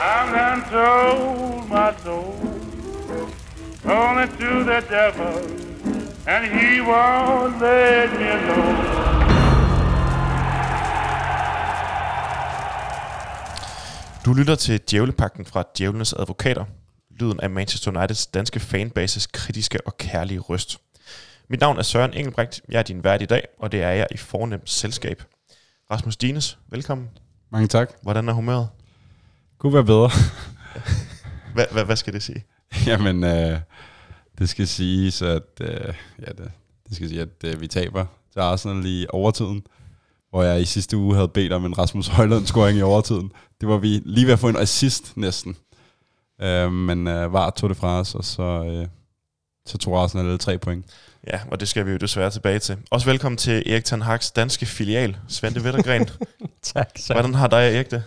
I'm done sold my soul only to the devil, and he won't let me alone. Du lytter til Djævlepakten fra Djævlenes Advokater, lyden af Manchester Uniteds danske fanbases kritiske og kærlige røst. Mit navn er Søren Engelbrecht, jeg er din vært i dag, og det er jeg i fornemt selskab. Rasmus Dines, velkommen. Mange tak. Hvordan er humøret? Kunne være bedre. Hvad, hvad, hvad skal det sige? Jamen, øh, det skal siges, at, øh, ja, det, det skal sige, at øh, vi taber til Arsenal i overtiden, hvor jeg i sidste uge havde bedt om en Rasmus Højlund-scoring i overtiden. Det var vi lige ved at få en assist næsten. Øh, men øh, var tog det fra os, og så, øh, så tog Arsenal tre point. Ja, og det skal vi jo desværre tilbage til. Også velkommen til Erik Ten Hags danske filial, Svante Vettergren. Tak, så. Hvordan har dig og Erik det?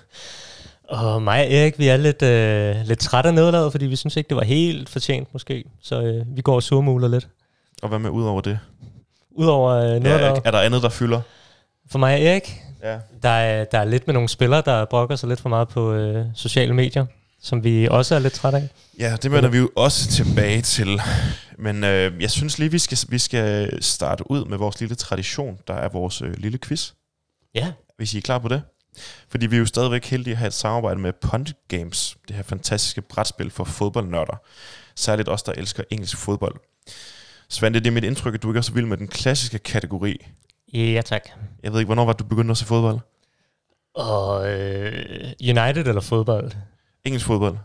Og mig og Erik, vi er lidt, øh, lidt trætte af nederlaget, fordi vi synes ikke, det var helt fortjent måske. Så øh, vi går og surmuler lidt. Og hvad med ud over det? Udover øh, Ja, nederlaget. er der andet, der fylder? For mig og Erik, Ja. der er, der er lidt med nogle spillere, der brokker sig lidt for meget på øh, sociale medier, som vi også er lidt trætte af. Ja, det vender vi jo også tilbage til. Men øh, jeg synes lige, vi skal, vi skal starte ud med vores lille tradition, der er vores øh, lille quiz. Ja. Hvis I er klar på det. Fordi vi er jo stadigvæk heldige at have et samarbejde med Pundit Games, det her fantastiske brætspil for fodboldnørder. Særligt os, der elsker engelsk fodbold. Svante, det er mit indtryk, at du ikke er så vild med den klassiske kategori. Ja, tak. Jeg ved ikke, hvornår var du begyndte at se fodbold? Og øh, United eller fodbold? Engelsk fodbold.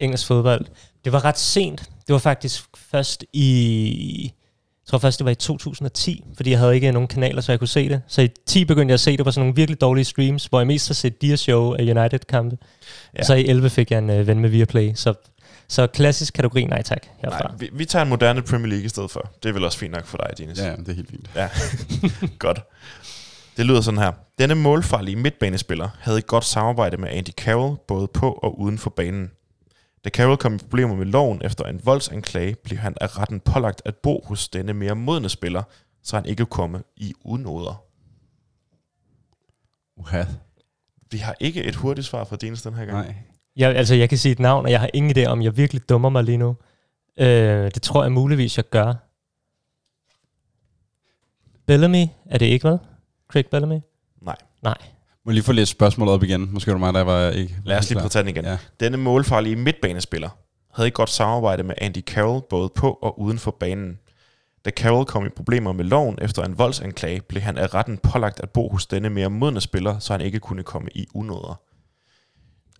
Engelsk fodbold. Det var ret sent. Det var faktisk først i... Jeg tror først, det var i 2010, fordi jeg havde ikke nogen kanaler, så jeg kunne se det. Så i 10 begyndte jeg at se det på sådan nogle virkelig dårlige streams, hvor jeg mest har set Dear Show af United-kampe. Ja. Ja. Så i 11 fik jeg en øh, ven med Viaplay. Så, så klassisk kategori, nej tak, herfra. Nej, vi, vi tager en moderne Premier League i stedet for. Det er vel også fint nok for dig, Dines. Ja, det er helt fint. Ja, godt. Det lyder sådan her. Denne målfarlige midtbanespiller havde et godt samarbejde med Andy Carroll, både på og uden for banen. Da Carroll kom i problemer med loven efter en voldsanklage, blev han af retten pålagt at bo hos denne mere modne spiller, så han ikke kunne komme i unåder. Uha. Vi har ikke et hurtigt svar fra Dines den her gang. Nej. Jeg, altså, jeg kan sige et navn, og jeg har ingen idé om, jeg virkelig dummer mig lige nu. Øh, det tror jeg muligvis, jeg gør. Bellamy, er det ikke, vel? Craig Bellamy? Nej. Nej. Må jeg lige få læst spørgsmålet op igen? Måske var det mig, der var ikke... Lad os lige prøve at tage den igen. Ja. Denne målfarlige midtbanespiller havde et godt samarbejde med Andy Carroll både på og uden for banen. Da Carroll kom i problemer med loven efter en voldsanklage, blev han af retten pålagt at bo hos denne mere modne spiller, så han ikke kunne komme i unåder.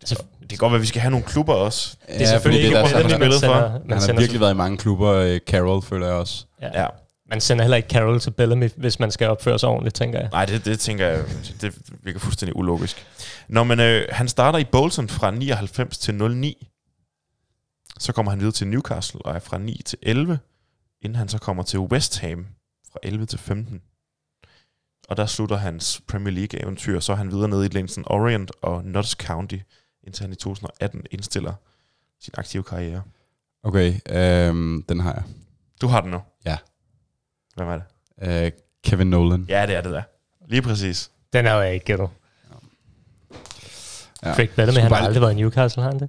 Altså, Det kan godt være, at vi skal have nogle klubber også. det er selvfølgelig ikke ikke man man spiller for. Han har virkelig været i mange klubber. øh, Carroll føler jeg også. ja. Ja. Man sender heller ikke Carroll til Bellamy, hvis man skal opføre sig ordentligt, tænker jeg. Nej, det, det tænker jeg, det virker fuldstændig ulogisk. Nå, men øh, han starter i Bolton fra 99 til 09. Så kommer han videre til Newcastle og er fra 9 til 11, inden han så kommer til West Ham fra 11 til 15. Og der slutter hans Premier League-eventyr, så er han videre nede i Leinster Orient og Notts County, indtil han i 2018 indstiller sin aktive karriere. Okay, øhm, den har jeg. Du har den nu. Ja. Hvem er det? Øh, Kevin Nolan. Ja, det er det der. Lige præcis. Den er jo ikke, gætter. Ja. Bellamy, Skulle han har bare- aldrig været i Newcastle, har han det?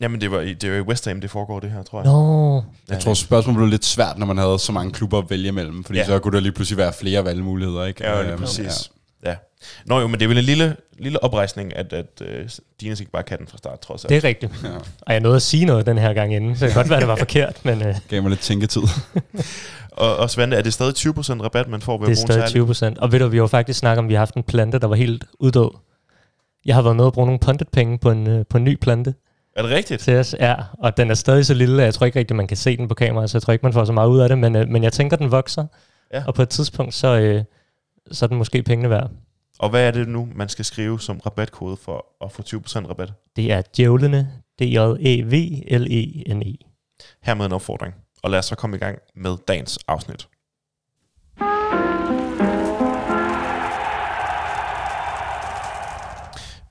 Jamen, det, var i, det er jo i West Ham, det foregår det her, tror jeg. Nå, Jeg tror, spørgsmålet blev lidt svært, når man havde så mange klubber at vælge mellem, fordi Ja. ja. så kunne der lige pludselig være flere valgmuligheder, ikke? Ja, lige Øhm, præcis. Ja. Nå jo, men det er vel en lille, lille oprejsning, at, at uh, Dines ikke bare kan den fra start, trods alt. det er rigtigt. Ja. Og jeg nåede at sige noget den her gang inden, så det kan godt være, det var forkert, men øh, Gav mig lidt tænketid. Og, og Svante, er det stadig 20% rabat, man får ved det er at bruge en stadig særlig? 20 procent. Og ved du, vi har jo faktisk snakket om, at vi har haft en plante, der var helt uddød. Jeg har været med at bruge nogle pundit-penge på en, øh, på en ny plante Er det rigtigt? til os. Ja, og den er stadig så lille, at jeg tror ikke rigtig, man kan se den på kamera, så jeg tror ikke, man får så meget ud af det, men, øh, men jeg tænker, den vokser. Ja. Og på et tidspunkt, så, øh, så er den måske pengene værd. Og hvad er det nu, man skal skrive som rabatkode for at få 20% rabat? Det er djævlene, E D-J-E-V-L-E-N-E. Hermed en opfordring. Og lad os så komme i gang med dagens afsnit.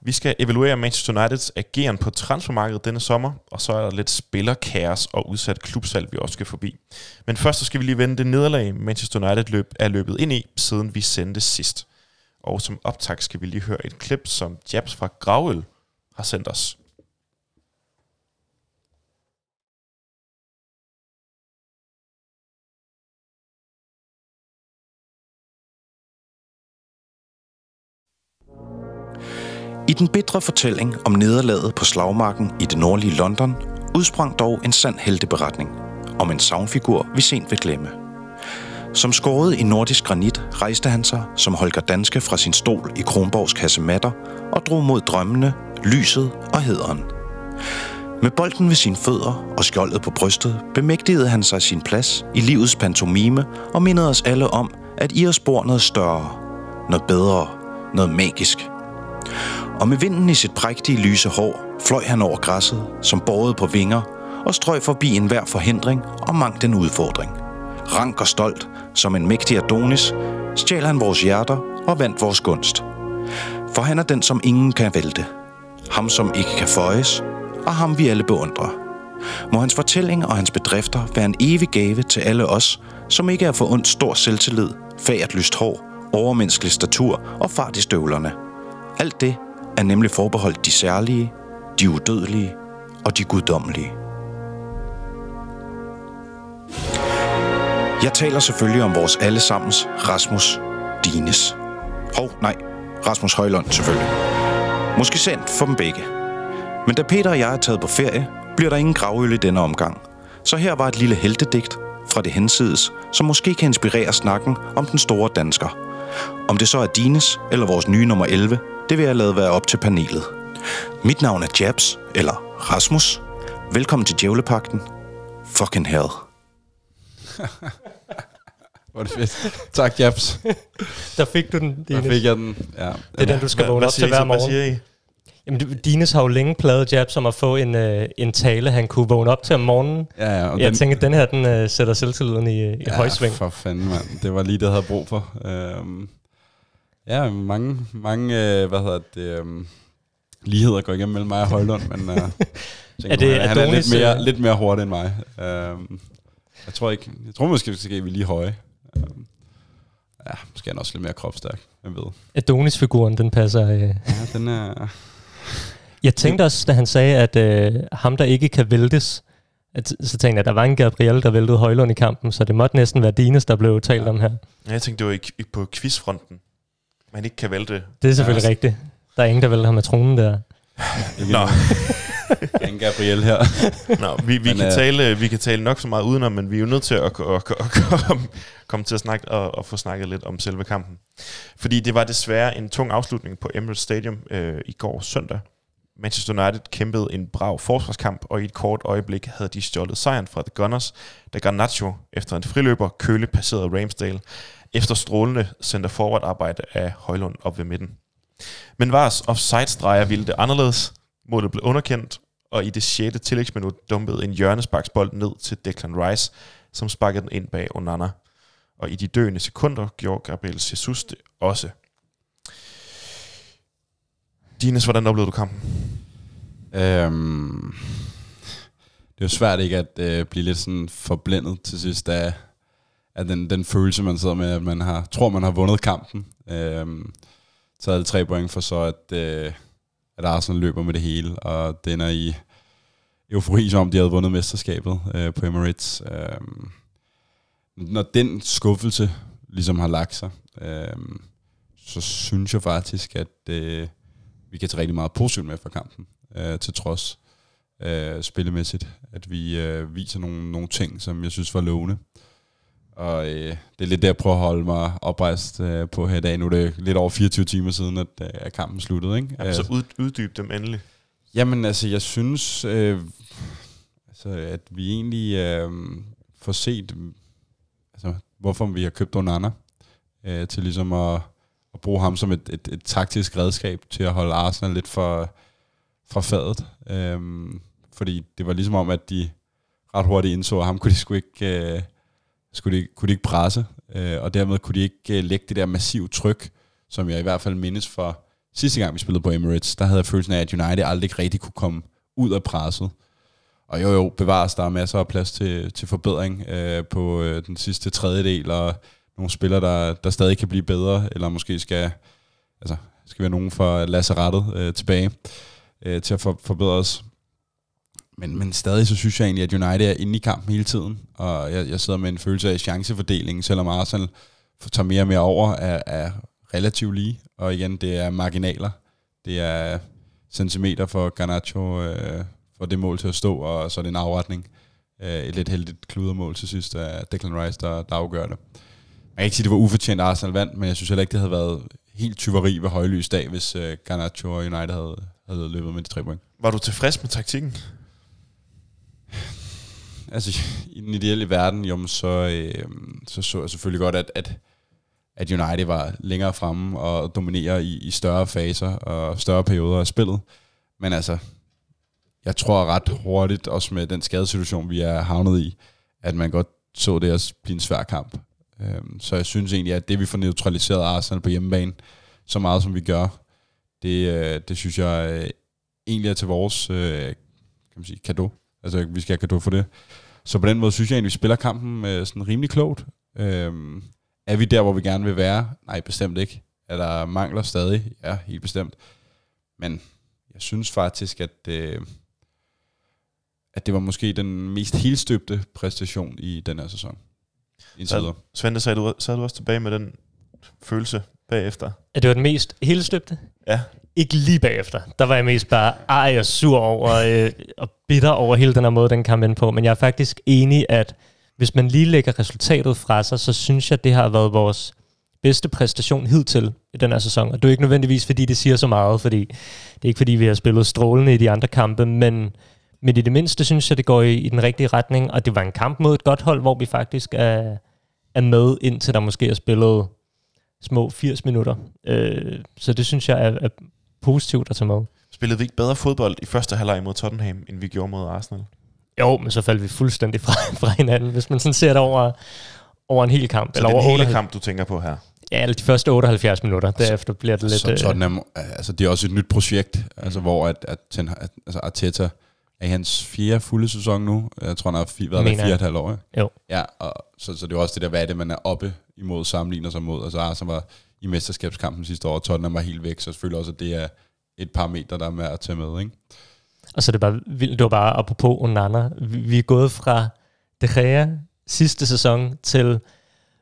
Vi skal evaluere Manchester Uniteds ageren på transfermarkedet denne sommer, og så er der lidt spillerkaos og udsat klubsalg, vi også skal forbi. Men først så skal vi lige vende det nederlag, Manchester United løb, er løbet ind i, siden vi sendte sidst. Og som optag skal vi lige høre et klip, som Jabs fra Gravøl har sendt os. I den bitre fortælling om nederlaget på slagmarken i det nordlige London udsprang dog en sand helteberetning om en savnfigur, vi sent vil glemme. Som skåret i nordisk granit rejste han sig som Holger Danske fra sin stol i Kronborgs kasematter og drog mod drømmene, lyset og hederen. Med bolden ved sine fødder og skjoldet på brystet bemægtigede han sig sin plads i livets pantomime og mindede os alle om, at i os bor noget større, noget bedre, noget magisk – og med vinden i sit prægtige lyse hår fløj han over græsset, som båret på vinger, og strøg forbi enhver forhindring og mang den udfordring. Rank og stolt, som en mægtig Adonis, stjal han vores hjerter og vandt vores gunst. For han er den, som ingen kan vælte. Ham, som ikke kan føjes, og ham vi alle beundrer. Må hans fortælling og hans bedrifter være en evig gave til alle os, som ikke er for ondt stor selvtillid, fagert lyst hår, overmenneskelig statur og fart i støvlerne. Alt det er nemlig forbeholdt de særlige, de udødelige og de guddommelige. Jeg taler selvfølgelig om vores allesammens Rasmus Dines. Hov, nej, Rasmus Højlund selvfølgelig. Måske sendt for dem begge. Men da Peter og jeg er taget på ferie, bliver der ingen gravøl i denne omgang. Så her var et lille heltedigt fra det hensides, som måske kan inspirere snakken om den store dansker. Om det så er Dines eller vores nye nummer 11, det vil jeg lade være op til panelet. Mit navn er Jabs, eller Rasmus. Velkommen til Djævlepakten. Fucking hell. Hvor er det fedt. Tak, Jabs. Der fik du den, Der Dines. fik jeg den. Ja. Det er den, du skal vågne op til hver så? Hvad morgen. siger I? Jamen, du- Dines har jo længe pladet Jabs om at få en, øh, en tale, han kunne vågne op til om morgenen. Ja, ja. Og Jeg tænker, at den her, den øh, sætter selvtilliden i, i ja, højsving. for fanden, mand. Det var lige det, jeg havde brug for. Øhm, ja, mange, mange øh, hvad hedder det, øhm, ligheder går igennem mellem mig og Højlund, men øh, tænker, Er det han, han er lidt mere, øh? lidt mere hurtig end mig. Øhm, jeg tror ikke, jeg tror måske, måske vi er lige høje. Øhm, ja, måske er han også lidt mere kropstærk, hvem ved. Adonis-figuren, den passer... Øh. Ja, den er... Jeg tænkte også, da han sagde, at øh, ham, der ikke kan væltes, at, så tænkte jeg, at der var en Gabriel, der væltede Højlund i kampen, så det måtte næsten være Dines, der blev talt Ja. om her. Ja, Jeg tænkte, det var ikke ikke på quizfronten. Man ikke kan vælte. Det er selvfølgelig Ja. rigtigt. Der er ingen, der vælter ham med tronen der. Nå. en Gabriel her. Nå, vi, vi, Men, kan øh, tale, vi kan tale nok så meget udenom, men vi er jo nødt til at, at, at, at komme, komme til at snakke og, og få snakket lidt om selve kampen. Fordi det var desværre en tung afslutning på Emirates Stadium øh, i går søndag. Manchester United kæmpede en brav forsvarskamp, og i et kort øjeblik havde de stjålet sejren fra The Gunners, da Garnacho efter en friløber køle passerede Ramsdale, efter strålende center forward arbejde af Højlund op ved midten. Men Vars offside-streger ville det anderledes. Målet blev underkendt, og i det 6. tillægsminut dumpede en hjørnesparksbold ned til Declan Rice, som sparkede den ind bag Onana. Og i de døende sekunder gjorde Gabriel Jesus det også. Dines, hvordan oplevede du kampen? Øhm, det er svært ikke at øh, blive lidt sådan forblændet til sidst af, af den, den følelse, man sidder med, at man har, tror, man har vundet kampen. Øh, taget tre point for så, at, øh, at Arsenal løber med det hele, og den er i eufori, som om de havde vundet mesterskabet øh, på Emirates. Øh, når den skuffelse ligesom har lagt sig, øh, så synes jeg faktisk, at øh, vi kan tage rigtig meget positivt med fra kampen, øh, til trods øh, spillemæssigt, at vi øh, viser nogle, nogle ting, som jeg synes var lovende. Og øh, det er lidt det, jeg prøver at holde mig oprejst øh, på her i dag. Nu er det lidt over 24 timer siden, at, øh, kampen sluttede. Ikke? Ja, så ud, uddyb dem endelig. Jamen altså, jeg synes, øh, altså, at vi egentlig øh, får set, altså, hvorfor vi har købt Onana, øh, til ligesom at, at bruge ham som et, et, et taktisk redskab til at holde Arsenal lidt for, fra fadet. Øh, fordi det var ligesom om, at de ret hurtigt indså, at ham kunne de sgu ikke, øh, skulle de, kunne de ikke presse, øh, og dermed kunne de ikke øh, lægge det der massive tryk, som jeg i hvert fald mindes for sidste gang, vi spillede på Emirates, der havde jeg følelsen af, at United aldrig rigtig kunne komme ud af presset. Og jo, jo, bevares, der er masser af plads til, til forbedring øh, på øh, den sidste tredjedel, og nogle spillere, der, der stadig kan blive bedre, eller måske skal, altså, skal være nogen for lasserettet øh, tilbage. øh, til at for, forbedre os. Men, men stadig så synes jeg egentlig, at United er inde i kampen hele tiden, og jeg, jeg sidder med en følelse af chancefordelingen, selvom Arsenal tager mere og mere over, er, er relativt lige, og igen, det er marginaler. Det er centimeter for Garnacho øh, for det mål til at stå, og så er det en afretning. Øh, et lidt heldigt kludermål til sidst af Declan Rice, der, der afgør det. Man kan ikke sige, at det var ufortjent, at Arsenal vandt, men jeg synes heller ikke, det havde været helt tyveri ved højlys dag, hvis øh, Garnacho og United havde, havde løbet med de tre point. Var du tilfreds med taktikken? Altså, i den ideelle verden, jo, så, øh, så så jeg selvfølgelig godt, at, at, at United var længere fremme og dominerer i, i større faser og større perioder af spillet. Men altså, jeg tror ret hurtigt, også med den skadesituation, vi er havnet i, at man godt så det også blive en svær kamp. Øhm, så jeg synes egentlig, at det vi får neutraliseret Arsenal på hjemmebane, så meget som vi gør, det, øh, det synes jeg øh, egentlig er til vores øh, kan man sige, kado. Altså, vi skal have kado for det. Så på den måde synes jeg egentlig, at vi spiller kampen øh, sådan rimelig klogt. Øhm, er vi der, hvor vi gerne vil være? Nej, bestemt ikke. Er der mangler stadig? Ja, helt bestemt. Men jeg synes faktisk, at, øh, at det var måske den mest helstøbte præstation i den her sæson. Indtil videre. Svend, sagde du, sad du også tilbage med den følelse bagefter? At det var den mest helstøbte? Ja. Ikke lige bagefter. Der var jeg mest bare ej og sur over, øh, og bitter over hele den her måde, den kamp ind på. Men jeg er faktisk enig, at hvis man lige lægger resultatet fra sig, så synes jeg, at det har været vores bedste præstation hidtil i den her sæson. Og det er ikke nødvendigvis, fordi det siger så meget, fordi det er ikke, fordi vi har spillet strålende i de andre kampe, men, men i det mindste synes jeg, det går i, i den rigtige retning, og det var en kamp mod et godt hold, hvor vi faktisk er, er med, indtil der måske er spillet små 80 minutter. Øh, så det synes jeg er, er positivt at tage med. Spillede vi ikke bedre fodbold i første halvleg mod Tottenham, end vi gjorde mod Arsenal? Jo, men så faldt vi fuldstændig fra, fra hinanden, hvis man sådan ser det over, over en hel kamp. Så eller det er over den hele 78 kamp, du tænker på her? Ja, eller de første 78 minutter. Derefter bliver det lidt... Så øh, Tottenham, altså det er også et nyt projekt, altså hvor at, at, Ten, at altså Arteta er i hans fjerde fulde sæson nu. Jeg tror, han har fi- været der fire og et halvt år. ikke? Jo. Ja, og så, så det er også det der, hvad er det, man er oppe imod, sammenligner sig mod. Altså Arsenal var i mesterskabskampen sidste år, og Tottenham var helt væk, så selvfølgelig også, at det er et par meter, der er med at tage med. Ikke? Og så er det bare vildt, det var bare apropos Onana. Vi, vi er gået fra De Gea sidste sæson til,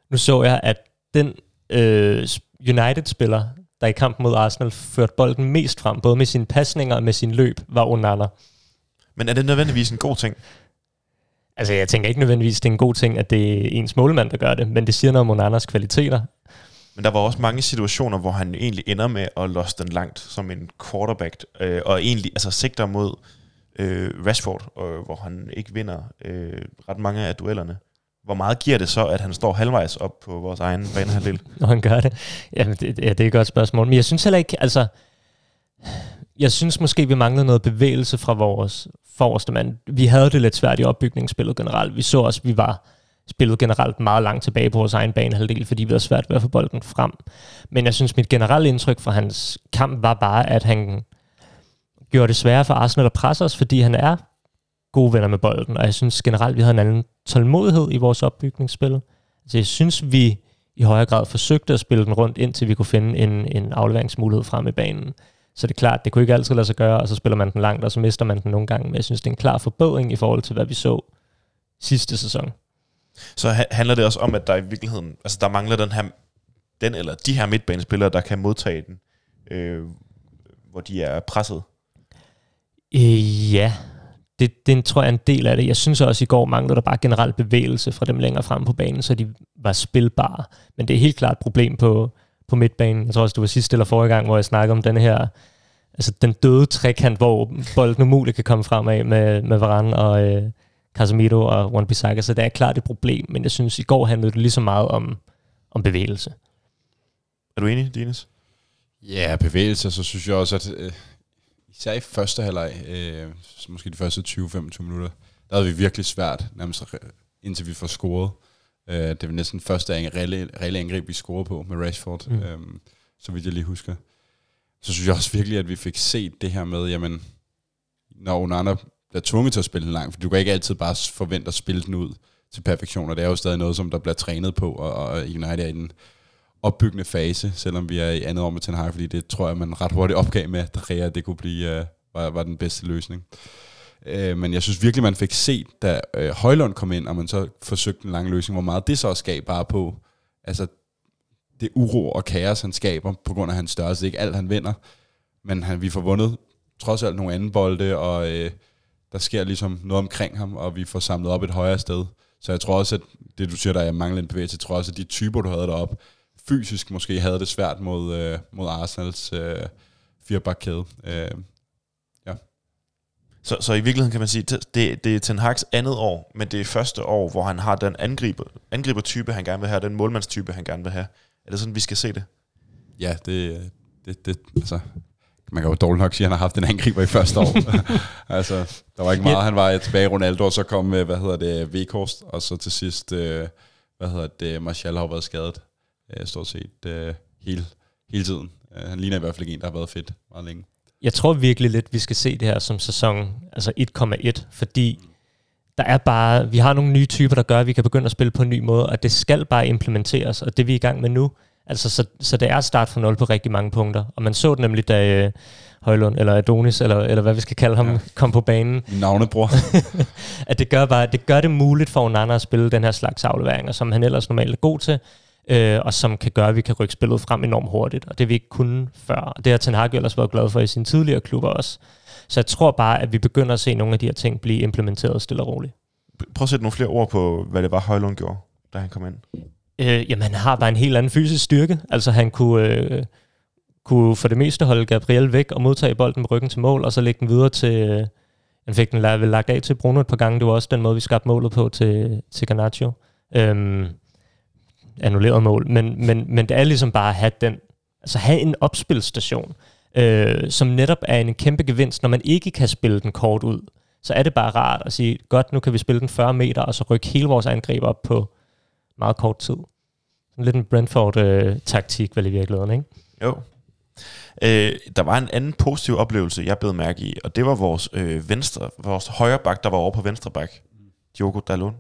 nu så jeg, at den øh, United-spiller, der i kampen mod Arsenal førte bolden mest frem, både med sine pasninger og med sin løb, var Onana. Men er det nødvendigvis en god ting? Altså, jeg tænker ikke nødvendigvis, det er en god ting, at det er ens målmand, der gør det, men det siger noget om Onanas kvaliteter. Men der var også mange situationer, hvor han egentlig ender med at losse den langt som en quarterback, øh, og egentlig altså sigter mod øh, Rashford, øh, hvor han ikke vinder øh, ret mange af duellerne. Hvor meget giver det så, at han står halvvejs op på vores egen banehalvdel? når han gør det? Jamen, det, ja, det er et godt spørgsmål. Men jeg synes heller ikke, altså... Jeg synes måske, vi manglede noget bevægelse fra vores forreste mand. Vi havde det lidt svært i opbygningsspillet generelt. Vi så også, at vi var spillet generelt meget langt tilbage på vores egen banehalvdel, fordi vi havde svært ved at få bolden frem. Men jeg synes, mit generelle indtryk fra hans kamp var bare, at han gjorde det sværere for Arsenal at presse os, fordi han er gode venner med bolden, og jeg synes generelt, vi havde en anden tålmodighed i vores opbygningsspil. Altså, jeg synes, vi i højere grad forsøgte at spille den rundt, indtil vi kunne finde en, en afleveringsmulighed frem i banen. Så det er klart, det kunne ikke altid lade sig gøre, og så spiller man den langt, og så mister man den nogle gange. Men jeg synes, det er en klar forbedring i forhold til, hvad vi så sidste sæson. Så handler det også om, at der i virkeligheden, altså der mangler den her, den eller de her midtbanespillere, der kan modtage den, øh, hvor de er presset. Øh, ja, det, det tror jeg er en del af det. Jeg synes også, at i går manglede der bare generelt bevægelse fra dem længere frem på banen, så de var spilbare. Men det er helt klart et problem på, på midtbanen. Jeg tror også, det var sidste eller forrige gang, hvor jeg snakkede om den her, altså den døde trekant, hvor bolden umuligt kan komme frem af med, med Varane og øh, Casemiro og Juan Bissaka, så det er klart et problem, men jeg synes, i går handlede det lige så meget om, om bevægelse. Er du enig, Dines? Ja, bevægelser, så synes jeg også, at øh, især i første halvleg, øh, så måske de første 20-25 minutter, der havde vi virkelig svært, nærmest indtil vi får scoret. Øh, det var næsten første reelle, reelle angreb, vi scorede på med Rashford, mm. øh, så vidt jeg lige husker. Så synes jeg også virkelig, at vi fik set det her med, jamen, når Onana bliver tvunget til at spille den langt, for du kan ikke altid bare forvente at spille den ud til perfektion, og det er jo stadig noget, som der bliver trænet på, og, og United er i den opbyggende fase, selvom vi er i andet år med Ten Hag, fordi det tror jeg, man ret hurtigt opgav med, at Rea, det kunne blive, uh, var, var den bedste løsning. Øh, men jeg synes virkelig, man fik set, da øh, Højlund kom ind, og man så forsøgte en lang løsning, hvor meget det så også gav bare på, altså det uro og kaos, han skaber, på grund af hans størrelse. Det er ikke alt, han vinder, men han, vi får vundet trods alt nogle anden bolde, og øh, der sker ligesom noget omkring ham, og vi får samlet op et højere sted. Så jeg tror også, at det du siger, der er manglende bevægelse, jeg tror også, at de typer, du havde deroppe, fysisk måske havde det svært mod, øh, mod Arsenals øh, firebakkæde. Øh, Så, så i virkeligheden kan man sige, det, det er Ten Hag's andet år, men det er første år, hvor han har den angriber, angriber-type, han gerne vil have, den målmandstype, han gerne vil have. Er det sådan, vi skal se det? ja, det, det, det altså, man kan jo dårligt nok sige, at han har haft en angriber i første år. altså, der var ikke meget. Han var tilbage i Ronaldo, og så kom, øh, hvad hedder det, Vekhorst, og så til sidst, øh, hvad hedder det, Martial har været skadet, øh, stort set hele, hele tiden. Han ligner i hvert fald ikke en, der har været fedt meget længe. Jeg tror virkelig lidt, vi skal se det her som sæson altså 1,1, fordi der er bare, vi har nogle nye typer, der gør, at vi kan begynde at spille på en ny måde, og det skal bare implementeres, og det vi er i gang med nu. Altså, så, så det er start fra 0 på rigtig mange punkter. Og man så det nemlig, da øh, Højlund, eller Adonis, eller, eller hvad vi skal kalde ham, ja. kom på banen, navnebror. at det gør, bare, det gør det muligt for Onana at spille den her slags afleveringer, som han ellers normalt er god til, øh, og som kan gøre, at vi kan rykke spillet frem enormt hurtigt, og det vi ikke kunne før. Og det har Ten Hag ellers været glad for i sine tidligere klubber også. Så jeg tror bare, at vi begynder at se nogle af de her ting blive implementeret stille og roligt. Prøv at sætte nogle flere ord på, hvad det var, Højlund gjorde, da han kom ind. Øh, jamen, han har bare en helt anden fysisk styrke. Altså, han kunne, øh, kunne for det meste holde Gabriel væk og modtage bolden med ryggen til mål, og så lægge den videre til... Øh, han fik den la- vel lagt af til Bruno et par gange. Det var også den måde, vi skabte målet på til, til Garnaccio. Øhm, annulleret mål. Men, men, men det er ligesom bare at have den... Altså have en opspilstation, øh, som netop er en kæmpe gevinst, når man ikke kan spille den kort ud. Så er det bare rart at sige, godt, nu kan vi spille den 40 meter, og så rykke hele vores angreb op på meget kort tid. Sådan lidt en Brentford-taktik, vel i virkeligheden, ikke? Jo. Øh, der var en anden positiv oplevelse, jeg blev mærke i, og det var vores øh, venstre, vores højre bak, der var over på venstre bak, Diogo Dalot.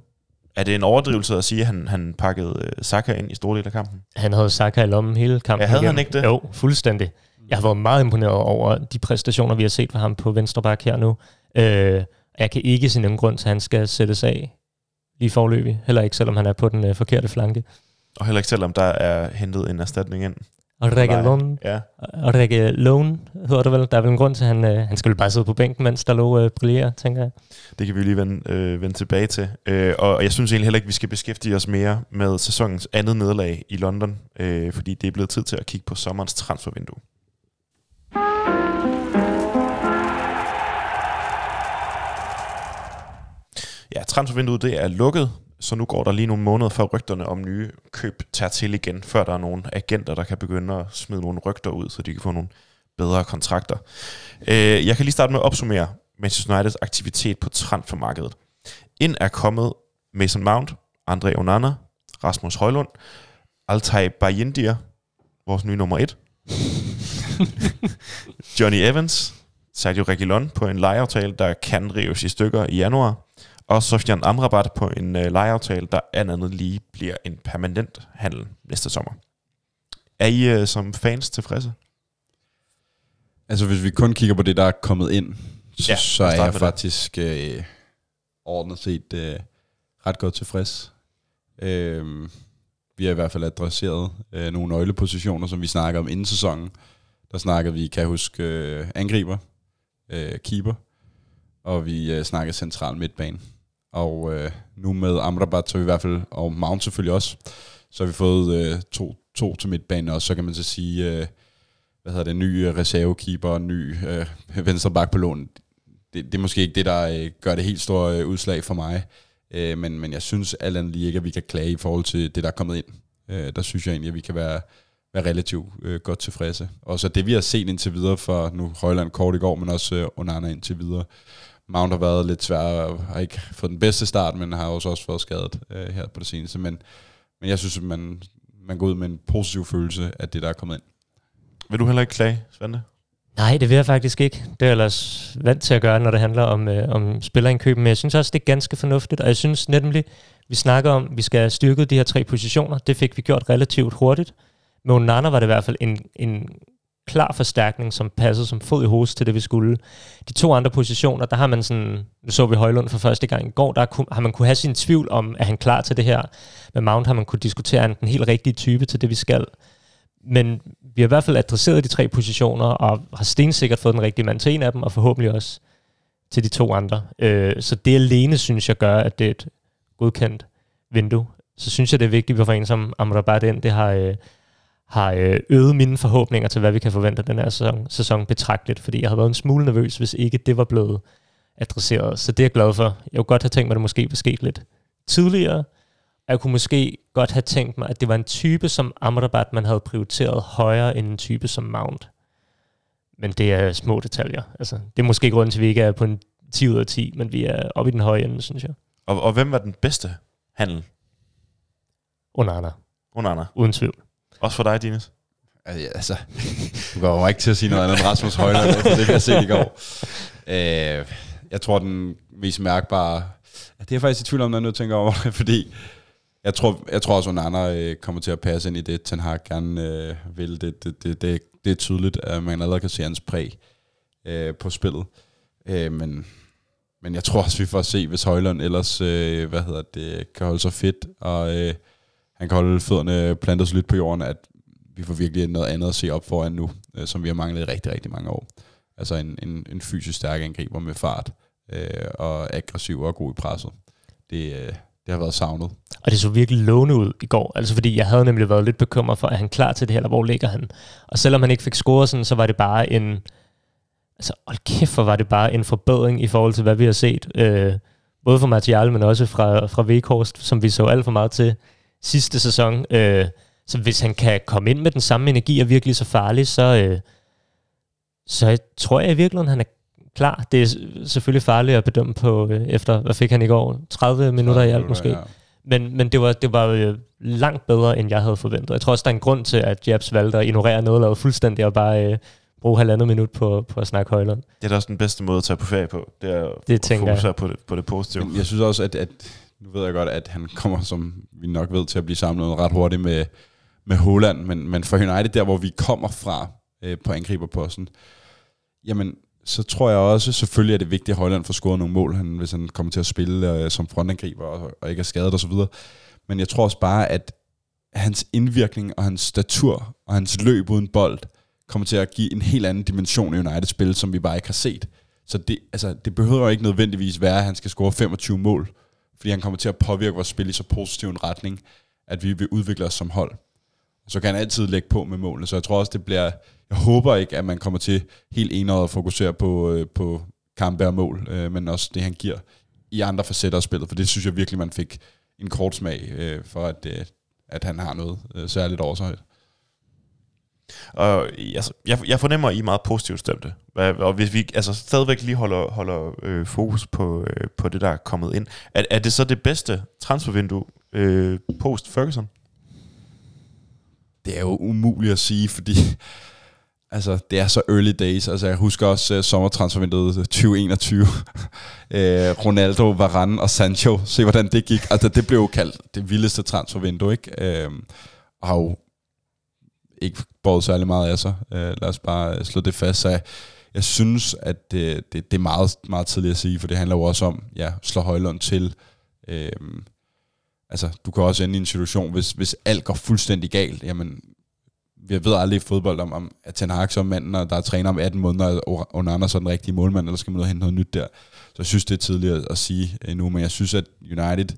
Er det en overdrivelse at sige, at han, han pakkede øh, Saka ind i store del af kampen? Han havde Saka i lommen hele kampen Ja, havde han igennem. ikke det? Jo, fuldstændig. Jeg har været meget imponeret over de præstationer, vi har set fra ham på venstre bak her nu. Øh, jeg kan ikke se nogen grund til, at han skal sættes af lige forløbig. Heller ikke, selvom han er på den øh, forkerte flanke. Og heller ikke selvom der er hentet en erstatning ind. Og Regalon, Ja. og Regalon hedder det vel. Der er vel en grund til, at han, øh, han skulle bare sidde på bænken, mens der lå øh, brillerer, tænker jeg. Det kan vi lige vende, øh, vende tilbage til. Øh, og og jeg synes egentlig heller ikke, vi skal beskæftige os mere med sæsonens andet nederlag i London, øh, fordi det er blevet tid til at kigge på sommerens transfervindue. Ja, transfervinduet det er lukket, så nu går der lige nogle måneder før rygterne om nye køb tager til igen, før der er nogle agenter, der kan begynde at smide nogle rygter ud, så de kan få nogle bedre kontrakter. Øh, jeg kan lige starte med at opsummere Manchester Uniteds aktivitet på transfermarkedet. Ind er kommet Mason Mount, André Onana, Rasmus Højlund, Altay Bayindir, vores nye nummer et, Johnny Evans, Sergio Reguilon på en lejeaftale, der kan rives i stykker i januar, og Sofian Amrabat på en øh, lejeaftale, der andet lige bliver en permanent handel næste sommer. Er I øh, som fans tilfredse? Altså, hvis vi kun kigger på det, der er kommet ind, så, Ja, så er jeg faktisk øh, ordnet set øh, ret godt tilfreds. Øh, vi har i hvert fald adresseret øh, nogle nøglepositioner, som vi snakker om inden sæsonen. Der snakkede vi, kan jeg huske, øh, angriber, øh, keeper, og vi øh, snakkede central midtbane. Og øh, nu med Amrabat, så vi i hvert fald, og Mount selvfølgelig også, så har vi fået øh, to, to til midtbanen også, så kan man så sige, øh, hvad hedder det, ny øh, reservekeeper og ny øh, venstreback på lån. Det, det er måske ikke det, der øh, gør det helt store øh, udslag for mig. Øh, men, men jeg synes alt andet lige ikke, at vi kan klage i forhold til det, der er kommet ind. Øh, der synes jeg egentlig, at vi kan være, være relativt øh, godt tilfredse. Og så det, vi har set indtil videre for nu Højland kort i går, men også øh, Onana indtil videre. Mount har været lidt svær og har ikke fået den bedste start, men har også også været skadet øh, her på det seneste. Men, men jeg synes, at man, man går ud med en positiv følelse af det, der er kommet ind. Vil du heller ikke klage, Svante? Nej, det vil jeg faktisk ikke. Det er jeg ellers vant til at gøre, når det handler om, øh, om spillerindkøb, men jeg synes også, det er ganske fornuftigt, og jeg synes nemlig, vi snakker om, at vi skal have styrket de her tre positioner. Det fik vi gjort relativt hurtigt. Med Onana var det i hvert fald en, en klar forstærkning, som passede som fod i hos til det, vi skulle. De to andre positioner, der har man sådan, nu så vi Højlund for første gang i går, der har man kunne have sin tvivl om, er han klar til det her. Med Mount har man kunne diskutere, er han den helt rigtige type til det, vi skal. Men vi har i hvert fald adresseret de tre positioner, og har stensikkert fået den rigtige mand til en af dem, og forhåbentlig også til de to andre. Øh, så det alene, synes jeg, gør, at det er et godkendt vindue. Så synes jeg, det er vigtigt, at vi får en som Amrabat ind. Det har, øh, har øh, øget mine forhåbninger til, hvad vi kan forvente af den her sæson, sæson betragteligt, fordi jeg havde været en smule nervøs, hvis ikke det var blevet adresseret. Så det er jeg glad for. Jeg kunne godt have tænkt mig, at det måske var sket lidt tidligere. Jeg kunne måske godt have tænkt mig, at det var en type som Amrabat, man havde prioriteret højere end en type som Mount. Men det er små detaljer. Altså, det er måske grunden til, at vi ikke er på en 10 ud af 10, men vi er oppe i den høje ende, synes jeg. Og, og hvem var den bedste handel Onana, Anna? uden tvivl. Også for dig, Dines? Altså, altså du går jo ikke til at sige noget andet end Rasmus Højlund, efter det vi har set i går. Øh, jeg tror, den mest mærkbare... Det er jeg faktisk i tvivl om, når jeg nu tænker over det, fordi jeg tror, jeg tror også, at andre øh, kommer til at passe ind i det, Ten Hag gerne øh, vil. Det, det, det, det, det er tydeligt, at man allerede kan se hans præg øh, på spillet. Øh, men, men jeg tror også, vi får at se, hvis Højlund ellers øh, hvad hedder det, kan holde sig fedt, og øh, han kan holde fødderne plantet så lidt på jorden, at vi får virkelig noget andet at se op foran nu, øh, som vi har manglet i rigtig, rigtig mange år. Altså en, en, en fysisk stærk angriber med fart, øh, og aggressiv og god i presset. Det, øh, det har været savnet. Og det så virkelig lovende ud i går. Altså fordi jeg havde nemlig været lidt bekymret for, at han klar til det her, eller hvor ligger han? Og selvom han ikke fik scoret sådan, så var det bare en... Altså, hold kæft, hvor var det bare en forbedring i forhold til, hvad vi har set. Øh, både fra Martial, men også fra, fra Vekhorst, som vi så alt for meget til sidste sæson. Øh, så hvis han kan komme ind med den samme energi og virkelig så farlig, så, øh, så jeg tror jeg i virkeligheden, han er klar. Det er selvfølgelig farligt at bedømme på, øh, efter, hvad fik han i går? 30 minutter i alt måske. Ja. Men, men det var, det var øh, langt bedre, end jeg havde forventet. Jeg tror også, der er en grund til, at Jabs valgte at ignorere noget fuldstændig og bare øh, bruge halvandet minut på, på at snakke Højlund. Det er da også den bedste måde at tage på ferie på. Det er Det at tænker jeg. fokusere på det, på det positive. Men jeg synes også, at, at nu ved jeg godt, at han kommer, som vi nok ved, til at blive samlet ret hurtigt med, med Holland, men, men for United, der hvor vi kommer fra øh, på angriberposten, jamen, så tror jeg også, selvfølgelig er det vigtigt, at Holland får scoret nogle mål, han, hvis han kommer til at spille øh, som frontangriber og, og ikke er skadet osv. Men jeg tror også bare, at hans indvirkning og hans statur og hans løb uden bold kommer til at give en helt anden dimension i Uniteds spil, som vi bare ikke har set. Så det, altså, det behøver jo ikke nødvendigvis være, at han skal score 25 mål, fordi han kommer til at påvirke vores spil i så positiv en retning, at vi vil udvikle os som hold. Så kan han altid lægge på med målene, så jeg tror også, det bliver... Jeg håber ikke, at man kommer til helt enøjet at fokusere på, øh, på kampe og mål, øh, men også det, han giver i andre facetter af spillet, for det synes jeg virkelig, man fik en kort smag øh, for, at, øh, at han har noget øh, særligt over sig. Og altså, jeg, jeg fornemmer, at I er meget positivt stemte. Og hvis vi altså, stadigvæk lige holder, holder øh, fokus på, øh, på det, der er kommet ind, er, er det så det bedste transfervindue øh, post Ferguson? Det er jo umuligt at sige, fordi altså, det er så early days. Altså, jeg husker også uh, sommertransfervinduet øh, 2021. uh, øh, Ronaldo, Varane og Sancho. Se, hvordan det gik. Altså, det blev jo kaldt det vildeste transfervindue, ikke? Uh, og har jo ikke båret særlig meget af sig. Øh, lad os bare slå det fast. Så jeg, jeg synes, at det, det, det er meget, meget tidligt at sige, for det handler jo også om, ja, slå Højlund til. Øh, altså, du kan også ende i en situation, hvis, hvis alt går fuldstændig galt, jamen, vi ved aldrig i fodbold, om, om at Ten Hag som manden, og der er træner om 18 måneder, og Onana så den rigtige målmand, eller skal man ud og hente noget nyt der. Så jeg synes, det er tidligt at, at sige øh, endnu, men jeg synes, at United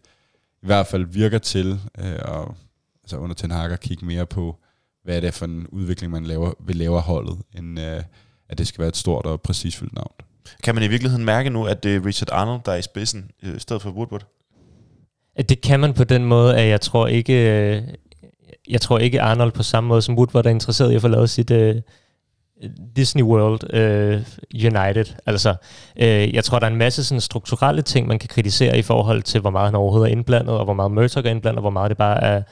i hvert fald virker til, øh, og, altså under Ten Hag at kigge mere på, hvad er det for en udvikling, man laver, vil lave af holdet, end øh, at det skal være et stort og præcisfyldt navn. Kan man i virkeligheden mærke nu, at det er Richard Arnold, der er i spidsen, øh, i stedet for Woodward? At Det kan man på den måde, at jeg tror ikke, øh, jeg tror ikke Arnold på samme måde som Woodward er interesseret i at få lavet sit uh, Disney World uh, United. Altså, uh, jeg tror, der er en masse sådan strukturelle ting, man kan kritisere i forhold til, hvor meget han overhovedet er indblandet, og hvor meget Murdoch er indblandet, og hvor meget det bare er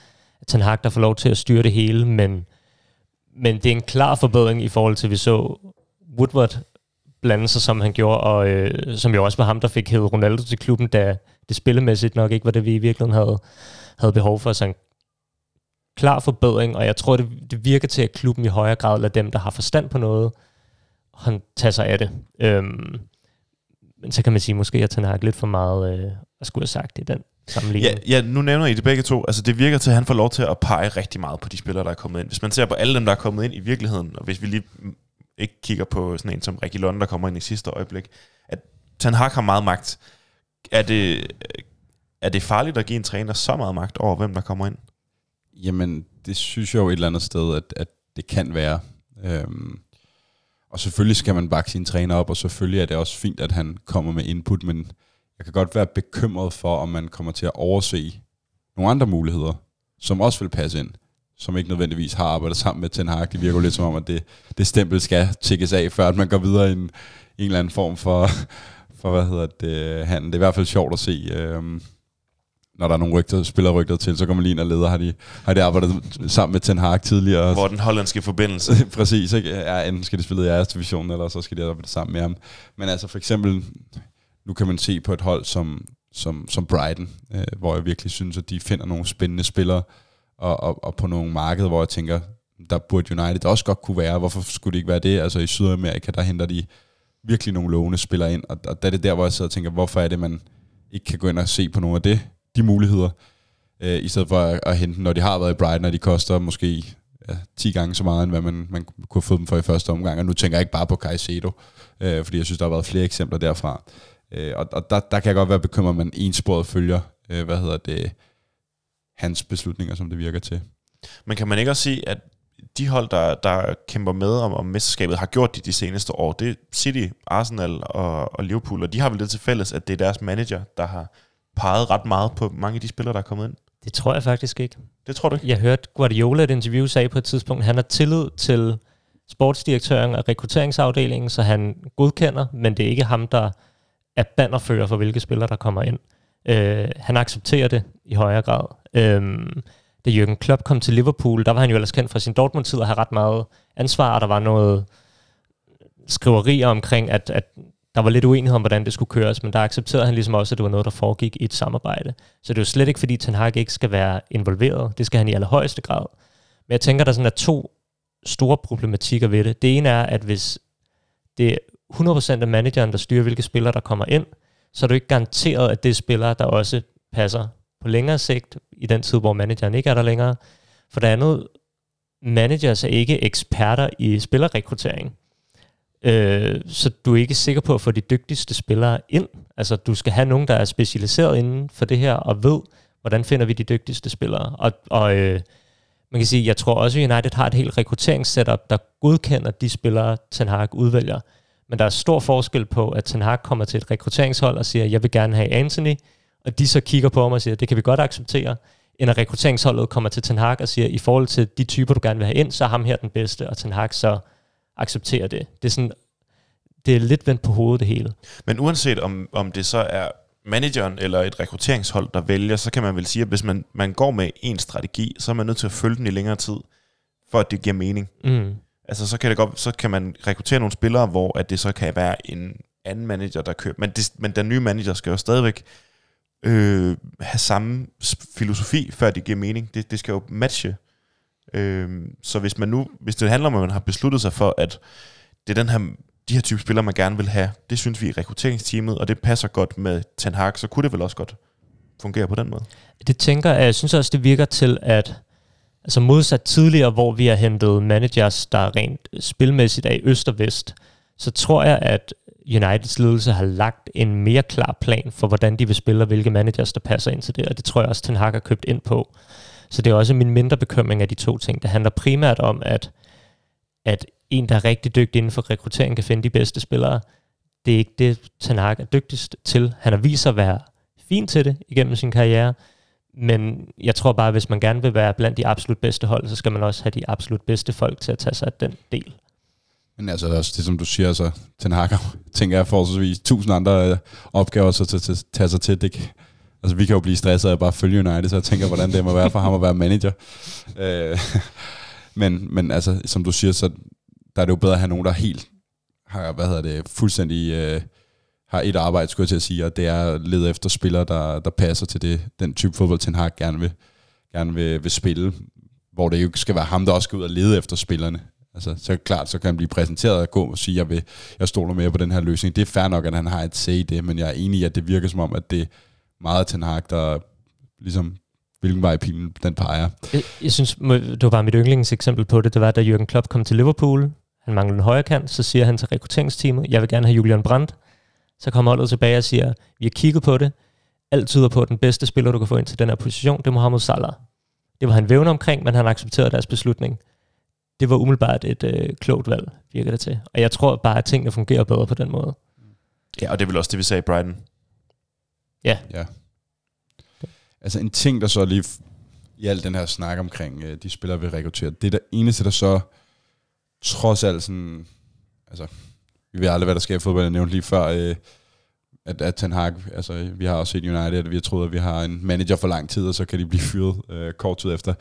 Ten Hag, der får lov til at styre det hele. Men, men det er en klar forbedring i forhold til, at vi så Woodward blande sig, som han gjorde, og øh, som jo også var ham, der fik hævet Ronaldo til klubben, da det spillemæssigt nok ikke var det, vi i virkeligheden havde, havde behov for. Så en klar forbedring, og jeg tror, det, det virker til, at klubben i højere grad lader dem, der har forstand på noget, han tager sig af det. Øhm, men så kan man sige, måske at Ten Hag lidt for meget, øh, at skulle have sagt i den sammenligning. Ja, ja, nu nævner I det begge to. Altså, det virker til, at han får lov til at pege rigtig meget på de spillere, der er kommet ind. Hvis man ser på alle dem, der er kommet ind i virkeligheden, og hvis vi lige ikke kigger på sådan en som Ricky Lund, der kommer ind i sidste øjeblik, at Ten Hag har meget magt. Er det, er det farligt at give en træner så meget magt over, hvem der kommer ind? Jamen, det synes jeg jo et eller andet sted, at, at det kan være. Øhm, og selvfølgelig skal man bakke sin træner op, og selvfølgelig er det også fint, at han kommer med input, men jeg kan godt være bekymret for, om man kommer til at overse nogle andre muligheder, som også vil passe ind, som ikke nødvendigvis har arbejdet sammen med Ten Hag. Det virker jo lidt som om, at det, det stempel skal tækkes af, før at man går videre i en, en eller anden form for, for hvad hedder det, handel. Det er i hvert fald sjovt at se, øhm, når der er nogle rygter, spiller rygter til, så kommer man lige ind og leder, har de, har de arbejdet sammen med Ten Hag tidligere. Hvor den hollandske forbindelse. Præcis, ikke? Ja, enten skal de spille i jeres division, eller så skal de arbejde sammen med ham. Men altså for eksempel, nu kan man se på et hold som, som, som Brighton, øh, hvor jeg virkelig synes, at de finder nogle spændende spillere, og, og, og på nogle markeder, hvor jeg tænker, der burde United også godt kunne være. Hvorfor skulle det ikke være det? Altså i Sydamerika, der henter de virkelig nogle lovende spillere ind, og, og der er det der, hvor jeg sidder og tænker, hvorfor er det, man ikke kan gå ind og se på nogle af det, de muligheder, øh, i stedet for at, at hente dem, når de har været i Brighton, og de koster måske ja, 10 gange så meget, end hvad man, man kunne have fået dem for i første omgang. Og nu tænker jeg ikke bare på Caicedo, øh, fordi jeg synes, der har været flere eksempler derfra. Øh, og og der, der kan jeg godt være bekymret, at man ensporet følger, øh, hvad hedder det, hans beslutninger, som det virker til. Men kan man ikke også sige, at de hold, der, der kæmper med om, om mesterskabet, har gjort det de seneste år, det er City, Arsenal og, og Liverpool, og de har vel det til fælles, at det er deres manager, der har peget ret meget på mange af de spillere, der er kommet ind. Det tror jeg faktisk ikke. Det tror du ikke? Jeg hørte Guardiola i et interview sagde på et tidspunkt, at han har tillid til sportsdirektøren og rekrutteringsafdelingen, så han godkender, men det er ikke ham, der er bannerfører for, hvilke spillere, der kommer ind. Øh, han accepterer det i højere grad. Øh, da Jürgen Klopp kom til Liverpool, der var han jo ellers kendt fra sin Dortmund-tid at have ret meget ansvar, og der var noget skriverier omkring, at, at der var lidt uenighed om, hvordan det skulle køres, men der accepterede han ligesom også, at det var noget, der foregik i et samarbejde. Så det er jo slet ikke, fordi Ten Hag ikke skal være involveret. Det skal han i allerhøjeste grad. Men jeg tænker, der sådan er to store problematikker ved det. Det ene er, at hvis det 100% af manageren, der styrer, hvilke spillere, der kommer ind, så er du ikke garanteret, at det er spillere, der også passer på længere sigt, i den tid, hvor manageren ikke er der længere. For det andet, managers er ikke eksperter i spillerrekruttering. Øh, så du er ikke sikker på at få de dygtigste spillere ind. Altså, du skal have nogen, der er specialiseret inden for det her, og ved, hvordan finder vi de dygtigste spillere. Og, og øh, man kan sige, jeg tror også, at United har et helt rekrutteringssetup, der godkender de spillere, Ten Hag udvælger. Men der er stor forskel på, at Ten Hag kommer til et rekrutteringshold og siger, jeg vil gerne have Anthony, og de så kigger på ham og siger, det kan vi godt acceptere, end at rekrutteringsholdet kommer til Ten Hag og siger, i forhold til de typer, du gerne vil have ind, så er ham her den bedste, og Ten Hag så accepterer det. Det er sådan, det er lidt vendt på hovedet det hele. Men uanset om, om det så er manageren eller et rekrutteringshold, der vælger, så kan man vel sige, at hvis man, man går med en strategi, så er man nødt til at følge den i længere tid, for at det giver mening. Mm. Altså, så kan, det godt, så kan man rekruttere nogle spillere, hvor at det så kan være en anden manager, der kører. Men, det, men den nye manager skal jo stadigvæk øh, have samme filosofi, før det giver mening. Det, det skal jo matche. Øh, så hvis man nu, hvis det handler om, at man har besluttet sig for, at det er den her, de her type spillere, man gerne vil have, det synes vi i rekrutteringsteamet, og det passer godt med Ten Hag, så kunne det vel også godt fungere på den måde. Det tænker jeg, jeg synes også, det virker til, at altså modsat tidligere, hvor vi har hentet managers, der rent spilmæssigt er i øst og vest, så tror jeg, at Uniteds ledelse har lagt en mere klar plan for, hvordan de vil spille, og hvilke managers, der passer ind til det, og det tror jeg også, Ten Hag har købt ind på. Så det er også min mindre bekymring af de to ting. Det handler primært om, at, at en, der er rigtig dygtig inden for rekruttering, kan finde de bedste spillere. Det er ikke det, Ten Hag er dygtigst til. Han har vist sig at være fin til det igennem sin karriere, men jeg tror bare, at hvis man gerne vil være blandt de absolut bedste hold, så skal man også have de absolut bedste folk til at tage sig af den del. Men altså, det også det, som du siger, så Ten Hag, tænker jeg forholdsvis tusind andre øh, opgaver så til at tage sig til. Det, altså, vi kan jo blive stresset af at bare følge United, så jeg tænker, hvordan det må være for ham at være manager. Øh, men, men altså, som du siger, så der er det jo bedre at have nogen, der helt har, hvad hedder det, fuldstændig øh, har et arbejde, skulle jeg til at sige, og det er at lede efter spillere, der, der passer til det, den type fodbold, Ten Hag gerne vil, gerne vil, vil spille. hvor det jo ikke skal være ham, der også skal ud og lede efter spillerne. Altså, så klart, så kan han blive præsenteret og gå og sige, jeg, vil, jeg stoler mere på den her løsning. Det er fair nok, at han har et say i det, men jeg er enig i, at det virker som om, at det er meget Ten Hag, der ligesom hvilken vej pilen den peger. Jeg, jeg synes, det var bare mit yndlingseksempel på det, det var, da Jürgen Klopp kom til Liverpool, han manglede en højre kant, så siger han til rekrutteringsteamet, jeg vil gerne have Julian Brandt. Så kommer holdet tilbage og siger, vi har kigget på det, alt tyder på, at den bedste spiller, du kan få ind til den her position, det er Mohamed Salah. Det var han vævende omkring, men han accepterede deres beslutning. Det var umiddelbart et øh, klogt valg, virker det til. Og jeg tror bare, at tingene fungerer bedre på den måde. Ja, og det er vel også det, vi sagde i Brighton. Ja. Altså en ting, der så lige i al den her snak omkring øh, de spillere, vi rekrutterer, det er der eneste, der så trods alt sådan, altså, vi ved aldrig, hvad der sker i fodbold, jeg nævnte lige før, øh, at, at Ten Hag, altså vi har også set United, at vi har troet, at vi har en manager for lang tid, og så kan de blive fyret øh, kort tid efter.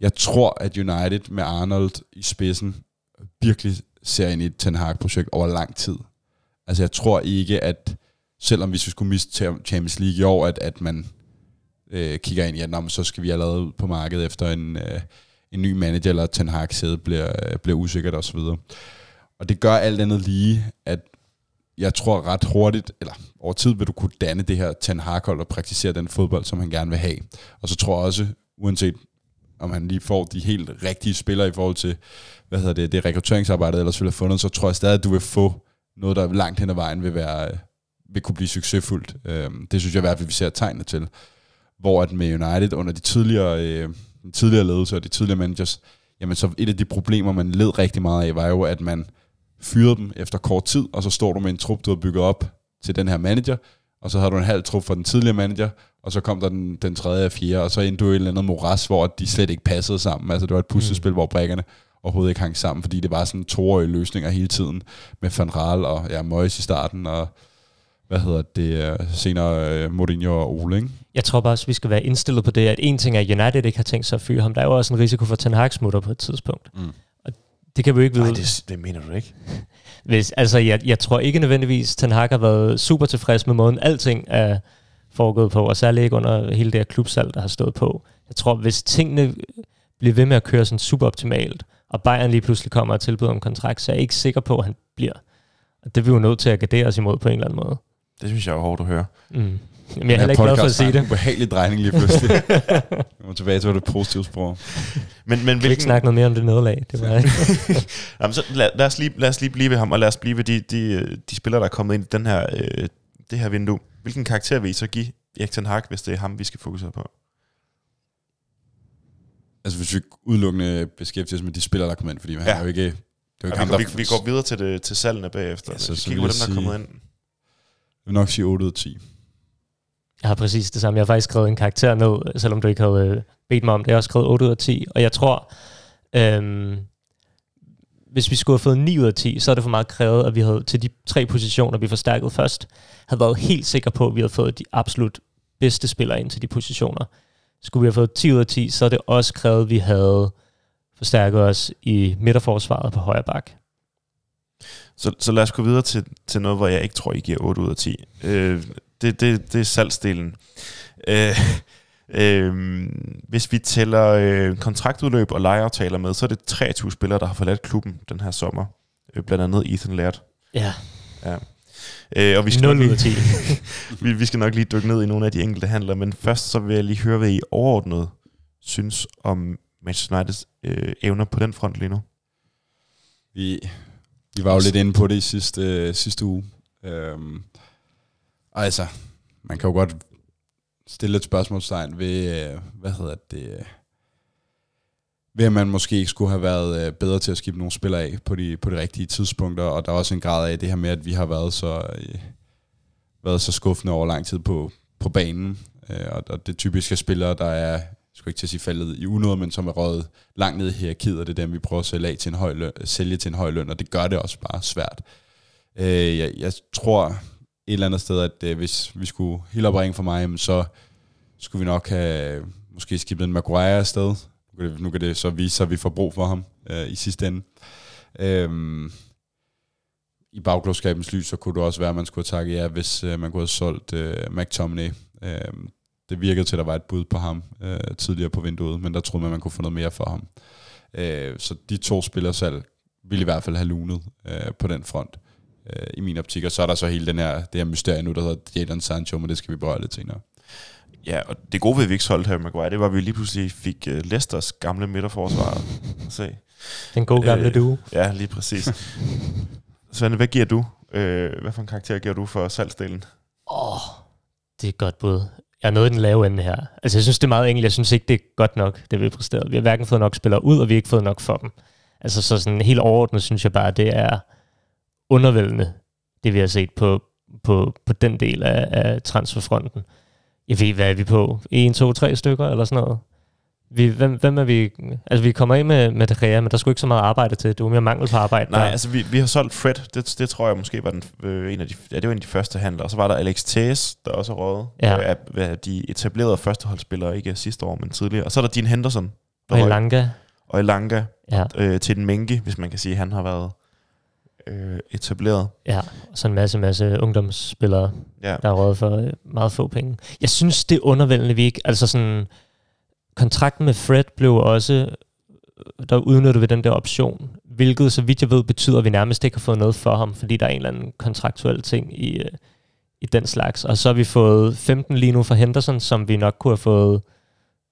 Jeg tror, at United med Arnold i spidsen virkelig ser ind i et Ten Hag-projekt over lang tid. Altså jeg tror ikke, at selvom hvis vi skulle miste Champions League i år, at, at man øh, kigger ind i, at nå, så skal vi allerede ud på markedet efter en, øh, en ny manager, eller Ten Hag sæde bliver, øh, bliver usikkert osv. Og det gør alt andet lige, at jeg tror ret hurtigt, eller over tid vil du kunne danne det her Ten Hag-hold og praktisere den fodbold, som han gerne vil have. Og så tror jeg også, uanset om han lige får de helt rigtige spillere i forhold til, hvad hedder det, det rekrutteringsarbejde, ellers ville have fundet, så tror jeg stadig, at du vil få noget, der langt hen ad vejen vil være, vil kunne blive succesfuldt. Øhm, det synes jeg i hvert fald, vi ser tegnene til. Hvor at med United under de tidligere, øh, den tidligere ledelse og de tidligere managers, jamen så et af de problemer, man led rigtig meget af, var jo, at man fyrede dem efter kort tid, og så står du med en trup, du har bygget op til den her manager, og så har du en halv trup for den tidligere manager, og så kom der den, den tredje og fjerde, og så endte du i et eller andet moras, hvor de slet ikke passede sammen. Altså det var et puslespil, mm. hvor brækkerne overhovedet ikke hang sammen, fordi det var sådan toårige løsninger hele tiden, med Van Raal og ja, Moyes i starten, og hvad hedder det, øh, senere uh, Mourinho og Ole, ikke? Jeg tror bare også, vi skal være indstillet på det, at en ting er, at United ikke har tænkt sig at fyre ham. Der er jo også en risiko for, at Ten Hag smutter på et tidspunkt. Mm. Det kan vi jo ikke vide. Nej, det, det mener du ikke. Hvis, altså, jeg, jeg tror ikke nødvendigvis, Ten Hag har været super tilfreds med måden, alting er foregået på, og særligt ikke under hele det her klubsalg, der har stået på. Jeg tror, hvis tingene bliver ved med at køre sådan super optimalt, og Bayern lige pludselig kommer og tilbyder om kontrakt, så er jeg ikke sikker på, at han bliver. Og det er vi jo nødt til at gardere os imod på en eller anden måde. Det synes jeg er hårdt at høre. Mm. Men jeg er heller ikke glad for at sige det. En behagelig drejning lige pludselig. Jeg må tilbage til, hvad det positive spor. Men, men Jeg vil ikke hvilken, snakke noget mere om det nederlag. Det var Jamen, så lad, lad, os lige, lad os lige blive ved ham, og lad os blive ved de, de, de spillere, der er kommet ind i den her, øh, det her vindue. Hvilken karakter vil I så give Erik Ten Hag, hvis det er ham, vi skal fokusere på? Altså hvis vi udelukkende beskæftiger os med de spillere, der er kommet ind, fordi han Ja. er jo ikke... Det er jo ikke ham, vi, der... vi, vi går videre til, det, til salgene bagefter. Ja, så- så, vi så kigger på dem, der er kommet ind. Jeg vil nok sige 8 ud af 10. Jeg har præcis det samme. Jeg har faktisk skrevet en karakter ned, selvom du ikke havde øh, bedt mig om det. Jeg har også skrevet 8 ud af 10, og jeg tror, øhm, hvis vi skulle have fået 9 ud af 10, så er det for meget krævet, at vi havde til de tre positioner, vi forstærkede først, havde været helt sikre på, at vi havde fået de absolut bedste spillere ind til de positioner. Skulle vi have fået 10 ud af 10, så er det også krævet, at vi havde forstærket os i midterforsvaret på højre bak. Så, så lad os gå videre til, til noget, hvor jeg ikke tror, I giver 8 ud af 10. Øh, det, det, det er salgsdelen. Øh, øh, hvis vi tæller øh, kontraktudløb og lejeaftaler med, så er det 23 spillere, der har forladt klubben den her sommer. Øh, blandt andet Ethan Laird. Ja, Øh, og vi skal, 0 nok ud af lige, 10. vi, vi skal nok lige dykke ned i nogle af de enkelte handler, men først så vil jeg lige høre, hvad I overordnet synes om Manchester Uniteds øh, evner på den front lige nu. Vi, vi var jo lidt inde på det i sidste, øh, sidste uge. Øhm, og altså, man kan jo godt stille et spørgsmålstegn ved, øh, hvad hedder det, øh, ved at man måske ikke skulle have været øh, bedre til at skifte nogle spillere af på de, på de rigtige tidspunkter, og der er også en grad af det her med, at vi har været så, øh, været så skuffende over lang tid på, på banen, øh, og, og det typiske spillere, der er, skulle ikke til at sige faldet i unåde, men som er røget langt ned i hierarkiet, og det er dem, vi prøver at sælge, af til en høj løn, sælge til en høj løn, og det gør det også bare svært. Øh, jeg, jeg tror et eller andet sted, at øh, hvis vi skulle helt opringe for mig, jamen, så skulle vi nok have måske skibet en Maguire afsted. Nu kan det, nu kan det så vise sig, at vi får brug for ham øh, i sidste ende. Øh, I bagklodskabens lys, så kunne det også være, at man skulle have takket ja, hvis øh, man kunne have solgt øh, McTominay. Øh, det virkede til, at der var et bud på ham øh, tidligere på vinduet, men der troede man, man kunne få noget mere for ham. Øh, så de to spillersalg ville i hvert fald have lunet øh, på den front øh, i min optik. Og så er der så hele den her, det her mysterie nu, der hedder Jadon Sancho, men det skal vi berøre lidt senere. Ja, og det gode ved, at vi ikke solgte Harry Maguire, det var, at vi lige pludselig fik uh, Leicesters gamle midterforsvar at se. Den gode gamle Øh, duo. Ja, lige præcis. Svende, hvad giver du? Øh, hvad for en karakter giver du for salgsdelen? Åh, oh, det er et godt bud. Jeg er noget i den lave ende her. Altså, jeg synes, det er meget enkelt. Jeg synes ikke, det er godt nok, det vi har præsteret. Vi har hverken fået nok spillere ud, og vi har ikke fået nok for dem. Altså, så sådan helt overordnet synes jeg bare, det er undervældende, det vi har set på, på, på den del af, af transferfronten. Jeg ved, hvad er vi på? 1, 2, 3 stykker eller sådan noget? Vi, hvem, hvem er vi? Altså, vi kommer af med, med det her, men der skulle ikke så meget arbejde til. Det var mere mangel på arbejde. Nej, der. altså vi, vi har solgt Fred. Det, det tror jeg måske var den, øh, en af de, ja, det var en af de første handler. Og så var der Alex Thes, der også er røget. Ja. Øh, af, de etablerede førsteholdsspillere, ikke sidste år, men tidligere. Og så er der Dean Henderson. Der og. Elanga. og Elanga Ja, øh, til den mængde, hvis man kan sige, han har været øh, etableret. ja. Og så en masse, masse ungdomsspillere. Ja. der er råd for øh, meget få penge. Jeg synes, det er undervældende, vi ikke... Altså sådan, kontrakten med Fred blev også... Øh, der udnyttede vi den der option, hvilket, så vidt jeg ved, betyder, at vi nærmest ikke har fået noget for ham, fordi der er en eller anden kontraktuel ting i, øh, i den slags. Og så har vi fået 15 lige nu for Henderson, som vi nok kunne have fået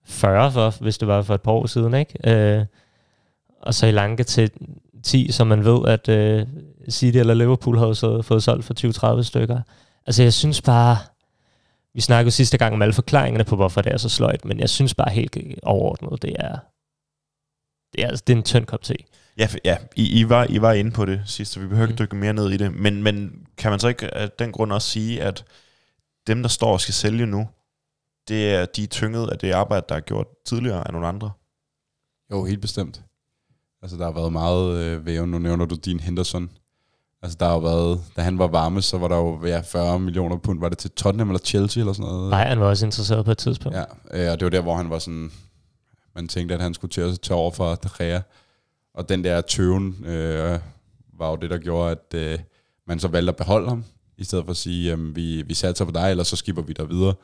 40 for, hvis det var for et par år siden, ikke? Øh, og så i lanke til 10, som man ved, at øh, City eller Liverpool har så fået solgt for 20-30 stykker. Altså, jeg synes bare... Vi snakkede jo sidste gang om alle forklaringerne på, hvorfor det er så sløjt, men jeg synes bare helt overordnet, det er... Det er, altså, det er en tynd kop te. Ja, ja I, I, var, I var inde på det sidst, så vi behøver ikke Mm. dykke mere ned i det. Men, men kan man så ikke af den grund også sige, at dem, der står og skal sælge nu, det er de er tynget af det arbejde, der er gjort tidligere af nogle andre? Jo, helt bestemt. Altså, der har været meget øh, væv. Nu nævner du din Henderson. Altså, der har jo været, da han var varme, så var der jo ja, 40 millioner pund. Var det til Tottenham eller Chelsea eller sådan noget? Bayern var også interesseret på et tidspunkt. Ja, øh, og det var der, hvor han var sådan... Man tænkte, at han skulle til at tage over for De Gea. Og den der tøven øh, var jo det, der gjorde, at øh, man så valgte at beholde ham, i stedet for at sige, at vi, vi satser på dig, eller så skipper vi dig videre.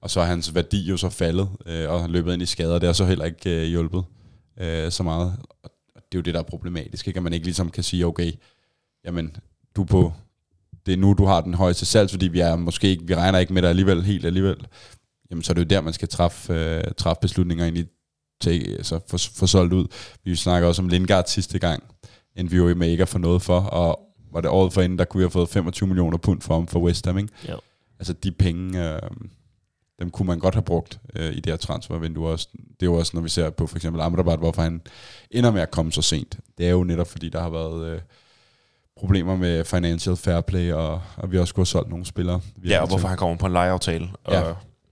Og så er hans værdi jo så faldet, øh, og han løbet ind i skader. Det har så heller ikke øh, hjulpet øh, så meget. Og det er jo det, der er problematisk, ikke? at man ikke ligesom kan sige, okay, jamen, du er på, det er nu, du har den højeste salg, fordi vi er måske ikke, vi regner ikke med dig alligevel, helt alligevel. Jamen, så er det jo der, man skal træffe, øh, træffe beslutninger egentlig, til, altså få, få solgt ud. Vi snakker også om Lingard sidste gang, en vi jo med ikke at få noget for, og var det året for inden, der kunne vi have fået 25 millioner pund for ham for West Ham, ikke? Jo. Altså de penge, øh, dem kunne man godt have brugt øh, i det her transfervindue også. Det er jo også, når vi ser på for eksempel Amrabat, hvorfor han ender med at komme så sent. Det er jo netop, fordi der har været øh, problemer med financial fair play, og, og vi også skulle have solgt nogle spillere. Vi Ja, og hvorfor til- han kommer på en lejeaftale. Og, Ja.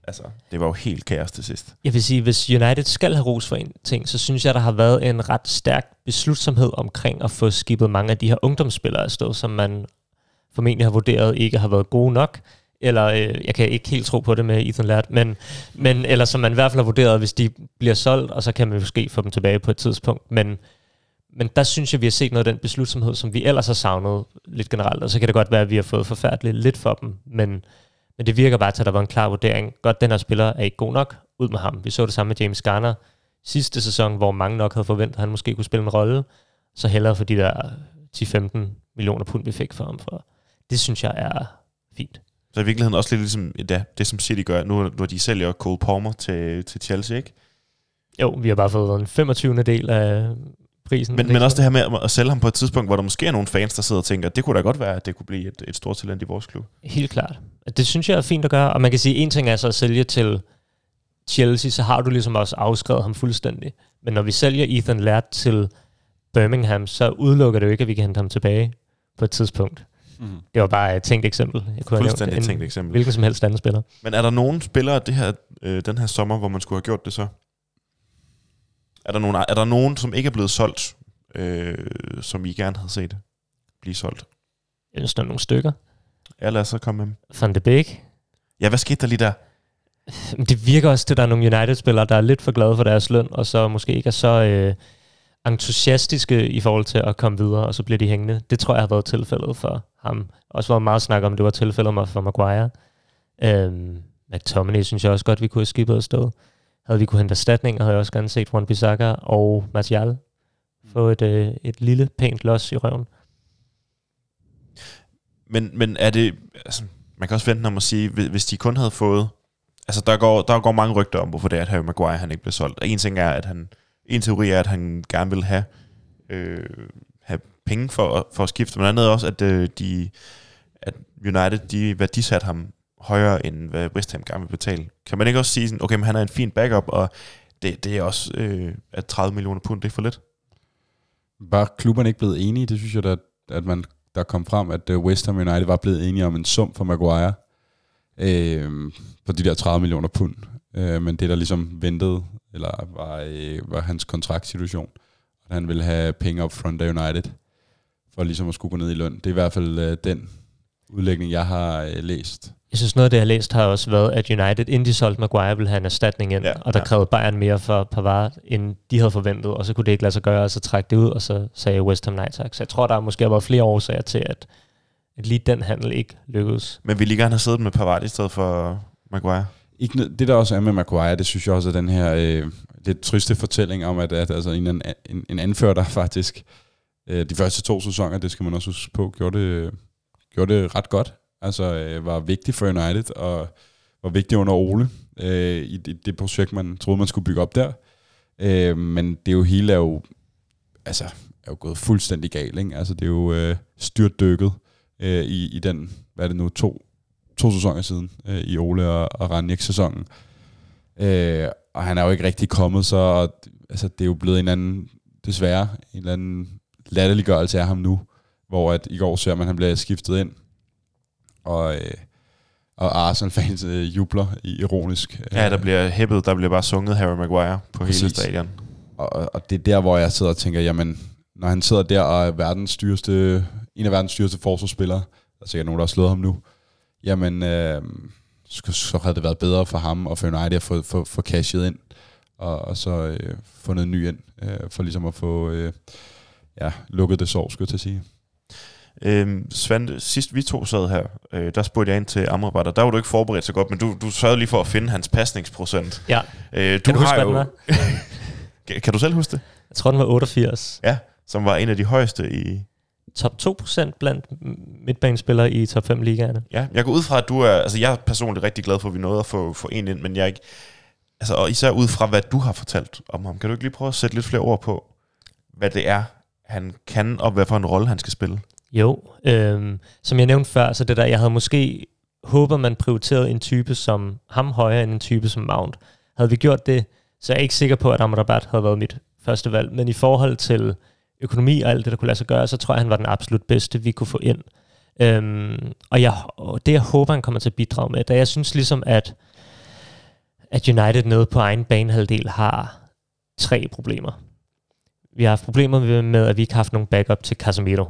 Altså, det var jo helt kaos til sidst. Jeg vil sige, hvis United skal have ros for en ting, så synes jeg, der har været en ret stærk beslutsomhed omkring at få skibet mange af de her ungdomsspillere afsted, som man formentlig har vurderet ikke har været gode nok. Eller øh, jeg kan ikke helt tro på det med Ethan Laird, men, men eller som man i hvert fald har vurderet, hvis de bliver solgt, og så kan man måske få dem tilbage på et tidspunkt. Men, men der synes jeg, vi har set noget af den beslutsomhed, som vi ellers har savnet lidt generelt. Og så kan det godt være, at vi har fået forfærdeligt lidt for dem, men, men det virker bare til, at der var en klar vurdering. Godt, den her spiller er ikke god nok. Ud med ham. Vi så det samme med James Garner sidste sæson, hvor mange nok havde forventet, at han måske kunne spille en rolle. Så hellere for de der 10-15 millioner pund, vi fik for ham. For. Det synes jeg er fint. Så i virkeligheden også lidt ligesom ja, det, som City gør. Nu, nu de sælger Cole Palmer til, til Chelsea, ikke? Jo, vi har bare fået en 25. del af prisen. Men, men også det her med at- sælge ham på et tidspunkt, hvor der måske er nogle fans, der sidder og tænker, det kunne da godt være, at det kunne blive et, et stort talent i vores klub. Helt klart. Det synes jeg er fint at gøre. Og man kan sige, at en ting er så at sælge til Chelsea, så har du ligesom også afskrevet ham fuldstændig. Men når vi sælger Ethan Laird til Birmingham, så udelukker det jo ikke, at vi kan hente ham tilbage på et tidspunkt. Mhm. Det var bare et tænkt eksempel. Jeg kunne have nævnt Fuldstændig en- et tænkt eksempel. Hvilken som helst anden spiller. Men er der nogen spillere det her, øh, den her sommer, hvor man skulle have gjort det så? Er der nogen, er der nogen som ikke er blevet solgt, øh, som I gerne havde set blive solgt? Jeg synes, der er nogle stykker. Ja, lad os så komme med dem. Van de Beek. Ja, hvad skete der lige der? Det virker også til, at der er nogle United-spillere, der er lidt for glade for deres løn, og så måske ikke er så øh, entusiastiske i forhold til at komme videre, og så bliver de hængende. Det tror jeg har været tilfældet for ham. Også var meget snak om, det var tilfældet for Maguire. Øhm, McTominay synes jeg også godt, vi kunne have skibet afsted. Havde vi kunne hente erstatninger, havde jeg også gerne set Juan Bissaka og Martial få et, øh, et lille, pænt los i røven. Men, men er det... Altså, man kan også vente om at sige, hvis, de kun havde fået... Altså, der går, der går mange rygter om, hvorfor det er, at Harry Maguire han ikke blev solgt. En ting er, at han... En teori er, at han gerne vil have, øh, have penge for, for at skifte, men andet er også, at, øh, de, at United, de værdisat ham højere, end hvad West Ham gerne vil betale. Kan man ikke også sige, sådan, okay, men han er en fin backup, og det, det er også, øh, at 30 millioner pund, det er for lidt? Var klubberne ikke blevet enige? Det synes jeg, at, at man, der kom frem, at øh, West Ham United var blevet enige om en sum for Maguire øh, på de der 30 millioner pund. Øh, men det, der ligesom ventede, eller var, øh, var hans kontraktsituation, at han ville have penge op front af United, for ligesom at skulle gå ned i løn. Det er i hvert fald øh, den udlægning, jeg har øh, læst. Jeg synes, noget af det, jeg har læst, har også været, at United, inden de solgte Maguire, ville have en erstatning ind, Ja, og der ja. krævede Bayern mere for Pavard, end de havde forventet, og så kunne det ikke lade sig gøre, og så trække det ud, og så sagde West Ham nej tak. Så jeg tror, der måske har været flere årsager til, at, at lige den handel ikke lykkedes. Men ville I gerne have siddet med Pavard i stedet for Maguire? Ikke, det der også er med Maguire, det synes jeg også er den her øh, lidt triste fortælling om, at, at altså en, en, en anfører, der faktisk øh, de første to sæsoner, det skal man også huske på, gjorde det, gjorde det ret godt. Altså øh, var vigtig for United, og var vigtig under Ole øh, i det, det projekt, man troede, man skulle bygge op der. Øh, men det er jo hele er jo, altså, er jo gået fuldstændig galt. Ikke? Altså, det er jo øh, styrtdykket øh, i, i den, hvad er det nu, to, to sæsoner siden, øh, i Ole og, og Ranjek-sæsonen. Øh, og han er jo ikke rigtig kommet, så og, altså, det er jo blevet en anden, desværre, en eller anden latterliggørelse af ham nu, hvor at i går ser man, at han bliver skiftet ind, og, øh, og Arsenal-fans øh, jubler ironisk. Ja, der bliver hæppet, der bliver bare sunget Harry Maguire på Præcis. hele stadion. og, og det er der, hvor jeg sidder og tænker, jamen, når han sidder der og er verdens dyreste, en af verdens dyreste forsvarsspillere, der er sikkert nogen, der har slået ham nu, jamen, øh, så, så havde det været bedre for ham og for United at få, få, få cashet ind, og, og så øh, få noget ny ind, øh, for ligesom at få øh, ja, lukket det sår, skulle jeg til at sige. Øhm, Svante, sidst vi to sad her, øh, der spurgte jeg ind til Amrabat, og der var du ikke forberedt så godt, men du, du sørgede lige for at finde hans pasningsprocent. Ja, Øh, kan du huske, hvad den var? Kan- kan du selv huske det? Jeg tror, den var 88. Ja, som var en af de højeste i... Top 2% blandt midtbanespillere i top 5 ligaerne. Ja, jeg går ud fra, at du er... Altså, jeg er personligt rigtig glad for, at vi nåede at få, få en ind, men jeg er ikke... Altså, og især ud fra, hvad du har fortalt om ham. Kan du ikke lige prøve at sætte lidt flere ord på, hvad det er, han kan, og hvad for en rolle han skal spille? Jo, øhm, som jeg nævnte før, så det der, jeg havde måske håber man prioriterede en type som ham højere end en type som Mount. Havde vi gjort det, så er jeg ikke sikker på, at Amrabat havde været mit første valg. Men i forhold til økonomi og alt det, der kunne lade sig gøre, så tror jeg, han var den absolut bedste, vi kunne få ind. Øhm, og, jeg, og det, jeg håber, han kommer til at bidrage med, da jeg synes ligesom, at, at United nede på egen banehalvdel har tre problemer. Vi har haft problemer med, med, at vi ikke har haft nogen backup til Casemiro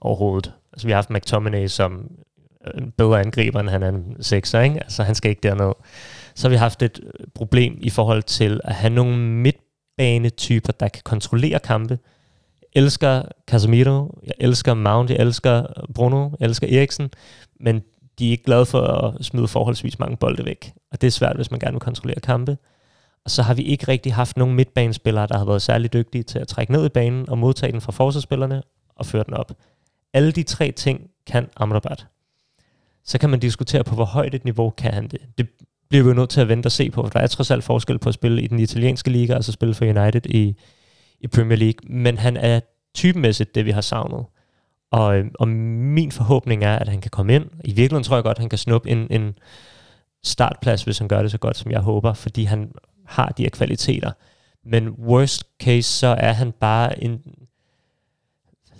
overhovedet. Altså, vi har haft McTominay som øh, en bedre angriber, end han er en sekser, ikke? Altså, han skal ikke derned. Så har vi haft et øh, problem i forhold til at have nogle midtbanetyper, der kan kontrollere kampe. Jeg elsker Casemiro, jeg elsker Mount, jeg elsker Bruno, jeg elsker Eriksen, men de er ikke glade for at smide forholdsvis mange bolde væk. Og det er svært, hvis man gerne vil kontrollere kampe. Og så har vi ikke rigtig haft nogen midtbanespillere, der har været særlig dygtige til at trække ned i banen og modtage den fra forsvarsspillerne og føre den op. Alle de tre ting kan Amrabat. Så kan man diskutere på, hvor højt et niveau kan han det. Det bliver vi jo nødt til at vente og se på, for der er trods alt forskel på at spille i den italienske liga, og så spille for United i, i Premier League. Men han er typemæssigt det, vi har savnet. Og, øhm, og min forhåbning er, at han kan komme ind. I virkeligheden tror jeg godt, at han kan snuppe en, en startplads, hvis han gør det så godt, som jeg håber, fordi han har de her kvaliteter. Men worst case, så er han bare en...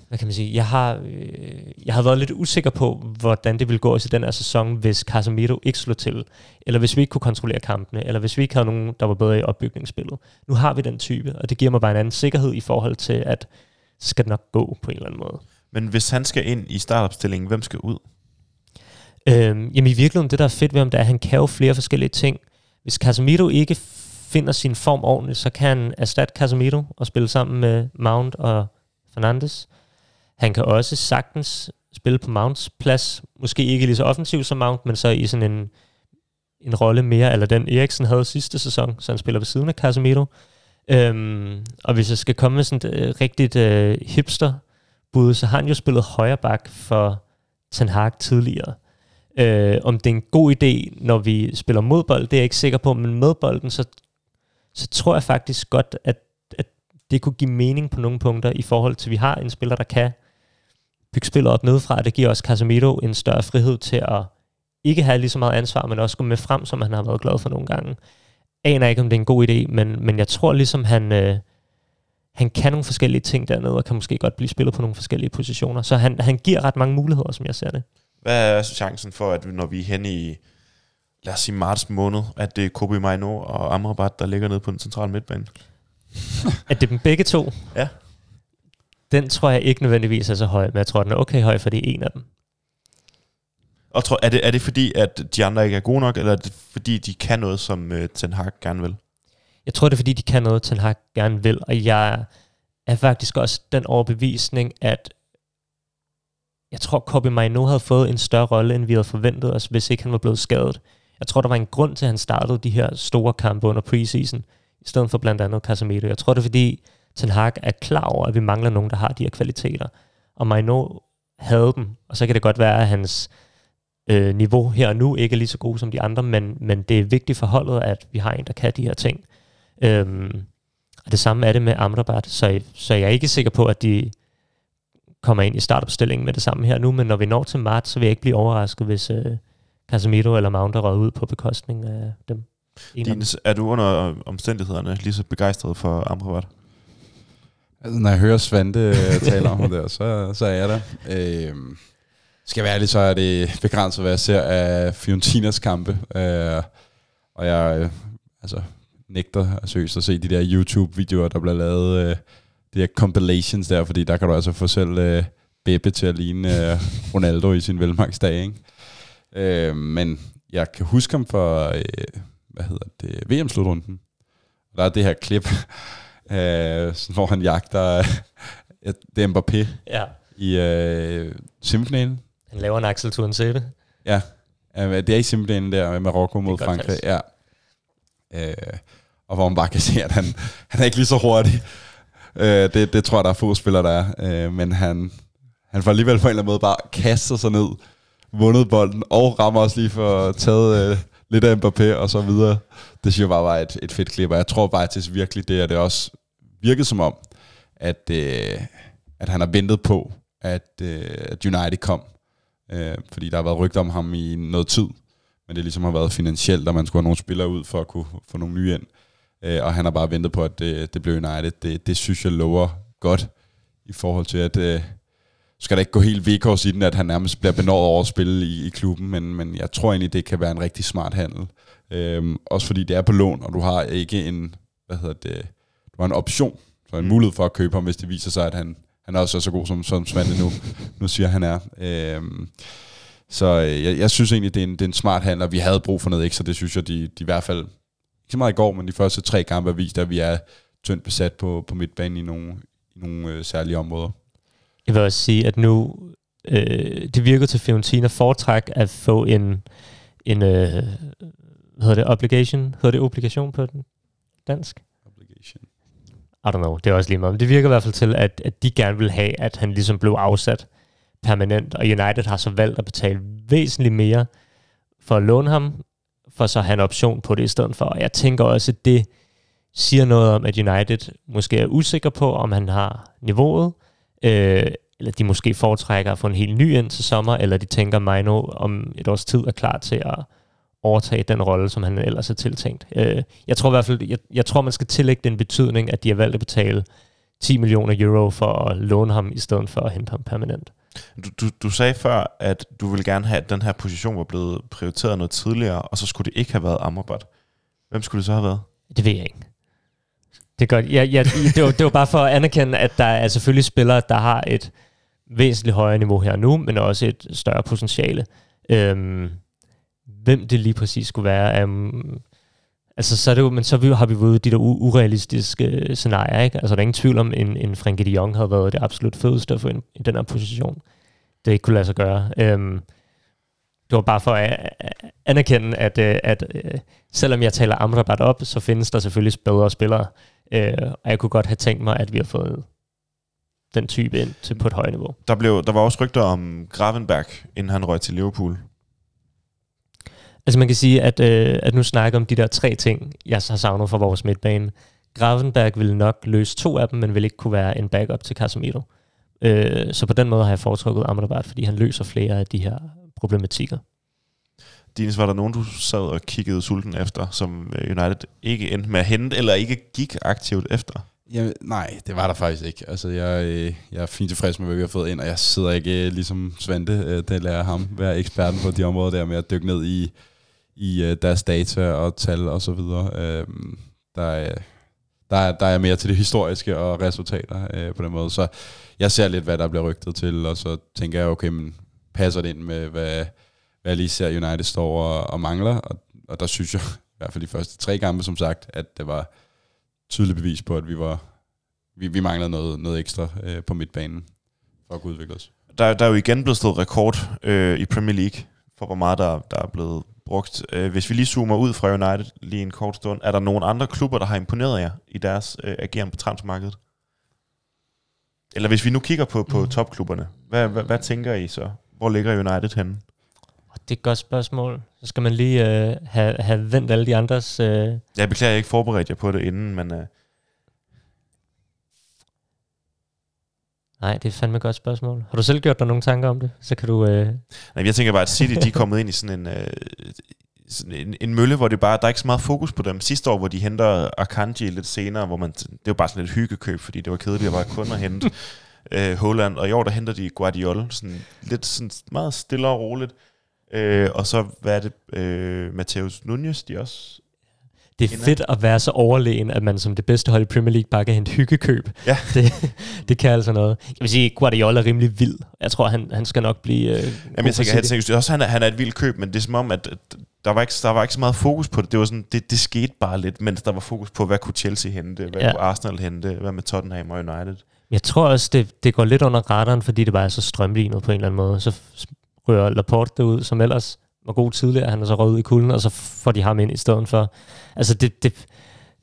Hvad kan man sige? Jeg har, øh, jeg har været lidt usikker på, hvordan det ville gå i den her sæson, hvis Casemiro ikke slog til, eller hvis vi ikke kunne kontrollere kampene, eller hvis vi ikke havde nogen, der var bedre i opbygningsspillet. Nu har vi den type, og det giver mig bare en anden sikkerhed i forhold til, at så skal det nok gå på en eller anden måde. Men hvis han skal ind i startopstillingen, hvem skal ud? Øhm, jamen i virkeligheden, det der er fedt ved ham, det er, at han kan jo flere forskellige ting. Hvis Casemiro ikke finder sin form ordentligt, så kan han erstatte Casemiro og spille sammen med Mount og Fernandes. Han kan også sagtens spille på Mounts plads. Måske ikke lige så offensivt som Mount, men så i sådan en en rolle mere, eller den Eriksen havde sidste sæson, så han spiller ved siden af Casemiro. Øhm, og hvis jeg skal komme med sådan et øh, rigtigt øh, hipster bud, så har han jo spillet højre bak for Ten Hag tidligere. Øh, om det er en god idé, når vi spiller mod bold, det er jeg ikke sikker på, men med bolden, så, så tror jeg faktisk godt, at, at det kunne give mening på nogle punkter i forhold til, at vi har en spiller, der kan bygge spillet op nedefra. Det giver også Casemiro en større frihed til at ikke have lige så meget ansvar, men også gå med frem, som han har været glad for nogle gange. Aner ikke, om det er en god idé, men, men jeg tror ligesom, han, øh, han kan nogle forskellige ting dernede, og kan måske godt blive spillet på nogle forskellige positioner. Så han, han giver ret mange muligheder, som jeg ser det. Hvad er chancen for, at når vi er henne i, lad os sige marts måned, at det er Kobe Maino og Amrabat, der ligger nede på den centrale midtbane? At det er dem begge to? Ja. Den tror jeg ikke nødvendigvis er så høj, men jeg tror, den er okay høj, for det er en af dem. Og tror, er, det, er det fordi, at de andre ikke er gode nok, eller er det fordi, de kan noget, som uh, Ten Hag gerne vil? Jeg tror, det er fordi, de kan noget, Ten Hag gerne vil, og jeg er faktisk også den overbevisning, at jeg tror, Kobe Maino havde fået en større rolle, end vi havde forventet os, hvis ikke han var blevet skadet. Jeg tror, der var en grund til, at han startede de her store kampe under preseason, i stedet for blandt andet Casemiro. Jeg tror, det er fordi, Ten Hag er klar over, at vi mangler nogen, der har de her kvaliteter. Og Maino havde dem, og så kan det godt være, at hans øh, niveau her og nu ikke er lige så god som de andre, men, men det er vigtigt for holdet, at vi har en, der kan de her ting. Øhm, og det samme er det med Amrabat, så, så jeg er ikke sikker på, at de kommer ind i startopstillingen med det samme her nu, men når vi når til marts, så vil jeg ikke blive overrasket, hvis øh, Casemiro eller Mount er røget ud på bekostning af dem. Dines, er du under omstændighederne lige så begejstret for Amrabat? Altså, når jeg hører Svante øh, tale om det, så, så er jeg der. Øh, skal jeg være ærlig, så er det begrænset, hvad jeg ser af Fiorentinas kampe. Øh, og jeg øh, altså, nægter seriøst at se de der YouTube-videoer, der bliver lavet, øh, de der compilations der, fordi der kan du altså få selv øh, Beppe til at ligne øh, Ronaldo i sin velmagsdag, ikke? Øh, men jeg kan huske ham for, øh, hvad hedder det, VM-slutrunden. Der er det her klip, øh, hvor han jagter, det er Mbappé ja. i øh, semifinalen. Han laver en Axel Tuansebe. Ja, øh, det er i semifinalen der med Marokko mod Frankrig. Ja. Øh, og hvor man bare kan se, at han, han er ikke lige så hurtig. Øh, det, det tror jeg, der er få spillere, der er. Øh, men han, han får alligevel på en eller anden måde bare kastet sig ned, vundet bolden, og rammer også lige for taget øh, lidt af Mbappé og så videre. Det synes jeg bare var et, et fedt klip, og jeg tror faktisk virkelig, det er det også virket som om, at, øh, at han har ventet på, at, øh, at United kom. Øh, fordi der har været rygter om ham i noget tid, men det ligesom har været finansielt, at man skulle have nogle spillere ud for at kunne få nogle nye ind. Øh, og han har bare ventet på, at det, det blev United. Det, det synes jeg lover godt i forhold til, at øh, skal der ikke gå helt VK's i den, at han nærmest bliver benådet over at spille i, i klubben, men, men jeg tror egentlig, det kan være en rigtig smart handel. Øhm, også fordi det er på lån, og du har ikke en, hvad hedder det, du har en option, så en mm. mulighed for at købe ham, hvis det viser sig, at han, han er også så god, som, som Svante nu, nu siger, han er. Øhm, så øh, jeg, jeg synes egentlig, det er, en, det er en smart handel, og vi havde brug for noget ekstra, det synes jeg, de, de i hvert fald, ikke så meget i går, men de første tre kampe har vist, at vi er tyndt besat på, på midtbanen i nogle, i nogle øh, særlige områder. Jeg vil også sige, at nu øh, det virker til Fiorentina foretræk at få en, en øh, hvad hedder det, obligation? Hedder det obligation på den dansk? Obligation. I don't know, det er også lige meget. Men det virker i hvert fald til, at, at de gerne vil have, at han ligesom blev afsat permanent, og United har så valgt at betale væsentligt mere for at låne ham, for så at have en option på det i stedet for. Og jeg tænker også, at det siger noget om, at United måske er usikker på, om han har niveauet, øh, eller de måske foretrækker at få en helt ny ind til sommer, eller de tænker, mig nu om et års tid er klar til at overtage den rolle, som han ellers er tiltænkt. Øh, jeg tror i hvert fald, jeg, jeg tror, man skal tillægge den betydning, at de har valgt at betale 10 millioner euro for at låne ham, i stedet for at hente ham permanent. Du, du, du sagde før, at du ville gerne have, at den her position var blevet prioriteret noget tidligere, og så skulle det ikke have været Amrabat. Hvem skulle det så have været? Det ved jeg ikke. Det, er godt. Ja, ja, det, var, det var bare for at anerkende, at der er selvfølgelig spillere, der har et væsentligt højere niveau her nu, men også et større potentiale. Øhm, hvem det lige præcis skulle være, um, altså så er det jo, men så har vi jo de der urealistiske øh, scenarier, ikke? Altså der er ingen tvivl om, en, en Frenkie de Jong havde været det absolut fedeste at få i den her position. Det ikke kunne lade sig gøre. Øhm, det var bare for at at anerkende, at, øh, at, at selvom jeg taler Amrabat op, så findes der selvfølgelig bedre spillere. Øh, og jeg kunne godt have tænkt mig, at vi har fået den type ind til på et højt niveau. Der, blev, der var også rygter om Gravenberg, inden han røg til Liverpool. Altså man kan sige, at, øh, at nu snakker om de der tre ting, jeg har savnet fra vores midtbane. Gravenberg ville nok løse to af dem, men vil ikke kunne være en backup til Casemiro. Øh, så på den måde har jeg foretrukket Amrabat, fordi han løser flere af de her problematikker. Dines, var der nogen, du sad og kiggede sulten efter, som øh, United ikke endte med at hente, eller ikke gik aktivt efter? Jamen, nej, det var der faktisk ikke. Altså, jeg, øh, jeg er fint tilfreds med, hvad vi har fået ind, og jeg sidder ikke øh, ligesom Svante, det lærer ham, være eksperten på de områder der med at dykke ned i, i deres data og tal og så videre. Øhm, der, er, der, er, der er mere til det historiske og resultater på den måde. Så jeg ser lidt, hvad der bliver rygtet til, og så tænker jeg, okay, men passer det ind med, hvad, hvad jeg lige ser United står og, og mangler, og, og der synes jeg, i hvert fald de første tre kampe, som sagt, at det var tydeligt bevis på, at vi var vi, vi manglede noget, noget ekstra øh, på midtbanen for at kunne udvikle os. Der, der er jo igen blevet slået rekord øh, i Premier League, for hvor meget der, der er blevet brugt. Øh, hvis vi lige zoomer ud fra United lige en kort stund, er der nogen andre klubber, der har imponeret jer i deres øh, ageren på transfermarkedet? Eller hvis vi nu kigger på, på Mm. topklubberne, hvad, hvad, hvad tænker I så? Hvor ligger United henne? Det er et godt spørgsmål. Så skal man lige øh, have, have vendt alle de andres... Øh, Jeg beklager, jeg ikke forberedt jer på det inden, men øh, nej, det er fandme et godt spørgsmål. Har du selv gjort dig nogle tanker om det? Så kan du... Øh, nej, jeg tænker bare, at City de er kommet ind i sådan en, øh, sådan en, en mølle, hvor det bare, der er ikke så meget fokus på dem. Sidste år, hvor de henter Akanji lidt senere, hvor man, det var bare sådan et hyggekøb, fordi det var kedeligt at bare kun at hente øh, Holland, og i år der henter de Guardiol, sådan lidt sådan meget stille og roligt. Øh, og så, hvad er det, øh, Mateus Nunez, de også det er fedt at være så overlegen, at man som det bedste hold i Premier League bare kan hente hyggekøb. Ja. Det, det kan altså noget. Jeg vil sige, Guardiola er rimelig vild. Jeg tror, han, han skal nok blive... Øh, Jamen, jeg tænker, City. tænker også, han er, han er et vildt køb, men det er som om, at, der, var ikke, der var ikke så meget fokus på det. Det, var sådan, det, det skete bare lidt, mens der var fokus på, hvad kunne Chelsea hente, hvad ja. kunne Arsenal hente, hvad med Tottenham og United. Jeg tror også, det, det går lidt under radaren, fordi det bare er så strømlignet på en eller anden måde. Så rører Laporte derud, som ellers var god tidligere. Han er så røget ud i kulden, og så får de ham ind i stedet for. Altså, det, det,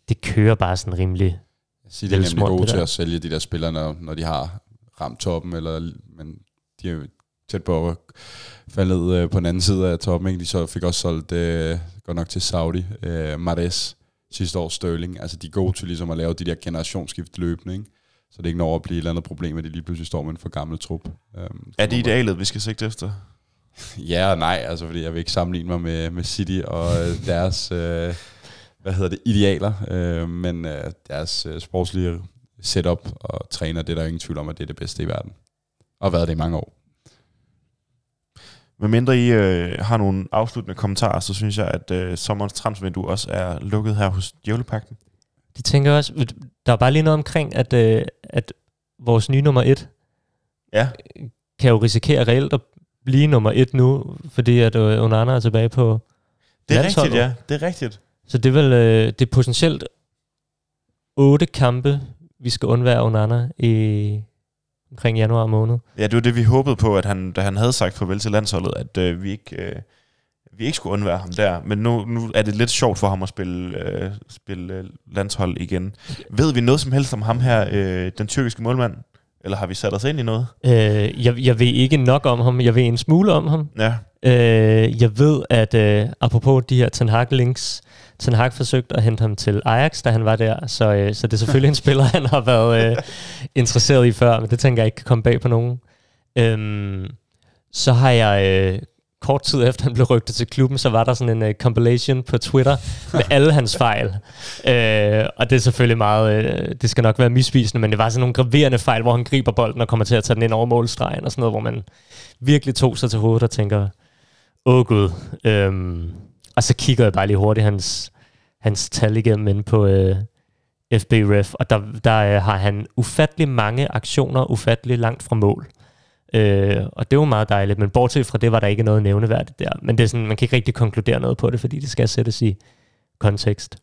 det kører bare sådan rimelig... City er nemlig gode det til at sælge de der spillere, når, når de har ramt toppen, eller, men de er jo tæt på at falde ned øh, på den anden side af toppen. Ikke? De så fik også solgt, øh, godt nok til Saudi, øh, Mares sidste år Sterling. Altså de er gode til ligesom at lave de der generationsskift løbende, ikke? Så det er ikke når at blive et eller andet problem, at de lige pludselig står med en for gammel trup. Um, Er det idealet, vi skal sigte efter? Ja og nej, altså fordi jeg vil ikke sammenligne mig med, med City og øh, deres, øh, hvad hedder det, idealer, øh, men øh, deres øh, sportslige setup og træner, det er der ingen tvivl om, at det er det bedste i verden. Og har været det i mange år. Hvad mindre I øh, har nogle afsluttende kommentarer, så synes jeg, at øh, sommerens transfervindue også er lukket her hos Djævlepakten. Det tænker jeg også. Der er bare lige noget omkring, at, øh, at vores nye nummer et Ja, kan jo risikere reelt at blive nummer et nu, fordi at øh, Onana er tilbage på... det er rigtigt, ja. Det er rigtigt. Så det er vel øh, det er potentielt otte kampe, vi skal undvære Onana i omkring januar måned. Ja, det var det, vi håbede på, at han, da han havde sagt farvel til landsholdet, at øh, vi ikke... Øh, vi ikke skulle undvære ham der, men nu, nu er det lidt sjovt for ham at spille, øh, spille øh, landshold igen. Ved vi noget som helst om ham her, øh, den tyrkiske målmand? Eller har vi sat os ind i noget? Øh, jeg, jeg ved ikke nok om ham, jeg ved en smule om ham. Ja, Øh, jeg ved, at øh, apropos de her Ten Hag links, Ten Hag forsøgte at hente ham til Ajax, da han var der, så, øh, så det er selvfølgelig en spiller, han har været øh, interesseret i før, men det tænker jeg ikke kan komme bag på nogen. Øhm, så har jeg øh, kort tid efter han blev rygtet til klubben, så var der sådan en uh, compilation på Twitter med alle hans fejl. Øh, og det er selvfølgelig meget, øh, det skal nok være misvisende, men det var sådan nogle graverende fejl, hvor han griber bolden og kommer til at tage den ind over målstregen og sådan noget, hvor man virkelig tog sig til hovedet og tænker, åh oh, gud. Øhm, og så kigger jeg bare lige hurtigt hans, hans tal igennem inde på øh, FB Ref, og der, der øh, har han ufattelig mange aktioner, ufattelig langt fra mål. Øh, og det var meget dejligt, men bortset fra det var der ikke noget nævneværdigt der. Men det er sådan, man kan ikke rigtig konkludere noget på det, fordi det skal sættes i kontekst.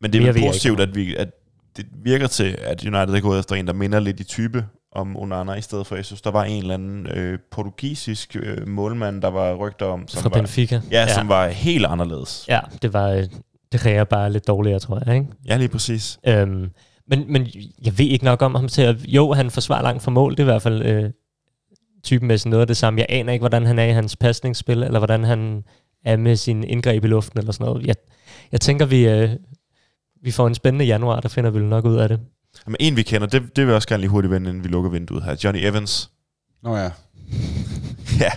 men det er vel positivt, at, vi, at det virker til, at United er gået efter en, der minder lidt i type om Onana i stedet for. Jeg synes, der var en eller anden øh, portugisisk øh, målmand, der var rygter om, som Fra var, Benfica. ja, ja, som var helt anderledes. Ja, det var... øh, Det reagerer bare lidt dårligere, tror jeg, ikke? Ja, lige præcis. Øhm, men, men jeg ved ikke nok om ham til at... Jo, han forsvarer langt fra mål. Det er i hvert fald øh, typemæssigt noget af det samme. Jeg aner ikke, hvordan han er i hans pasningsspil, eller hvordan han er med sin indgreb i luften, eller sådan noget. Jeg, jeg tænker, vi, øh, vi får en spændende januar, der finder vi vel nok ud af det. Men en, vi kender, det, det vil jeg også gerne lige hurtigt vende, inden vi lukker vinduet her. Johnny Evans. Nå ja. Ja.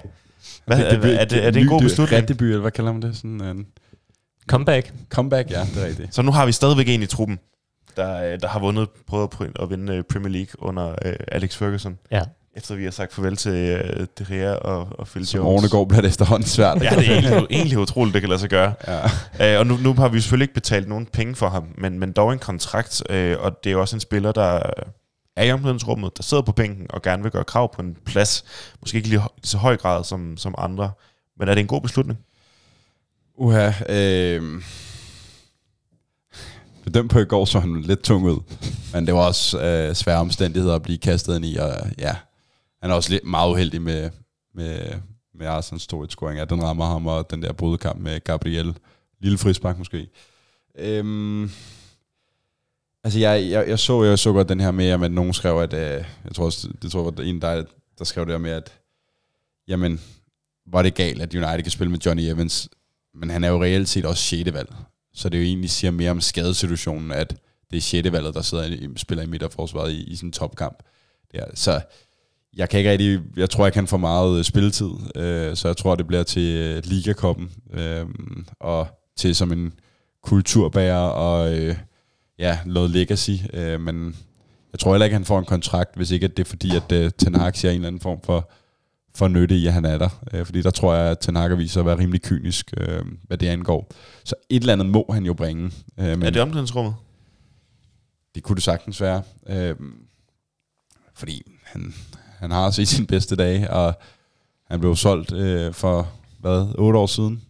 Hvad, er, er, er, det, er det en god beslutning? Debut, eller hvad kalder man det? Sådan en Comeback. comeback, ja, det er rigtigt. Så nu har vi stadigvæk en i truppen, der, øh, der har vundet, prøvet at pr- at vinde øh, Premier League under øh, Alex Ferguson. Ja. Efter vi har sagt farvel til øh, De Gea og, og Phil Som Jones. årene går, bliver det efterhånden svært. Ja, det er egentlig, egentlig utroligt, det kan lade sig gøre. ja. Øh, og nu, nu har vi selvfølgelig ikke betalt nogen penge for ham, men, men dog en kontrakt, øh, og det er jo også en spiller, der er i omklædningsrummet, der sidder på bænken og gerne vil gøre krav på en plads. Måske ikke lige så høj grad som, som andre. Men er det en god beslutning? Uha, øh... Bedømt på i går, så han lidt tung ud. Men det var også øh, svære omstændigheder at blive kastet ind i, og ja, han er også lidt meget uheldig med, med, med Arsens 2-1-scoring, at den rammer ham, og den der brudkamp med Gabriel. Lille frispark måske. Øhm, altså, jeg, jeg, jeg, så, jeg så godt den her med, at nogen skrev, at, øh, jeg tror også, det tror jeg var en, der, der skrev det her med, at jamen, var det galt, at United kan spille med Johnny Evans, men han er jo reelt set også 6. valg. Så det er jo egentlig siger mere om skadesituationen, at det er 6. valget, der sidder i, spiller i midterforsvaret i, i sin topkamp. Ja, så jeg kan ikke rigtig, jeg tror ikke han får meget øh, spilletid, øh, så jeg tror det bliver til øh, Ligakoppen, øh, og til som en kulturbærer og øh, ja, noget legacy, øh, men jeg tror heller ikke, han får en kontrakt, hvis ikke at det er fordi, at øh, Ten Hag siger en eller anden form for for nytte i, at han er der. Øh, fordi der tror jeg, at Ten Hag viser at være rimelig kynisk, øh, hvad det angår. Så et eller andet må han jo bringe. Øh, Men er det omklædningsrummet? det kunne det sagtens være. Øh, fordi han, han har set sine bedste dage, og han blev solgt øh, for, hvad, otte år siden.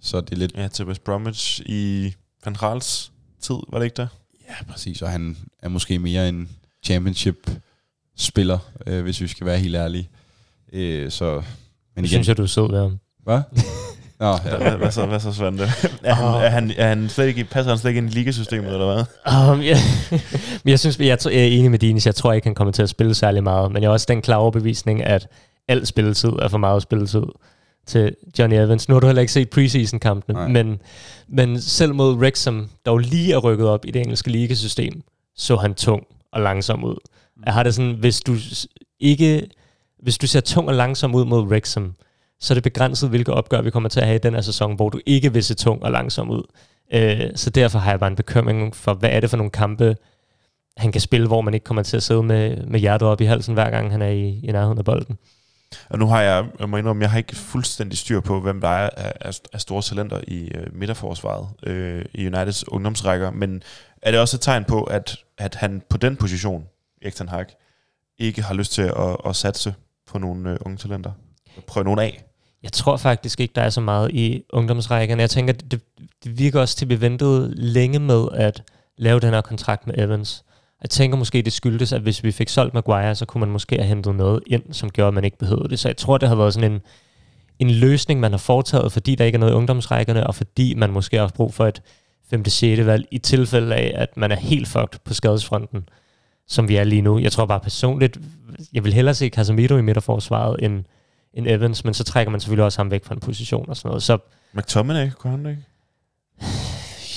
Så det er lidt... Ja, til West Bromwich i Van Gaals tid, var det ikke der? Ja, præcis. Og han er måske mere en championship-spiller, øh, hvis vi skal være helt ærlige. Øh, så... Men Det synes jeg, du er sød ved ham. Hvad? Nå, Ja. ja. Hvad, hvad, så, hvad så, Svante? Er han, er han, er han slet ikke, passer han slet ikke ind i ligasystemet, eller hvad? Um, ja. men jeg synes, jeg, jeg er enig med Dines. Jeg tror ikke, han kommer til at spille særlig meget. Men jeg har også den klare overbevisning, at al spilletid er for meget spilletid til Johnny Evans. Nu har du heller ikke set preseason-kampene, Nej. men, men selv mod Wrexham, der jo lige er rykket op i det engelske ligasystem, så han tung og langsom ud. Jeg har det sådan, hvis du ikke, hvis du ser tung og langsom ud mod Wrexham, så er det begrænset, hvilke opgør vi kommer til at have i den her sæson, hvor du ikke vil se tung og langsom ud. Øh, så derfor har jeg bare en bekymring for, hvad er det for nogle kampe, han kan spille, hvor man ikke kommer til at sidde med, med hjertet op i halsen, hver gang han er i, i nærheden af bolden. Og nu har jeg, jeg må indrømme, jeg har ikke fuldstændig styr på, hvem der er af, store talenter i øh, midterforsvaret øh, i Uniteds ungdomsrækker, men er det også et tegn på, at, at han på den position, Erik Hag, ikke har lyst til at, at satse på nogle øh, unge talenter? Prøve nogen af? Jeg tror faktisk ikke, der er så meget i ungdomsrækkerne. Jeg tænker, det, det virker også til, at vi ventede længe med at lave den her kontrakt med Evans. Jeg tænker måske, det skyldtes, at hvis vi fik solgt Maguire, så kunne man måske have hentet noget ind, som gjorde, at man ikke behøvede det. Så jeg tror, det har været sådan en, en løsning, man har foretaget, fordi der ikke er noget i ungdomsrækkerne, og fordi man måske har brug for et 5. 6. valg, i tilfælde af, at man er helt fucked på skadesfronten, som vi er lige nu. Jeg tror bare personligt, jeg vil hellere se Casemiro i midterforsvaret end, end Evans, men så trækker man selvfølgelig også ham væk fra en position og sådan noget. Så McTominay, kunne han det ikke?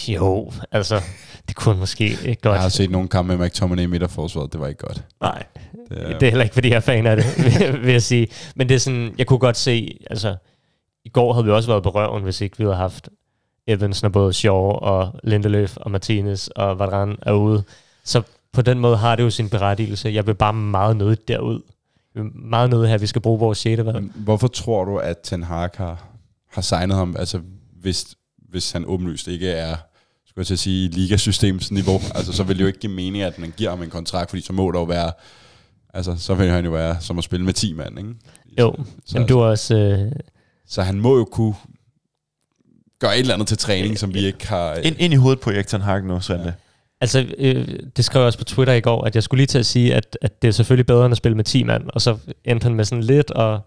jo, altså, det kunne måske ikke godt. Jeg har set nogle kampe med McTominay i midterforsvaret, det var ikke godt. Nej, Det, det er heller ikke, fordi jeg er fan af det, vil- jeg sige. Men det er sådan, jeg kunne godt se, altså, i går havde vi også været på røven, hvis ikke vi havde haft Evans, når både Shaw og Lindeløf og Martinez og Varane er ude. Så på den måde har det jo sin berettigelse. Jeg vil bare meget nødt derud. Meget nødt her, at vi skal bruge vores 6. valg. Hvorfor tror du, at Ten Hag har, har signet ham, altså hvis, hvis han åbenlyst ikke er, skulle jeg til at sige, ligasystemsniveau, altså så vil det jo ikke give mening, at man giver ham en kontrakt, fordi så må der jo være, altså så vil han jo være som at spille med 10 mand, ikke? Jo, så, men du er også... Øh, så han må jo kunne gøre et eller andet til træning, som vi ikke har... Ind, ind i hovedet på Erik Ten Hag nu, Svante. Ja. Altså, øh, det skrev jeg også på Twitter i går, at jeg skulle lige til at sige, at, at det er selvfølgelig bedre end at spille med 10 mand, og så endte han med sådan lidt og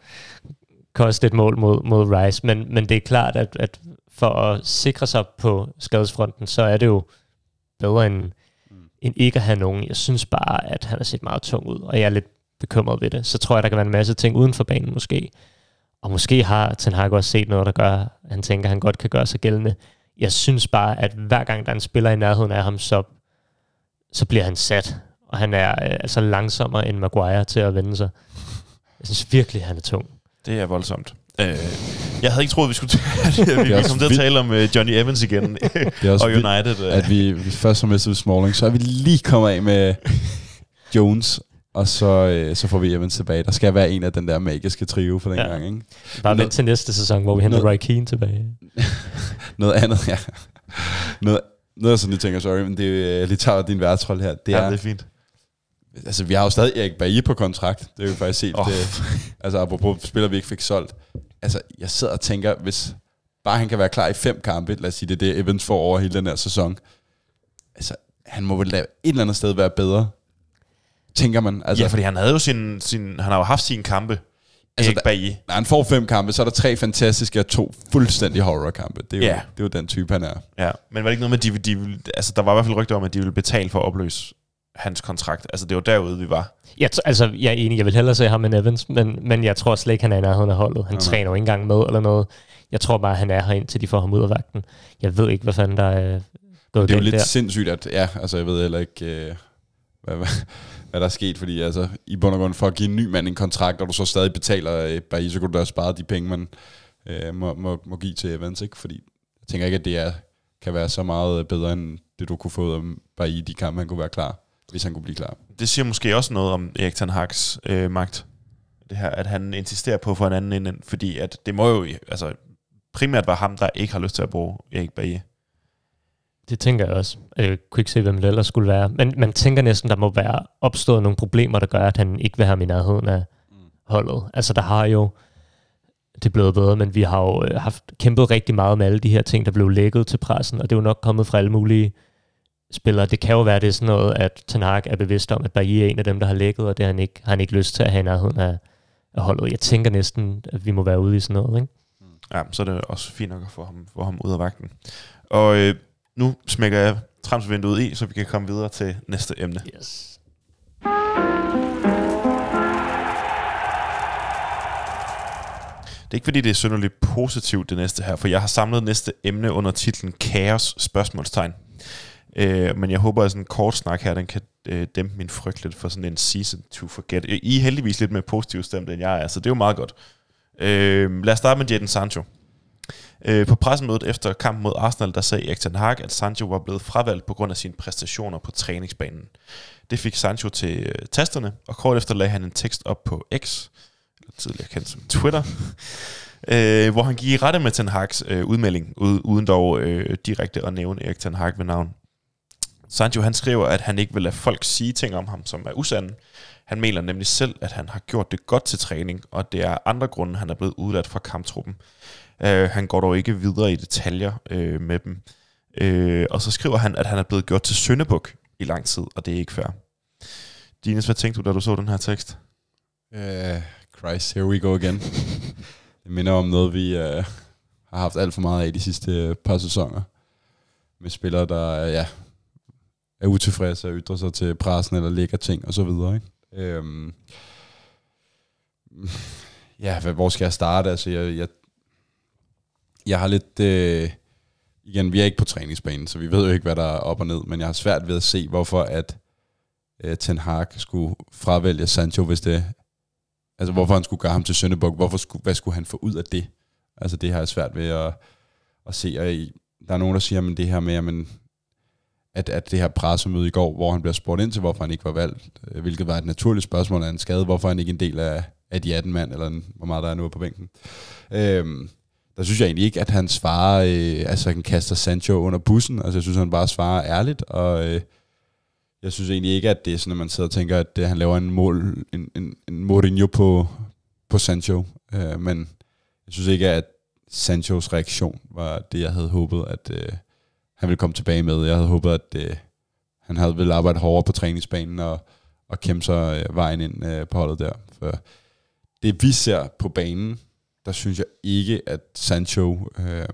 koste et mål mod, mod Rice. Men, men det er klart, at, at for at sikre sig på skadesfronten, så er det jo bedre end, mm. end ikke at have nogen. Jeg synes bare, at han har set meget tung ud, og jeg er lidt bekymret ved det. Så tror jeg, der kan være en masse ting uden for banen måske. Og måske har Ten Hag også set noget, der gør, at han tænker, at han godt kan gøre sig gældende. Jeg synes bare, at hver gang der er en spiller i nærheden af ham, så, så bliver han sat. Og han er øh, altså langsommere end Maguire til at vende sig. Jeg synes virkelig, at han er tung. Det er voldsomt. Øh, jeg havde ikke troet, vi skulle vi, vi kom til at tale om uh, Johnny Evans igen. Det er også og United. Vildt, at vi, vi først har mistet Smalling, så er vi lige kommet af med Jones, og så, øh, så får vi Evans tilbage. Der skal være en af den der magiske trio for den ja. gang, ikke? Bare vent til næste sæson, hvor vi henter Roy Keane tilbage. noget andet, ja. Noget, noget sådan, jeg tænker, sorry, men det er lige tager din værtsrolle her. Det ja, er, det er fint. Altså, vi har jo stadig Erik Bailly på kontrakt. Det er jo faktisk helt... Oh. Det, altså, apropos spiller, vi ikke fik solgt. Altså, jeg sidder og tænker, hvis bare han kan være klar i fem kampe, lad os sige, det er det, Evans får over hele den her sæson. Altså, han må vel lave et eller andet sted være bedre, tænker man. Altså, ja, fordi han havde jo sin, sin, han har jo haft sine kampe, altså, Erik Bailly. Når han får fem kampe, så er der tre fantastiske og to fuldstændig horror-kampe. Det er, jo, ja. det er jo den type, han er. Ja, men var det ikke noget med, at de, de, altså, der var i hvert fald rygter om, at de ville betale for at opløse hans kontrakt. Altså, det var derude, vi var. Jeg, altså, jeg er enig, jeg vil hellere se ham end Evans, men, men jeg tror slet ikke, han er i nærheden af holdet. Han okay. træner jo ikke engang med eller noget. Jeg tror bare, han er her indtil de får ham ud af vagten. Jeg ved ikke, hvad fanden der er gået Det er jo lidt der. sindssygt, at ja, altså, jeg ved heller ikke, øh, hvad, hvad, hvad der er sket, fordi altså, i bund og grund for at give en ny mand en kontrakt, og du så stadig betaler øh, bare så kunne du da spare de penge, man øh, må, må, må give til Evans, ikke? Fordi jeg tænker ikke, at det er, kan være så meget øh, bedre, end det du kunne få ud af bare i de kampe, han kunne være klar hvis han kunne blive klar. Det siger måske også noget om Erik Ten Hag's øh, magt. Det her, at han insisterer på for en anden ind, fordi at det må jo altså, primært være ham, der ikke har lyst til at bruge Erik Bailly. Det tænker jeg også. Jeg kunne ikke se, hvem det ellers skulle være. Men man tænker næsten, der må være opstået nogle problemer, der gør, at han ikke vil have i nærheden af holdet. Altså, der har jo det er blevet bedre, men vi har jo øh, haft kæmpet rigtig meget med alle de her ting, der blev lækket til pressen, og det er jo nok kommet fra alle mulige spillere. Det kan jo være, det er sådan noget, at Ten Hag er bevidst om, at Bailly er en af dem, der har lækket, og det har han ikke, har han ikke lyst til at have i nærheden af, af holdet. Jeg tænker næsten, at vi må være ude i sådan noget, ikke? Ja, så er det også fint nok at få ham, få ham ud af vagten. Og øh, nu smækker jeg transfervinduet i, så vi kan komme videre til næste emne. Yes. Det er ikke fordi, det er synderligt positivt det næste her, for jeg har samlet næste emne under titlen Kaos spørgsmålstegn. Øh, men jeg håber, at sådan en kort snak her, den kan øh, dæmpe min frygt lidt for sådan en season to forget. I er heldigvis lidt mere positiv stemt, end jeg er, så det er jo meget godt. Øh, lad os starte med Jadon Sancho. Øh, på pressemødet efter kampen mod Arsenal, der sagde Erik Ten Hag, at Sancho var blevet fravalgt på grund af sine præstationer på træningsbanen. Det fik Sancho til øh, tasterne, og kort efter lagde han en tekst op på X, eller tidligere kendt som Twitter, øh, hvor han gik i rette med Ten Hags øh, udmelding, uden dog øh, direkte at nævne Erik Ten Hag ved navn. Sancho han skriver, at han ikke vil lade folk sige ting om ham, som er usande. Han mener nemlig selv, at han har gjort det godt til træning, og det er andre grunde, han er blevet udladt fra kamptruppen. Uh, han går dog ikke videre i detaljer uh, med dem. Uh, og så skriver han, at han er blevet gjort til søndebuk i lang tid, og det er ikke fair. Dines, hvad tænkte du, da du så den her tekst? Uh, Christ, here we go again. det minder om noget, vi uh, har haft alt for meget af de sidste par sæsoner. Med spillere, der ja, er utilfredse og ytrer sig til pressen eller lægger ting og så videre. Ikke? Øhm, ja, hvor skal jeg starte? Altså, jeg, jeg, jeg har lidt... Øh, igen, vi er ikke på træningsbanen, så vi ved jo ikke, hvad der er op og ned, men jeg har svært ved at se, hvorfor at øh, Ten Hag skulle fravælge Sancho, hvis det... Altså, hvorfor han skulle gøre ham til Sønderborg, hvorfor skulle, hvad skulle han få ud af det? Altså, det har jeg svært ved at, at se. Og der er nogen, der siger, at det her med, at at, at det her pressemøde i går, hvor han bliver spurgt ind til, hvorfor han ikke var valgt, øh, hvilket var et naturligt spørgsmål af en skade, hvorfor han ikke en del af, af de 18 mand, eller en, hvor meget der er nu på bænken. Øhm, der synes jeg egentlig ikke, at han svarer, øh, altså han kaster Sancho under bussen, altså jeg synes, han bare svarer ærligt, og øh, jeg synes egentlig ikke, at det er sådan, at man sidder og tænker, at det, han laver en mål, en, en, en Mourinho på, på Sancho, øh, men jeg synes ikke, at Sanchos reaktion var det, jeg havde håbet, at, øh, han ville komme tilbage med. Jeg havde håbet, at øh, han havde ville arbejde hårdere på træningsbanen og, og kæmpe sig øh, vejen ind øh, på holdet der. For det vi ser på banen, der synes jeg ikke, at Sancho øh,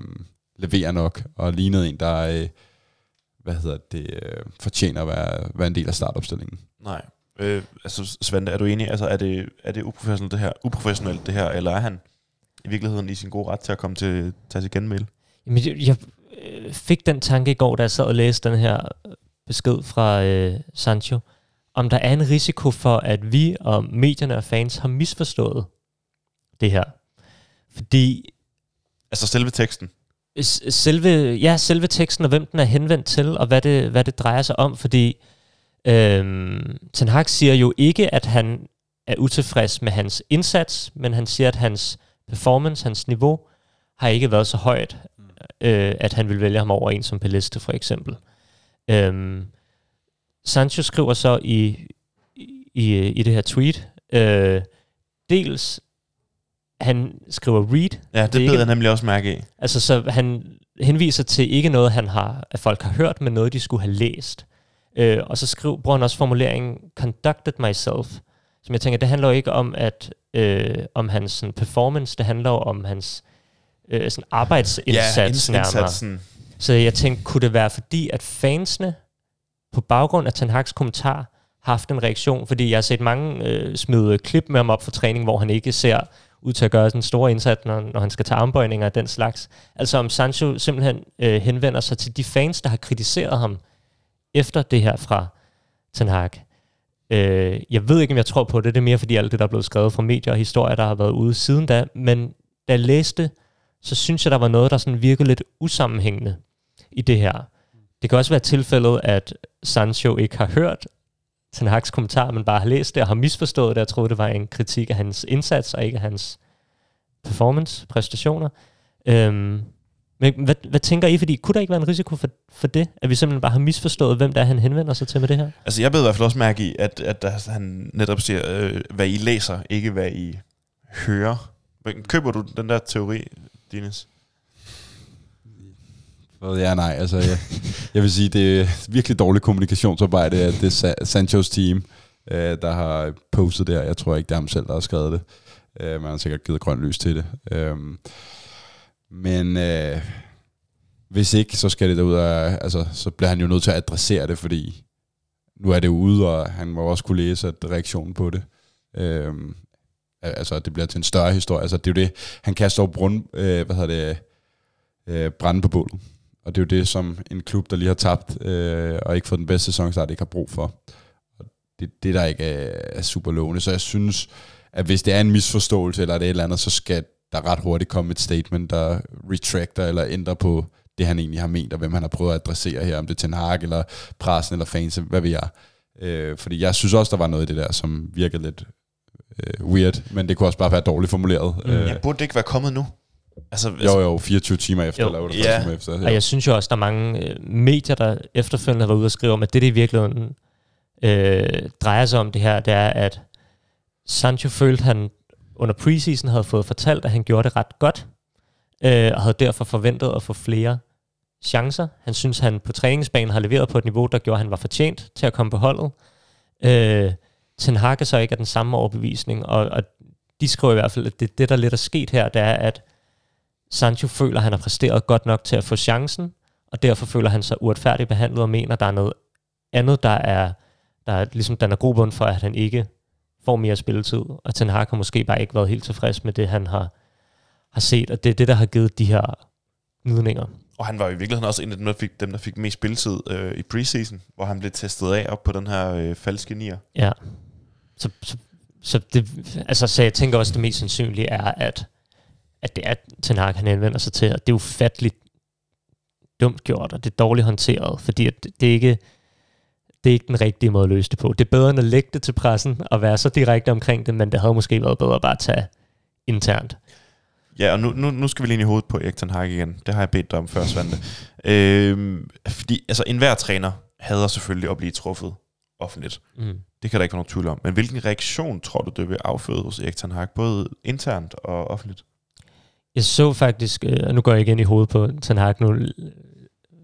leverer nok, og lignede en, der øh, hvad hedder det, øh, fortjener at være, være en del af startopstillingen. Nej. Øh, altså, Svante, er du enig? Altså, er det, er det uprofessionelt det her, uprofessionelt det her, eller er han i virkeligheden i sin gode ret til at komme til, tage til genmail? Jamen, jeg, jeg øh, fik den tanke i går, da jeg sad og læste den her besked fra øh, Sancho, om der er en risiko for, at vi og medierne og fans har misforstået det her. Fordi Altså selve teksten? selve, ja, selve teksten og hvem den er henvendt til, og hvad det, hvad det drejer sig om, fordi øhm, Ten Hag siger jo ikke, at han er utilfreds med hans indsats, men han siger, at hans performance, hans niveau, har ikke været så højt, øh, at han vil vælge ham over en som Peliste for eksempel. Øhm, Sancho skriver så i, i, i det her tweet, øh, dels han skriver read, Ja, det, Det er det ikke- bed jeg nemlig også mærke i. Altså, så han henviser til ikke noget, han har, at folk har hørt, men noget, de skulle have læst. Øh, og så skriver, bruger han også formuleringen conducted myself, som jeg tænker, det handler jo ikke om, at øh, om hans sådan, performance, det handler jo om hans øh, sådan arbejdsindsats ja, inds- nærmere. Så jeg tænkte, kunne det være fordi, at fansene på baggrund af Ten Hag's kommentar har haft en reaktion? Fordi jeg har set mange øh, smide klip med ham op for træning, hvor han ikke ser ud til at gøre den store indsats, når, når han skal tage armbøjninger og den slags. Altså om Sancho simpelthen øh, henvender sig til de fans, der har kritiseret ham efter det her fra Ten Hag. Øh, jeg ved ikke, om jeg tror på det. Det er mere fordi alt det, der er blevet skrevet fra medier og historier, der har været ude siden da. Men da jeg læste, så synes jeg, der var noget, der sådan virkede lidt usammenhængende i det her. Det kan også være tilfældet, at Sancho ikke har hørt Ten Hag's kommentar, men bare har læst det og har misforstået det. og troede, det var en kritik af hans indsats og ikke af hans performance, præstationer. Øhm, men hvad, hvad tænker I? Fordi kunne der ikke være en risiko for, for det? At vi simpelthen bare har misforstået, hvem der er, han henvender sig til med det her? Altså, jeg ved i hvert fald også mærke i, at, at der, han netop siger, øh, hvad I læser, ikke hvad I hører. Men Køber du den der teori, Dines? Ja, nej, altså jeg, jeg vil sige, det er virkelig dårligt kommunikationsarbejde, at det er Sa- Sanchos team, øh, der har postet det her. Jeg tror ikke, det er ham selv, der har skrevet det. Øh, man har sikkert givet grønt lys til det. Øh, men øh, hvis ikke, så skal det derud af, altså, så bliver han jo nødt til at adressere det, fordi nu er det ude, og han må også kunne læse at reaktionen på det. Øh, altså, det bliver til en større historie. Altså, det er jo det, han kaster over brund, øh, hvad hedder det, øh, brænde på bålet. Og det er jo det, som en klub, der lige har tabt, øh, og ikke fået den bedste sæsonstart, ikke har brug for. Og det, det der ikke er, er super lovende. Så jeg synes, at hvis det er en misforståelse, eller det er et eller andet, så skal der ret hurtigt komme et statement, der retracter eller ændrer på det, han egentlig har ment, og hvem han har prøvet at adressere her, om det er Ten Hag, eller pressen, eller fans, hvad ved jeg. Øh, fordi jeg synes også, der var noget i det der, som virkede lidt øh, weird, men det kunne også bare være dårligt formuleret. Mm. Øh, Jeg burde det ikke være kommet nu. Altså, hvis, jo, jo, 24 timer efter, Jo. eller 48 Ja. timer efter. Og jeg synes jo også, der er mange øh, medier, der efterfølgende har været ude og skrive om, at det, det i virkeligheden øh, drejer sig om det her, det er, at Sancho følte, at han under preseason havde fået fortalt, at han gjorde det ret godt, øh, og havde derfor forventet at få flere chancer. Han synes, han på træningsbanen har leveret på et niveau, der gjorde, at han var fortjent til at komme på holdet. Øh, Ten Hag er så ikke af den samme overbevisning, og, og de skriver i hvert fald, at det, det, der lidt er sket her, det er, at Sancho føler, at han har præsteret godt nok til at få chancen, og derfor føler han sig uretfærdigt behandlet og mener, at der er noget andet, der er, der er ligesom den er grobund for, at han ikke får mere spilletid. Og Ten Hag har måske bare ikke været helt tilfreds med det, han har, har set, og det er det, der har givet de her gnidninger. Og han var i virkeligheden også en af dem, der fik, dem, der fik mest spilletid øh, i preseason, hvor han blev testet af op på den her øh, falske nier. Ja. Så, så, så, det, altså, så jeg tænker også, at det mest sandsynlige er, at, at det er Ten Hag, han henvender sig til, og det er ufatteligt dumt gjort, og det er dårligt håndteret, fordi at det, det er ikke det er ikke den rigtige måde at løse det på. Det er bedre end at lægge det til pressen og være så direkte omkring det, men det havde måske været bedre at bare tage internt. Ja, og nu, nu, nu skal vi lige ind i hovedet på Erik Ten Hag igen. Det har jeg bedt dig om før, Svante. øhm, fordi altså, enhver træner hader selvfølgelig at blive truffet offentligt. Mm. Det kan der ikke være nogen tvivl om. Men hvilken reaktion tror du, det vil afføde hos Erik Ten Hag, både internt og offentligt? Jeg så faktisk, øh, og nu går jeg igen i hovedet på Ten Hag, nu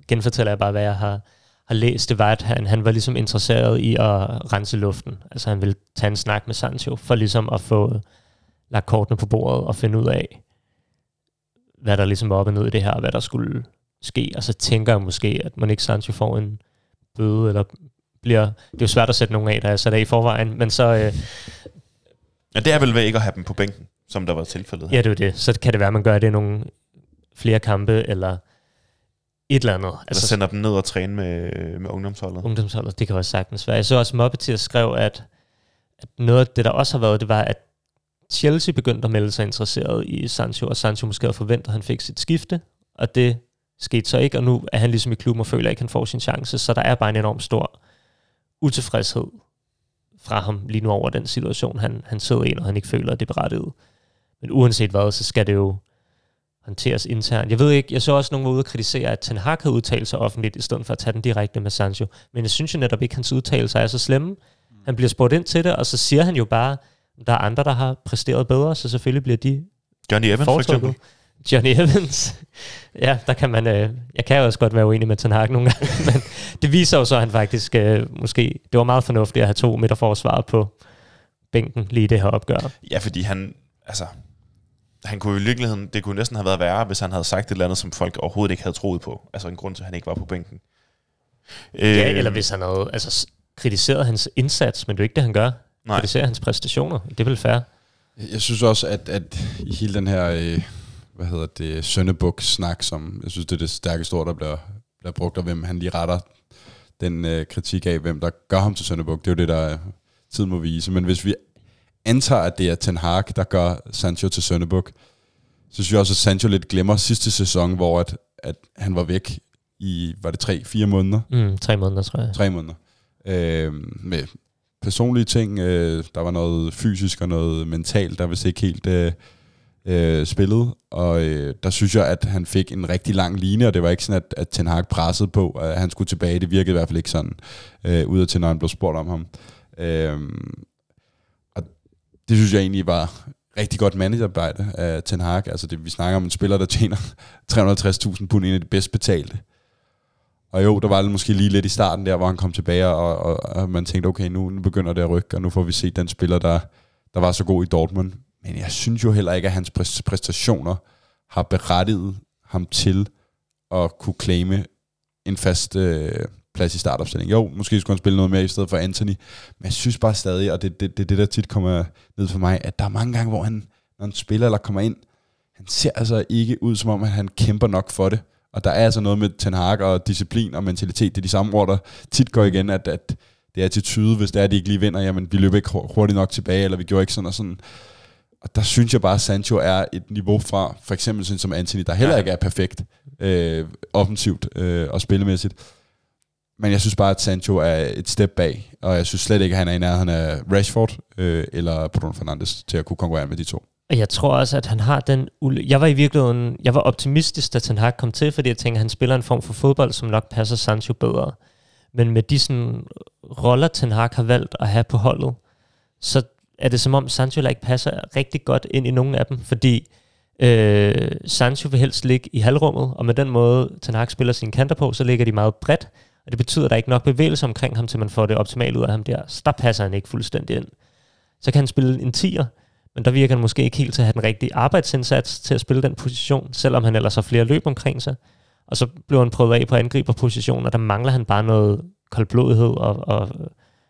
genfortæller jeg bare, hvad jeg har, har læst, det var, at han, han var ligesom interesseret i at rense luften. Altså han ville tage en snak med Sancho, for ligesom at få lagt kortene på bordet og finde ud af, hvad der ligesom var op og ned i det her, og hvad der skulle ske. Og så tænker jeg måske, at man ikke Sancho får en bøde, eller bliver... Det er jo svært at sætte nogen af, der er sat af i forvejen, men så... Øh, Ja, det er vel ved ikke at have dem på bænken, som der var tilfældet her. ja, det er det. Så kan det være, at man gør det i nogle flere kampe, eller et eller andet. Altså, Altså, sender dem ned og træne med, med ungdomsholdet. ungdomsholdet, det kan også sagtens være. Jeg så også Moppetir skrev, at, at noget af det, der også har været, det var, at Chelsea begyndte at melde sig interesseret i Sancho, og Sancho måske havde forventet, at han fik sit skifte, og det skete så ikke, og nu er han ligesom i klubben og føler ikke, at han får sin chance, så der er bare en enorm stor utilfredshed fra ham lige nu over den situation, han, han sidder i, når han ikke føler, at det er berettiget. Men uanset hvad, så skal det jo håndteres internt. Jeg ved ikke, jeg så også nogen var ude og kritisere, at Ten Hag havde udtalt sig offentligt, i stedet for at tage den direkte med Sancho. Men jeg synes jo netop ikke, at hans udtalelser er så slemme. Han bliver spurgt ind til det, og så siger han jo bare, at der er andre, der har præsteret bedre, så selvfølgelig bliver de Johnny Evans for eksempel. Johnny Evans. ja, der kan man... Øh, jeg kan jo også godt være uenig med Ten Hag nogle gange, men det viser jo så, at han faktisk øh, måske... Det var meget fornuftigt at have to midterforsvar på bænken lige det her opgør. Ja, fordi han, altså, han kunne i virkeligheden, det kunne næsten have været værre, hvis han havde sagt et eller andet, som folk overhovedet ikke havde troet på. Altså en grund til, at han ikke var på bænken. Øh, Ja, eller hvis han havde altså, kritiseret hans indsats, men det er jo ikke det, han gør. Nej. Kritiserer hans præstationer. Det er vel fair. Jeg synes også, at, at i hele den her, øh, hvad hedder det, Sønnebuk-snak, som jeg synes, det er det stærkeste ord, der bliver, bliver brugt, og hvem han lige retter den øh, kritik af, hvem der gør ham til Sønnebuk. Det er jo det, der øh, tiden må vise. Men hvis vi antager, at det er Ten Hag, der gør Sancho til Sønnebuk, så synes jeg også, at Sancho lidt glemmer sidste sæson, hvor at, at han var væk i, var det tre, fire måneder? Mm, tre måneder, tror jeg. Tre måneder. Øh, med personlige ting. Øh, der var noget fysisk og noget mentalt, der vist ikke helt øh, øh, spillet. Og øh, der synes jeg, at han fik en rigtig lang linje, og det var ikke sådan, at, at Ten Hag pressede på, at han skulle tilbage. Det virkede i hvert fald ikke sådan, øh, ud af til, når han blev spurgt om ham. Øh, det synes jeg egentlig var rigtig godt managerarbejde af Ten Hag. Altså det, vi snakker om en spiller, der tjener 350.000 pund, en af de bedst betalte. Og jo, der var måske lige lidt i starten der, hvor han kom tilbage, og, og, og man tænkte, okay, nu, nu begynder det at rykke, og nu får vi set den spiller, der, der var så god i Dortmund. Men jeg synes jo heller ikke, at hans præstationer har berettiget ham til at kunne claime en fast øh, plads i startopstillingen. Jo, måske skulle han spille noget mere i stedet for Anthony, men jeg synes bare stadig, og det er det, det, det, der tit kommer ned for mig, at der er mange gange, hvor han, når han spiller eller kommer ind, han ser altså ikke ud som om, at han kæmper nok for det. Og der er altså noget med Ten Hag og disciplin og mentalitet. Det er de samme ord, der tit går igen, at, at det er attitude, hvis det er, at de ikke lige vinder, jamen vi løber ikke hu- hurtigt nok tilbage, eller vi gjorde ikke sådan og sådan. Og der synes jeg bare, at Sancho er et niveau fra, for eksempel sådan som Anthony, der heller Ja. ikke er perfekt øh, offensivt øh, og spillemæssigt. Men jeg synes bare, at Sancho er et step bag, og jeg synes slet ikke, at han er i nærheden af Rashford øh, eller Bruno Fernandes til at kunne konkurrere med de to. Og jeg tror også, at han har den... ule- Jeg var i virkeligheden... Jeg var optimistisk, da Ten Hag kom til, fordi jeg tænkte, at han spiller en form for fodbold, som nok passer Sancho bedre. Men med de sådan, roller, Ten Hag har valgt at have på holdet, så er det som om Sancho ikke passer rigtig godt ind i nogen af dem, fordi øh, Sancho vil helst ligge i halvrummet, og med den måde, Ten Hag spiller sine kanter på, så ligger de meget bredt, og det betyder, at der er ikke nok bevægelse omkring ham, til man får det optimale ud af ham der. Så der passer han ikke fuldstændig ind. Så kan han spille en tier, men der virker han måske ikke helt til at have den rigtige arbejdsindsats til at spille den position, selvom han ellers har flere løb omkring sig. Og så bliver han prøvet af på angriberposition, og der mangler han bare noget koldblodighed og, og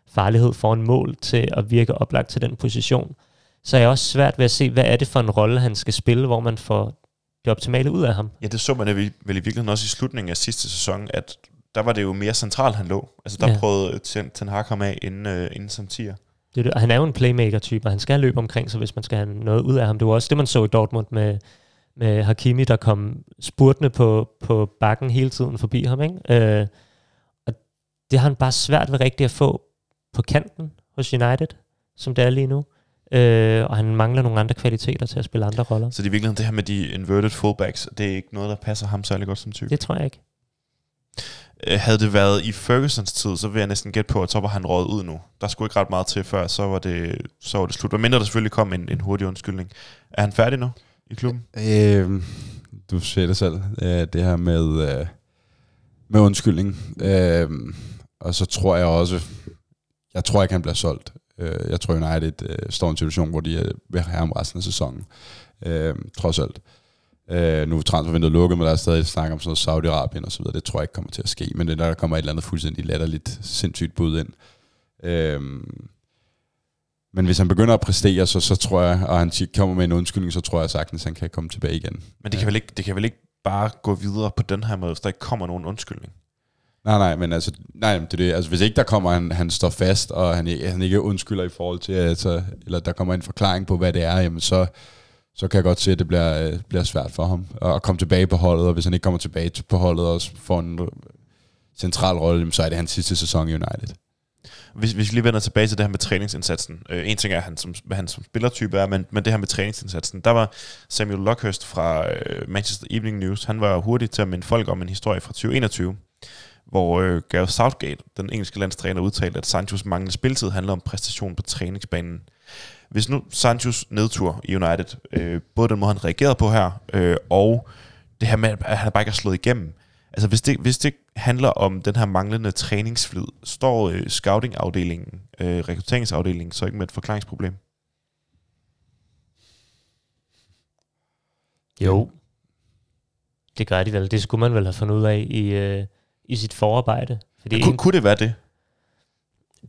farlighed foran mål til at virke oplagt til den position. Så er jeg også svært ved at se, hvad er det for en rolle, han skal spille, hvor man får det optimale ud af ham. Ja, det så man vel i virkeligheden også i slutningen af sidste sæson, at der var det jo mere centralt, han lå. Altså der Ja. prøvede Ten, Ten Hag ham af inden, øh, inden som tier. Det er det. Og han er jo en playmaker-type, og han skal løbe omkring sig, hvis man skal have noget ud af ham. Det var også det, man så i Dortmund med, med Hakimi, der kom spurtende på, på bakken hele tiden forbi ham. Ikke? Øh, og det har han bare svært ved rigtigt at få på kanten hos United, som det er lige nu. Øh, og han mangler nogle andre kvaliteter til at spille andre roller. Så det er i virkeligheden det her med de inverted fullbacks, det er ikke noget, der passer ham særlig godt som type. Det tror jeg ikke. Øh, havde det været i Fergusons tid, så vil jeg næsten gætte på, at så var han råd ud nu. Der skulle ikke ret meget til før, så var det, så var det slut. Hvad mindre der selvfølgelig kom en, en hurtig undskyldning. Er han færdig nu i klubben? Øh, du ser det selv, øh, det her med, øh, med undskyldning. Øh, og så tror jeg også, jeg tror ikke, han bliver solgt. Øh, jeg tror, United øh, står i en situation, hvor de øh, vil have ham resten af sæsonen. Øh, trods alt. Øh, nu er transfervinduet lukket, men der er stadig snak om sådan noget Saudi-Arabien og så videre. Det tror jeg ikke kommer til at ske, men det er, der kommer et eller andet fuldstændig latterligt sindssygt bud ind. Øh, men hvis han begynder at præstere, så, så tror jeg, og han kommer med en undskyldning, så tror jeg sagtens, han kan komme tilbage igen. Men det kan, vel ikke, det kan vel ikke bare gå videre på den her måde, hvis der ikke kommer nogen undskyldning? Nej, nej, men altså, nej, det er det. Altså, hvis ikke der kommer, han, han står fast, og han, han ikke undskylder i forhold til, altså, eller der kommer en forklaring på, hvad det er, jamen så, så kan jeg godt se, at det bliver, øh, bliver svært for ham at komme tilbage på holdet, og hvis han ikke kommer tilbage på holdet og får en central rolle, så er det hans sidste sæson i United. Hvis, hvis vi lige vender tilbage til det her med træningsindsatsen. Øh, en ting er, han som, hvad han som spillertype er, men, men det her med træningsindsatsen. Der var Samuel Lockhurst fra øh, Manchester Evening News, han var hurtig til at minde folk om en historie fra 2021, hvor øh, Gareth Southgate, den engelske landstræner, udtalte, at Sanchos manglende spilletid handler om præstation på træningsbanen. Hvis nu Sanchos nedtur i United, øh, både den måde, han reagerede på her, øh, og det her med, at han bare ikke har slået igennem, Altså hvis det, hvis det handler om den her manglende træningsflid, står øh, scouting-afdelingen, øh, rekrutteringsafdelingen, så ikke med et forklaringsproblem? Jo. Det gør de vel. Det skulle man vel have fundet ud af i, øh, i sit forarbejde. Fordi kunne, kunne det være det?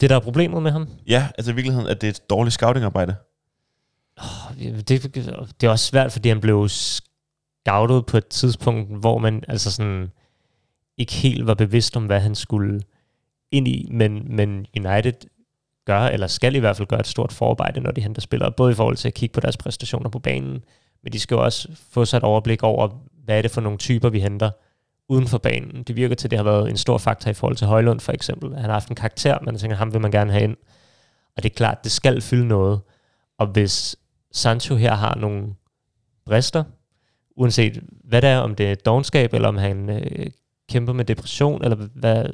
Det, der er problemet med ham? Ja, altså i virkeligheden, at det er et dårligt scouting-arbejde. Oh, det, det er også svært, fordi han blev scoutet på et tidspunkt, hvor man altså sådan ikke helt var bevidst om, hvad han skulle ind i, men, men United gør, eller skal i hvert fald gøre et stort forarbejde, når de henter spillere, både i forhold til at kigge på deres præstationer på banen, men de skal jo også få sig et overblik over, hvad er det for nogle typer, vi henter uden for banen. Det virker til, at det har været en stor faktor i forhold til Højlund for eksempel. Han har haft en karakter, man tænker, ham vil man gerne have ind. Og det er klart, det skal fylde noget. Og hvis Sancho her har nogle brister, uanset hvad det er, om det er dogenskab, eller om han øh, kæmper med depression, eller hvad,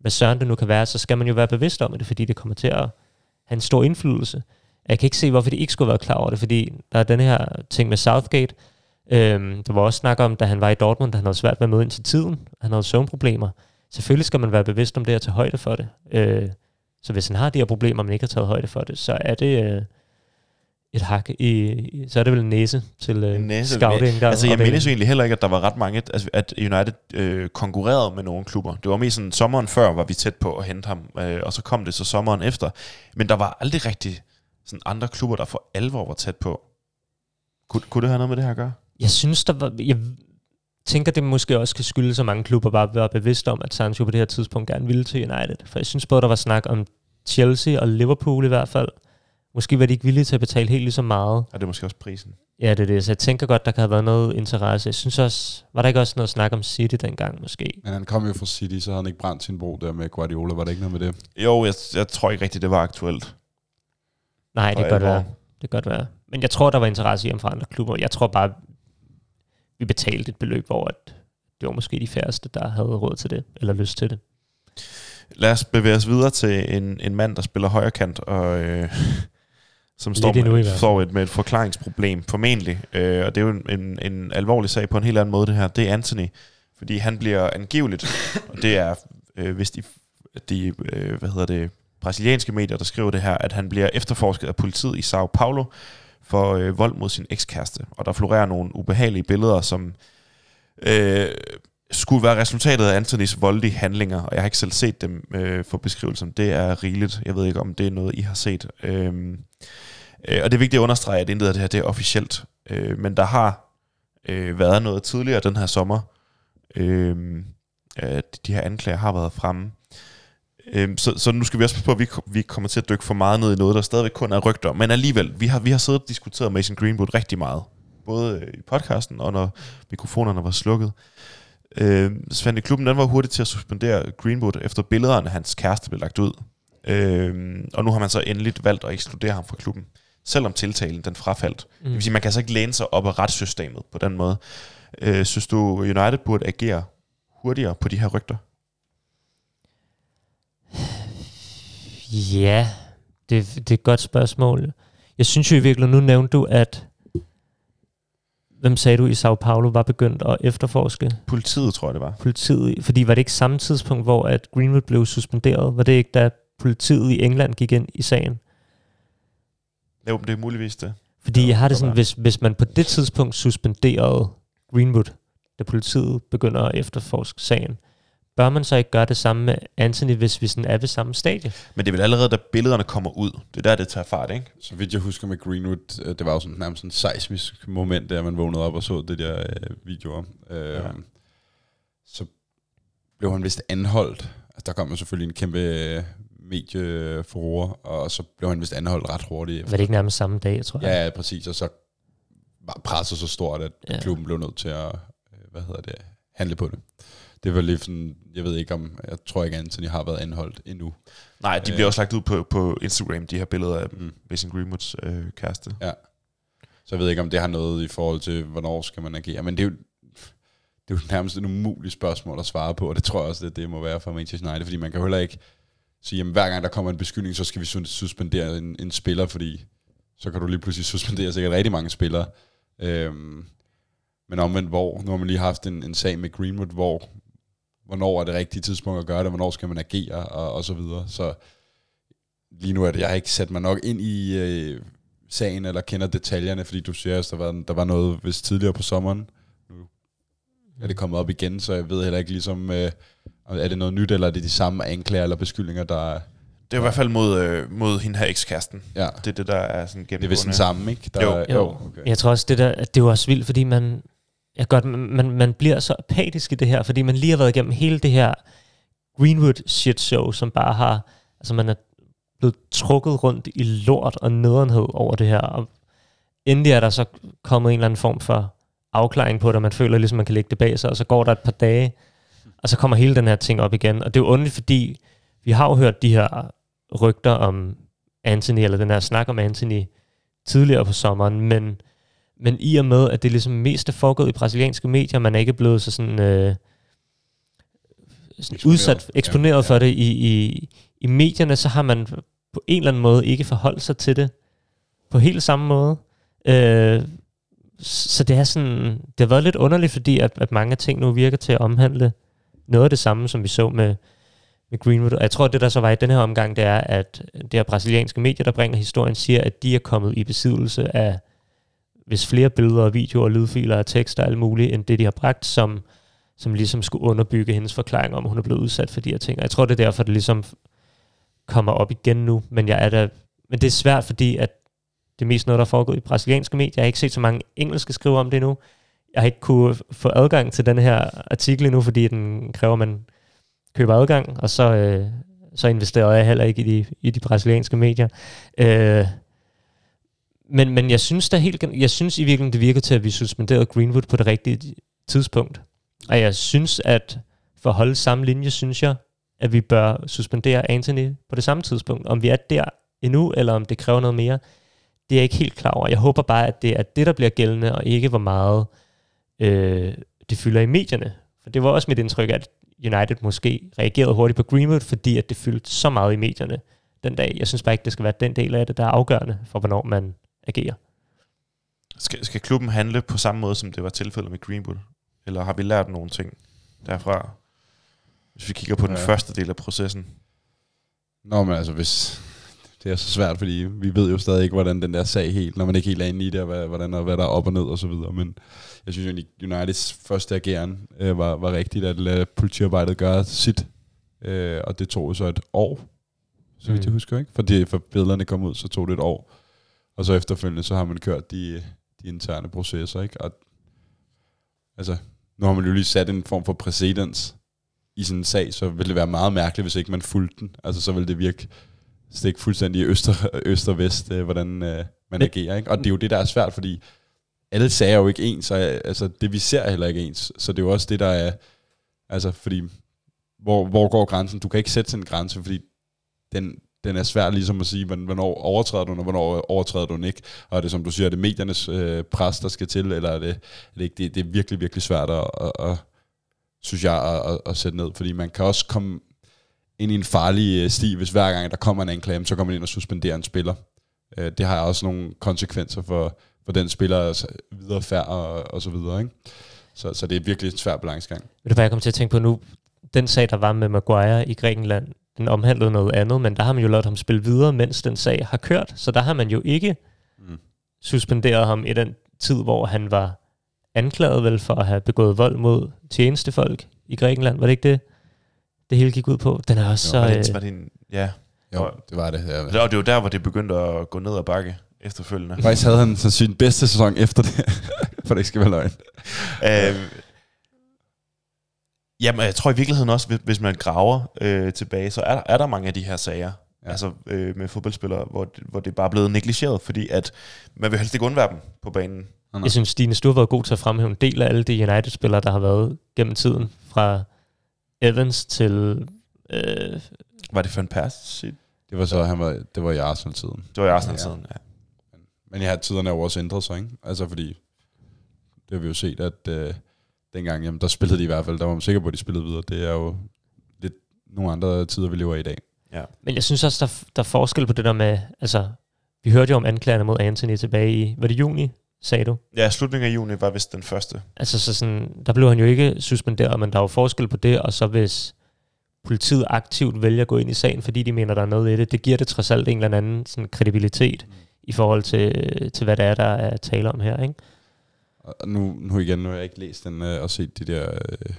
hvad søren det nu kan være, så skal man jo være bevidst om det, fordi det kommer til at have en stor indflydelse. Jeg kan ikke se, hvorfor de ikke skulle være klar over det, fordi der er den her ting med Southgate. Øhm, der var også snak om, da han var i Dortmund, da han havde svært ved at møde ind til tiden. Han havde søvnproblemer. Selvfølgelig skal man være bevidst om det og tage højde for det. Øh, så hvis han har de her problemer, men ikke har taget højde for det, så er det... Øh, et hak i, så er det vel en næse til øh, en næse, scouting. Altså jeg mindes egentlig heller ikke, at der var ret mange, altså, at United øh, konkurrerede med nogle klubber. Det var mest sådan, sommeren før var vi tæt på at hente ham, øh, og så kom det så sommeren efter. Men der var aldrig rigtig sådan andre klubber, der for alvor var tæt på. Kun, kunne det have noget med det her at gøre? Jeg synes, der var... Jeg tænker, det måske også kan skylde så mange klubber bare være bevidste om, at Sancho på det her tidspunkt gerne ville til United. For jeg synes både, der var snak om Chelsea og Liverpool i hvert fald, Måske var de ikke villige til at betale helt lige så meget. Og det er måske også prisen. Ja, det er det. Så jeg tænker godt, der kan have været noget interesse. Jeg synes også, var der ikke også noget snak om City dengang måske? Men han kom jo fra City, så havde han ikke brændt sin bro der med Guardiola. Var det ikke noget med det? Jo, jeg, jeg tror ikke rigtigt, det var aktuelt. Nej, det kan godt være. Det kan godt være. Men jeg tror, der var interesse i ham fra andre klubber. Jeg tror bare, vi betalte et beløb, hvor at det var måske de færreste, der havde råd til det, eller lyst til det. Lad os bevæge os videre til en, en mand, der spiller højrekant, og øh, som står med, står med et forklaringsproblem, formentlig. Øh, og det er jo en, en, en alvorlig sag på en helt anden måde, det her. Det er Anthony, fordi han bliver angiveligt, og det er, øh, hvis de, de øh, hvad hedder det, brasilianske medier, der skriver det her, at han bliver efterforsket af politiet i Sao Paulo for øh, vold mod sin ekskæreste. Og der florerer nogle ubehagelige billeder, som øh, skulle være resultatet af Anthonys voldelige handlinger, og jeg har ikke selv set dem øh, for beskrivelsen. Det er rigeligt. Jeg ved ikke, om det er noget, I har set. Øh, Øh, og det er vigtigt at understrege, at intet af det her det er officielt. Øh, men der har øh, været noget tidligere den her sommer. Øh, at de her anklager har været fremme. Øh, så, så nu skal vi også på, at vi, vi kommer til at dykke for meget ned i noget, der stadigvæk kun er rygter. Men alligevel, vi har, vi har siddet og diskuteret Mason Greenwood rigtig meget. Både i podcasten og når mikrofonerne var slukket. Øh, Svend i klubben den var hurtigt til at suspendere Greenwood, efter billederne af hans kæreste blev lagt ud. Øh, og nu har man så endelig valgt at ekskludere ham fra klubben selvom tiltalen den frafaldt. Mm. Det vil sige, man kan så ikke læne sig op af retssystemet på den måde. Øh, synes du, United burde agere hurtigere på de her rygter? Ja, det, det er et godt spørgsmål. Jeg synes jo i virkeligheden, nu nævnte du, at hvem sagde du i Sao Paulo var begyndt at efterforske Politiet, tror jeg, det var. politiet? Fordi var det ikke samme tidspunkt, hvor at Greenwood blev suspenderet? Var det ikke, da politiet i England gik ind i sagen? Jo, det er muligvis det. Fordi Ja, jeg har det sådan, hvis, hvis man på det tidspunkt suspenderede Greenwood, da politiet begynder at efterforske sagen, bør man så ikke gøre det samme med Anthony, hvis vi sådan er ved samme stadie? Men det er vel allerede, da billederne kommer ud. Det er der, det tager fart, ikke? Så vidt jeg husker med Greenwood, øh, det var jo sådan nærmest sådan en seismisk moment, der man vågnede op og så det der øh, videoer. Øh, Ja. Så blev han vist anholdt. Altså, der kom jo selvfølgelig en kæmpe øh, medieforår, og så blev han vist anholdt ret hurtigt. Var det ikke nærmest samme dag, jeg tror jeg? Ja, ja, præcis. Og så var presset så stort, at ja. klubben blev nødt til at, øh, hvad hedder det, handle på det. Det var lidt sådan, jeg ved ikke om, jeg tror ikke, Anthony har været anholdt endnu. Nej, de Øh. bliver også lagt ud på, på Instagram, de her billeder af Mm. Mason Greenwoods øh, kæreste. Så jeg ved ikke, om det har noget i forhold til, hvornår skal man agere. Men det er jo, det er jo nærmest en umulig spørgsmål at svare på, og det tror jeg også, det, det må være for Manchester United, fordi man kan heller ikke sige, at hver gang der kommer en beskyldning, så skal vi sus- suspendere en, en spiller, fordi så kan du lige pludselig suspendere sikkert rigtig mange spillere. Øhm, men omvendt, hvor, nu har man lige haft en, en sag med Greenwood, hvor hvornår er det rigtige tidspunkt at gøre det, hvornår skal man agere, og, og så videre. Så lige nu er det, jeg har ikke sat mig nok ind i øh, sagen, eller kender detaljerne, fordi du siger, at der var, der var noget hvis tidligere på sommeren. Nu er det kommet op igen, så jeg ved heller ikke ligesom, øh, er det noget nyt, eller er det de samme anklager eller beskyldninger, der er, Det er i hvert fald mod, øh, mod hende her ekskæresten. ja, Det er det, der er sådan det er vist den gennemgående. samme, ikke? Der, Jo. er- Jo. okay. Jeg tror også, det der, at det er jo også vildt, fordi man, jeg godt, man, man, bliver så apatisk i det her, fordi man lige har været igennem hele det her Greenwood shit show, som bare har, altså man er blevet trukket rundt i lort og nederenhed over det her, og endelig er der så kommet en eller anden form for afklaring på det, og man føler ligesom, man kan lægge det bag sig, og så går der et par dage, og så kommer hele den her ting op igen, og det er jo underligt, fordi vi har jo hørt de her rygter om Anthony, eller den her snak om Anthony tidligere på sommeren, men, men i og med, at det ligesom mest er foregået i brasilianske medier, man er ikke blevet så sådan, øh, sådan Eksponeret. udsat, eksponeret Ja, ja, for det i, i, i medierne, så har man på en eller anden måde ikke forholdt sig til det på helt samme måde. Øh, så det er sådan, det har været lidt underligt, fordi at, at mange ting nu virker til at omhandle noget af det samme, som vi så med, med Greenwood. Og jeg tror, at det der så var i den her omgang, det er, at det er brasilianske medier, der bringer historien, siger, at de er kommet i besiddelse af hvis flere billeder, videoer, lydfiler og tekster og alt muligt, end det, de har bragt, som, som ligesom skulle underbygge hendes forklaring om, at hun er blevet udsat for de her ting. Og jeg tror, det er derfor, det ligesom kommer op igen nu. Men, jeg er da, men det er svært, fordi at det er mest noget, der er foregået i brasilianske medier. Jeg har ikke set så mange engelske skrive om det endnu. Jeg har ikke kunne få adgang til den her artikel endnu, fordi den kræver, at man køber adgang, og så, øh, så investerer jeg heller ikke i de, i de brasilianske medier. Øh, men, men jeg synes da helt, jeg synes i virkeligheden, det virker til, at vi suspenderede Greenwood på det rigtige tidspunkt. Og jeg synes, at for at holde samme linje, synes jeg, at vi bør suspendere Anthony på det samme tidspunkt. Om vi er der endnu, eller om det kræver noget mere, det er jeg ikke helt klar over. Jeg håber bare, at det er det, der bliver gældende, og ikke hvor meget øh, det fylder i medierne. For det var også mit indtryk, at United måske reagerede hurtigt på Greenwood, fordi at det fyldte så meget i medierne den dag. Jeg synes bare ikke, det skal være den del af det, der er afgørende for, hvornår man agerer. Skal, skal klubben handle på samme måde, som det var tilfældet med Greenwood? Eller har vi lært nogle ting derfra? Hvis vi kigger på den Ja. første del af processen. Nå, men altså, hvis... Det er så svært, fordi vi ved jo stadig ikke, hvordan den der sag helt, når man ikke helt er inde i det, og hvad, hvordan, og hvad der er op og ned og så videre. Men jeg synes egentlig, Uniteds første ageren øh, var, var rigtigt, at lade politiarbejdet gøre sit. Øh, og det tog så et år, så vidt Mm. jeg husker, ikke? Fordi for billederne kom ud, så tog det et år. Og så efterfølgende, så har man kørt de, de interne processer, ikke? Og, altså, nu har man jo lige sat en form for præcedens i sådan en sag, så vil det være meget mærkeligt, hvis ikke man fulgte den. Altså, så vil det virke stik fuldstændig øster, øst og vest, øh, hvordan øh, man agerer, ikke? Og det er jo det, der er svært, fordi alle sager er jo ikke ens, og altså, det vi ser er heller ikke ens. Så det er jo også det, der er, altså, fordi, hvor, hvor går grænsen? Du kan ikke sætte sådan en grænse, fordi den, den er svær ligesom at sige, hvornår overtræder du den, og hvornår overtræder du den ikke. Og er det, som du siger, er det mediernes øh, pres, der skal til, eller er det, er det ikke? Det, det er virkelig, virkelig svært at, at, at synes jeg, at, at, at sætte ned, fordi man kan også komme ind i en farlig øh, sti, hvis hver gang der kommer en anklage, så kommer man ind og suspenderer en spiller. Øh, det har også nogle konsekvenser for, for den spiller altså, videre færd og, og så videre. Ikke? Så, så det er virkelig en svært balancegang. Ved du hvad, jeg kom til at tænke på nu? Den sag, der var med Maguire i Grækenland, den omhandlede noget andet, men der har man jo lavet ham spille videre, mens den sag har kørt. Så der har man jo ikke Mm. suspenderet ham i den tid, hvor han var anklaget vel for at have begået vold mod tjenestefolk i Grækenland. Var det ikke det, det hele gik ud på? Den er også Jo, så... Var Øh, det, var det en, ja, Jo, det var det. Ja. og det var der, hvor det begyndte at gå ned ad bakke efterfølgende. Faktisk havde han så sin bedste sæson efter det, for det ikke skal være løgn. Øh, jamen, jeg tror i virkeligheden også, hvis- man graver øh, tilbage, så er der, er der mange af de her sager, Ja. ja. altså øh, med fodboldspillere, hvor, det- hvor det bare er blevet negligeret, fordi at man vil helst ikke undvære dem på banen. Jeg synes, Stine, du har været god til at fremhæve en del af alle de United-spillere, der har været gennem tiden. Fra Evans til... Øh, Var det for en pass? Det Det var så, han var, det var i Arsenal-tiden. var i Arsenal-tiden, ja. Men ja, tiderne er jo også ændret sig, ikke? Altså fordi, det har vi jo set, at øh, dengang, jamen, der spillede de i hvert fald, der var man sikker på, at de spillede videre. Det er jo lidt nogle andre tider, vi lever i i dag. men jeg synes også, der, der er forskel på det der med... Altså, vi hørte jo om anklagerne mod Anthony tilbage i... Var det juni, sagde du? Ja, slutningen af juni var vist den første. Altså, så sådan, der blev han jo ikke suspenderet, men der er jo forskel på det, og så hvis politiet aktivt vælger at gå ind i sagen, fordi de mener, der er noget i det, det giver det trods alt en eller anden sådan, kredibilitet Mm. i forhold til, til, hvad det er, der er tale om her, ikke? Og nu, nu igen, nu har jeg ikke læst den øh, og set de der øh,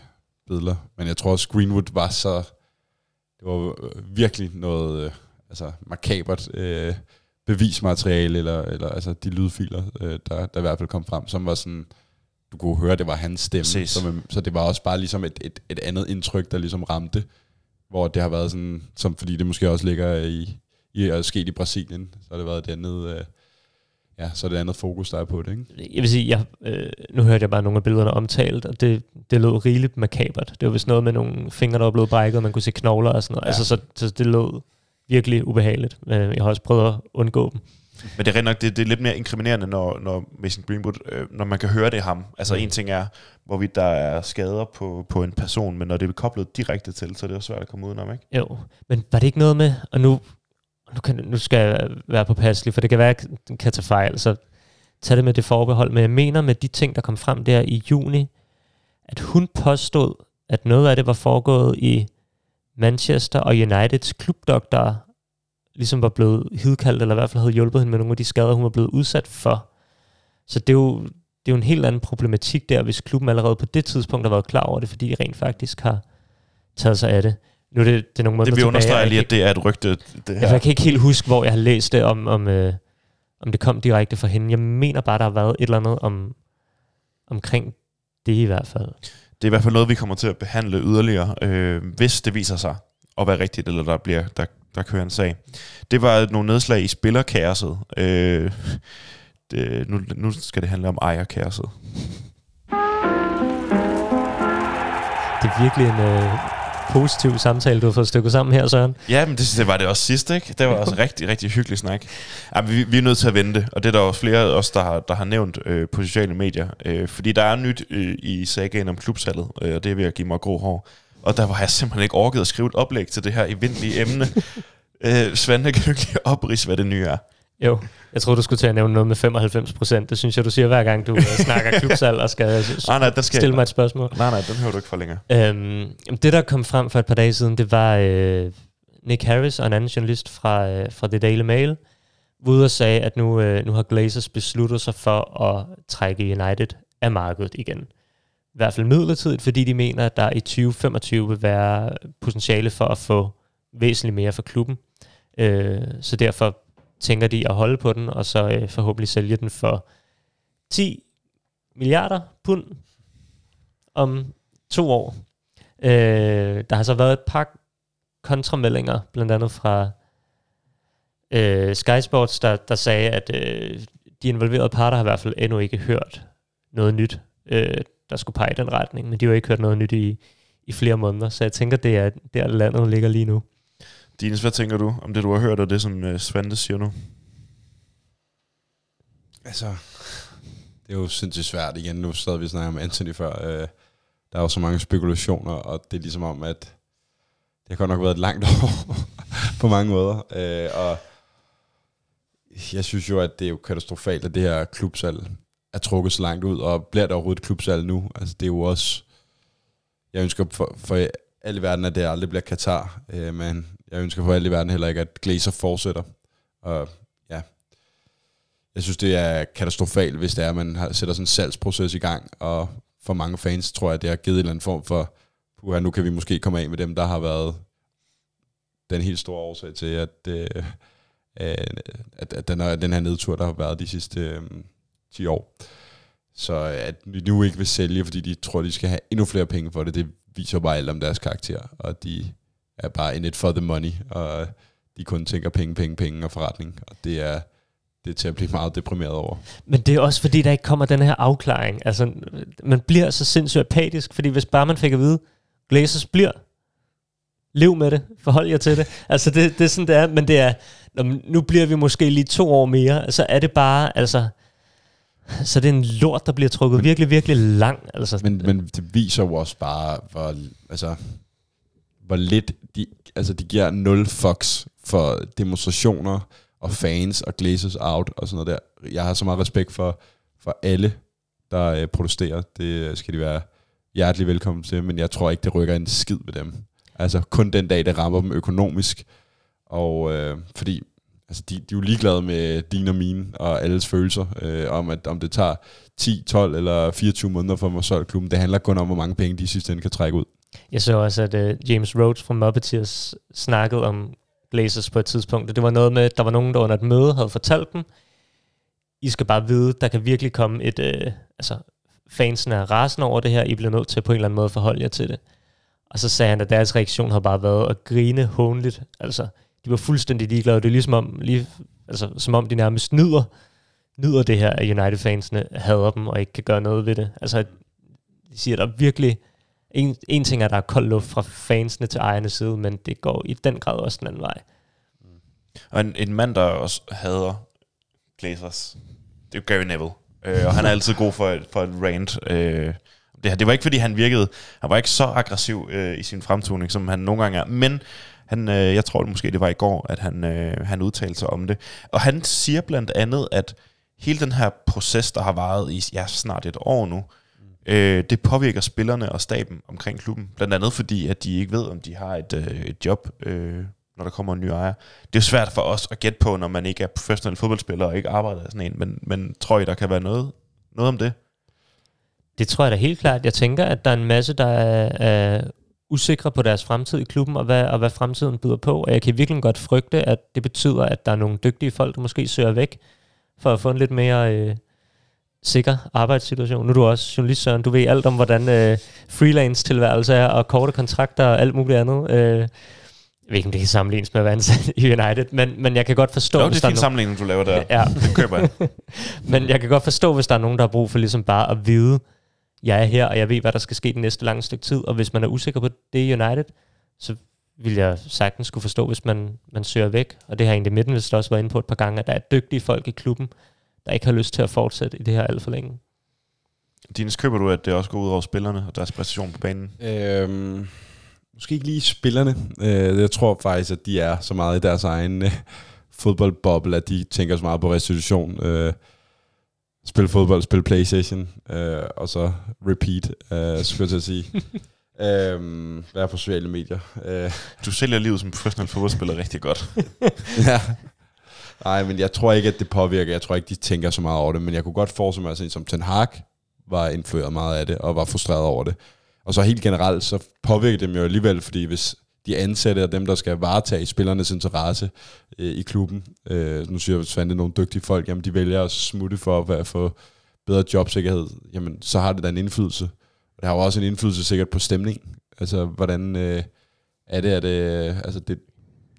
billeder, men jeg tror også, Greenwood var så, det var øh, virkelig noget øh, altså makabert øh, bevismateriale, eller, eller altså de lydfiler, øh, der, der i hvert fald kom frem, som var sådan, du kunne høre, det var hans stemme, Præcis. som, så det var også bare ligesom et, et, et andet indtryk, der ligesom ramte, hvor det har været sådan, som fordi det måske også ligger i, i at sket i Brasilien, så har det været et andet, øh, ja, så er det andet fokus, der er på det, ikke? jeg vil sige, jeg, øh, nu hørte jeg bare nogle af billederne omtalt, og det, det lød rigeligt makabert. Det var vist noget med nogle fingre, der var blevet brækket, og man kunne se knogler og sådan noget. Ja. Altså, så, så det lød virkelig ubehageligt. Øh, Jeg har også prøvet at undgå dem. Men det er rent nok, det, det er lidt mere inkriminerende, når, når Mason Greenwood, øh, når man kan høre det ham. Altså Mm. en ting er, hvorvidt der er skader på, på en person, men når det er koblet direkte til, så er det jo svært at komme udenom, ikke? Jo, men var det ikke noget med, og nu, nu, kan, nu skal jeg være påpasselig, for det kan være, at den kan tage fejl, så tag det med det forbehold. Men jeg mener med de ting, der kom frem der i juni, at hun påstod, at noget af det var foregået i Manchester og Uniteds klubdoktorer ligesom var blevet hidkaldt, eller i hvert fald havde hjulpet hende med nogle af de skader, hun var blevet udsat for. Så det er jo, det er jo en helt anden problematik der, hvis klubben allerede på det tidspunkt har været klar over det, fordi de rent faktisk har taget sig af det. Nu er det, det er nogle måneder Det vil tilbage, understrege og jeg lige, at det er et rygte, det her. jeg kan ikke helt huske, hvor jeg har læst det, om, om, øh, om det kom direkte fra hende. Jeg mener bare, der har været et eller andet om, omkring det i hvert fald. Det er i hvert fald noget, vi kommer til at behandle yderligere, øh, hvis det viser sig at være rigtigt, eller der, bliver, der, der kører en sag. Det var nogle nedslag i spillerkærset. Øh, det, nu, nu skal det handle om ejerkærset. Det er virkelig en øh, positiv samtale, du har fået stykket sammen her, Søren. Ja, men det, det var det også sidst, ikke? Det var også rigtig, rigtig hyggelig snak. Ja, men vi, vi er nødt til at vente, og det er der også flere af os, der har, der har nævnt øh, på sociale medier. Øh, fordi der er nyt øh, i sagaen om klubsalget, øh, og det er ved at give mig grå hår. Og der var jeg simpelthen ikke orket at skrive et oplæg til det her eventlige emne. øh, Svante, kan du lige oprise, hvad det nye er? Jo, jeg tror du skulle til at nævne noget med 95 procent. Det synes jeg, du siger hver gang, du øh, snakker klubsalg og skal Nej, nej, den skal stille mig et spørgsmål. Nej, nej, den hører du ikke for længere. Øhm, det, der kom frem for et par dage siden, det var øh, Nick Harris og en anden journalist fra, øh, fra The Daily Mail, ude og sagde, at nu, øh, nu har Glazers besluttet sig for at trække United af markedet igen. I hvert fald midlertidigt, fordi de mener, at der i 2025 vil være potentiale for at få væsentligt mere for klubben. Øh, så derfor tænker de at holde på den, og så øh, forhåbentlig sælge den for 10 milliarder pund om to år. Øh, der har så været et par kontrameldinger, blandt andet fra øh, Sky Sports, der, der sagde, at øh, de involverede parter har i hvert fald endnu ikke hørt noget nyt, øh, der skulle pege i den retning, men de har jo ikke hørt noget nyt i, i flere måneder, så jeg tænker, det er der landet ligger lige nu. Dines, hvad tænker du om det, du har hørt, og det, som øh, Svante siger nu? Altså, det er jo sindssygt svært igen. Nu sad vi snakker om Anthony før. Øh, der er jo så mange spekulationer, og det er ligesom om, at det har godt nok været et langt år på mange måder. Øh, og jeg synes jo, at det er jo katastrofalt, at det her klubsal er trukket så langt ud, og bliver der overhovedet et nu? Altså, det er jo også... Jeg ønsker for, for alt i verden, at det aldrig bliver Katar, øh, men jeg ønsker for alt i verden heller ikke, at Glazer fortsætter. Og ja, jeg synes, det er katastrofalt, hvis det er, at man har, sætter sådan en salgsproces i gang, og for mange fans tror jeg, det har givet en eller anden form for, puha, nu kan vi måske komme af med dem, der har været den helt store årsag til, at, øh, øh at, at den, den her nedtur, der har været de sidste øh, 10 år. Så at vi nu ikke vil sælge, fordi de tror, de skal have endnu flere penge for det, det viser bare alt om deres karakter, og de er bare in it for the money, og de kun tænker penge, penge, penge og forretning, og det er, det er til at blive meget deprimeret over. Men det er også fordi, der ikke kommer den her afklaring. Altså, man bliver så sindssygt apatisk, fordi hvis bare man fik at vide, Glazers bliver, lev med det, forhold jer til det. Altså, det, det er sådan, det er, men det er, nu bliver vi måske lige to år mere, så er det bare, altså, så det er en lort, der bliver trukket men, virkelig, virkelig lang. Altså. Men, men det viser jo også bare, hvor, altså, hvor lidt de, altså de giver nul fucks for demonstrationer og fans og Glazers out og sådan noget der. Jeg har så meget respekt for, for alle, der øh, protesterer. Det skal de være hjertelig velkommen til, men jeg tror ikke, det rykker en skid ved dem. Altså kun den dag, det rammer dem økonomisk. Og øh, fordi altså de, de er jo ligeglade med din og mine og alles følelser, øh, om at om det tager 10, 12 eller 24 måneder for at solgt klubben. Det handler kun om, hvor mange penge de sidste ende kan trække ud. Jeg så også, at uh, James Rhodes fra Muppeteers snakkede om Blazers på et tidspunkt. Det var noget med, at der var nogen, der under et møde havde fortalt dem, I skal bare vide, der kan virkelig komme et... Uh, altså, fansen er rasende over det her, I bliver nødt til på en eller anden måde forholde jer til det. Og så sagde han, at deres reaktion har bare været at grine hånligt. Altså, de var fuldstændig ligeglade. Det er ligesom om, lige, altså, som om de nærmest nyder, nyder det her, at United-fansene hader dem og ikke kan gøre noget ved det. Altså, de siger, at der virkelig... En, en ting er, at der er kold luft fra fansene til ejernes side, men det går i den grad også den anden vej. Mm. Og en, en mand, der også hader Glazers, det er Gary Neville. Øh, og han er altid god for for et rant. Øh, det, det var ikke, fordi han virkede... Han var ikke så aggressiv øh, i sin fremtoning, som han nogle gange er. Men han, øh, jeg tror det måske, det var i går, at han, øh, han udtalte sig om det. Og han siger blandt andet, at hele den her proces, der har varet i ja, snart et år nu, øh, det påvirker spillerne og staben omkring klubben. Blandt andet fordi, at de ikke ved, om de har et, øh, et job, øh, når der kommer en ny ejer. Det er svært for os at gætte på, når man ikke er professionel fodboldspiller og ikke arbejder sådan en, men, men tror I, der kan være noget, noget om det? Det tror jeg da helt klart. Jeg tænker, at der er en masse, der er, er usikre på deres fremtid i klubben, og hvad, og hvad fremtiden byder på. Og jeg kan virkelig godt frygte, at det betyder, at der er nogle dygtige folk, der måske søger væk, for at få en lidt mere øh, sikker arbejdssituation. Nu er du også journalist, Søren. Du ved alt om, hvordan øh, freelance-tilværelse er, og korte kontrakter og alt muligt andet. Øh, jeg ved ikke, om det kan sammenlignes med at være ansat i United, men, men jeg kan godt forstå... Jo, det er en fin sammenligning, du laver der. Ja. Det køber jeg. men jeg kan godt forstå, hvis der er nogen, der har brug for ligesom bare at vide, jeg er her, og jeg ved, hvad der skal ske den næste lange stykke tid. Og hvis man er usikker på det United, så vil jeg sagtens kunne forstå, hvis man, man søger væk. Og det har egentlig midten også været inde på et par gange, at der er dygtige folk i klubben, der ikke har lyst til at fortsætte i det her alt for længe. Dines, køber du, at det også går ud over spillerne og deres præstation på banen? Øhm, måske ikke lige spillerne. Øh, jeg tror faktisk, at de er så meget i deres egen øh, fodboldboble, at de tænker så meget på restitution. Øh, spille fodbold, spille Playstation, øh, og så repeat, øh, skulle jeg til at sige. øhm, være på sociale medier. Øh. Du sælger livet som professionel fodboldspiller rigtig godt. ja. Nej, men jeg tror ikke, at det påvirker. Jeg tror ikke, de tænker så meget over det. Men jeg kunne godt forestille mig, at sådan som Ten Hag var indført meget af det, og var frustreret over det. Og så helt generelt, så påvirker det dem jo alligevel, fordi hvis de ansatte og dem, der skal varetage spillernes interesse øh, i klubben. Øh, nu siger jeg, at det nogle dygtige folk, jamen de vælger at smutte for at få bedre jobsikkerhed, jamen så har det da en indflydelse. Og det har jo også en indflydelse sikkert på stemning. Altså, hvordan øh, er det, at det, altså det,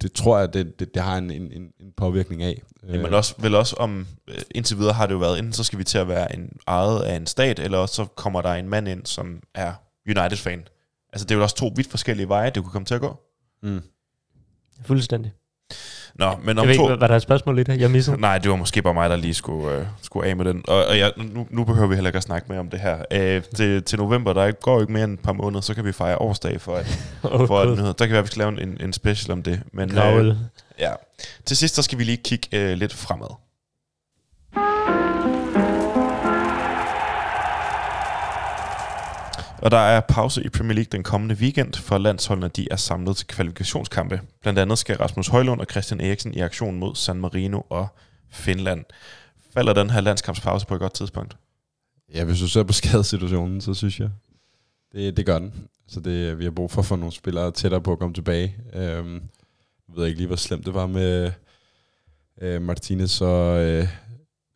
det tror jeg, det, det, det har en, en, en påvirkning af. Ja, men også, vel også om, øh, indtil videre har det jo været, enten så skal vi til at være en ejet af en stat, eller også så kommer der en mand ind, som er United-fan. Altså, det er jo også to vidt forskellige veje, det kunne komme til at gå. Mm. Fuldstændig. Nå, men om jeg ved to... ikke, var der et spørgsmål lidt her? Jeg missede. Nej, det var måske bare mig, der lige skulle, øh, skulle af med den. Og, og jeg, nu, nu behøver vi heller ikke at snakke mere om det her. Øh, til, til november, der går jo ikke mere end et par måneder, så kan vi fejre årsdag for, at, oh, for at nyheder. Der kan være, at vi skal lave en, en special om det. Men, Gravel. Ja. Til sidst, så skal vi lige kigge øh, lidt fremad. Og der er pause i Premier League den kommende weekend, for landsholdene de er samlet til kvalifikationskampe. Blandt andet skal Rasmus Højlund og Christian Eriksen i aktion mod San Marino og Finland. Falder den her landskampspause på et godt tidspunkt? Ja, hvis du ser på skadesituationen, så synes jeg, det, det gør den. Så det, vi har brug for at få nogle spillere tættere på at komme tilbage. Øhm, jeg ved ikke lige, hvor slemt det var med øh, Martinez og øh,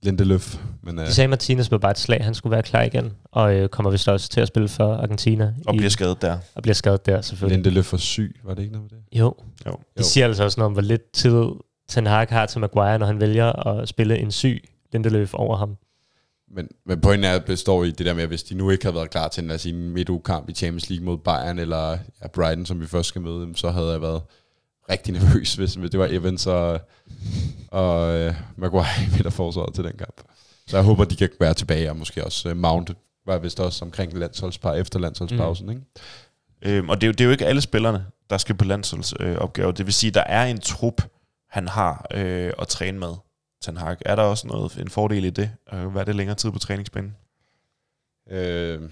Lindeløf. Men, øh, De sagde, at Martinez var bare et slag, han skulle være klar igen, og øh, kommer vist også til at spille for Argentina. Og i, bliver skadet der. og bliver skadet der, selvfølgelig. Lindeløf var syg, var det ikke noget med det? Jo. Jo. Det siger altså også noget om, hvor lidt tid Ten Hag har til Maguire, når han vælger at spille en syg Lindeløf over ham. Men, men pointen er, består i det der med, at hvis de nu ikke havde været klar til en, sige, midtugkamp i Champions League mod Bayern eller ja, Brighton, som vi først skal møde, så havde jeg været rigtig nervøs, hvis det var Evans og, og uh, Maguire i midterforsvaret til den kamp. Så jeg håber, de kan være tilbage, og måske også uh, Mount var vist også omkring landsholdspar efter landsholdspausen. Mm. Ikke? Øhm, og det er, jo, det er jo ikke alle spillerne, der skal på landsholdsopgave. Det vil sige, der er en trup, han har øh, at træne med, Ten Hag. Er der også noget, en fordel i det, at være det længere tid på træningsbanen? Øh,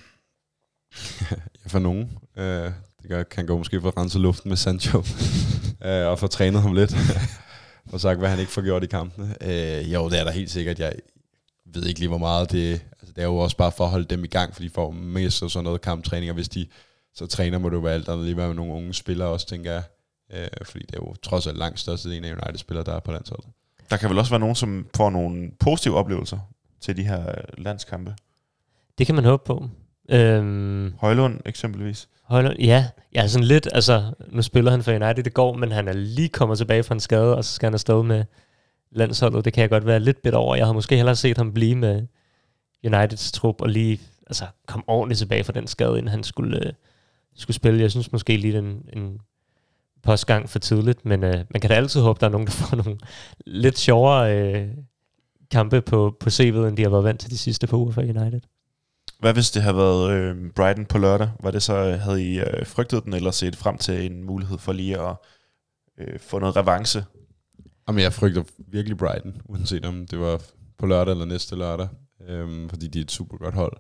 for nogen. Øh, det kan, kan gå måske for at rense luften med Sancho, øh, og få trænet ham lidt, og sagt, hvad han ikke får gjort i kampene. Øh, jo, det er der helt sikkert. Jeg ved ikke lige, hvor meget det altså, Det er jo også bare for at holde dem i gang, for de får mest sådan noget kamptræning, og hvis de så træner, må det jo være alt andet lige være med nogle unge spillere også, tænker jeg. Øh, fordi det er jo trods alt langt største en af United-spillere, der er på landsholdet. Der kan vel også være nogen, som får nogle positive oplevelser til de her landskampe. Det kan man håbe på. Øhm, Højlund eksempelvis. Højlund, ja, ja, sådan lidt, altså, nu spiller han for United i går, men han er lige kommet tilbage fra en skade, og så skal han afsted med landsholdet. Det kan jeg godt være lidt bedt over. Jeg havde måske hellere set ham blive med Uniteds trup, og lige altså, komme ordentligt tilbage fra den skade, inden han skulle, øh, skulle spille. Jeg synes måske lige en, en postgang for tidligt, men øh, man kan da altid håbe, der er nogen, der får nogle lidt sjovere øh, kampe på, på CV'et, end de har været vant til de sidste par uger for United. Hvad hvis det havde været øh, Brighton på lørdag? Var det så, havde I øh, frygtet den, eller set frem til en mulighed for lige at øh, få noget revanche? Jamen, jeg frygter virkelig Brighton, uanset om det var på lørdag eller næste lørdag, øhm, fordi de er et super godt hold,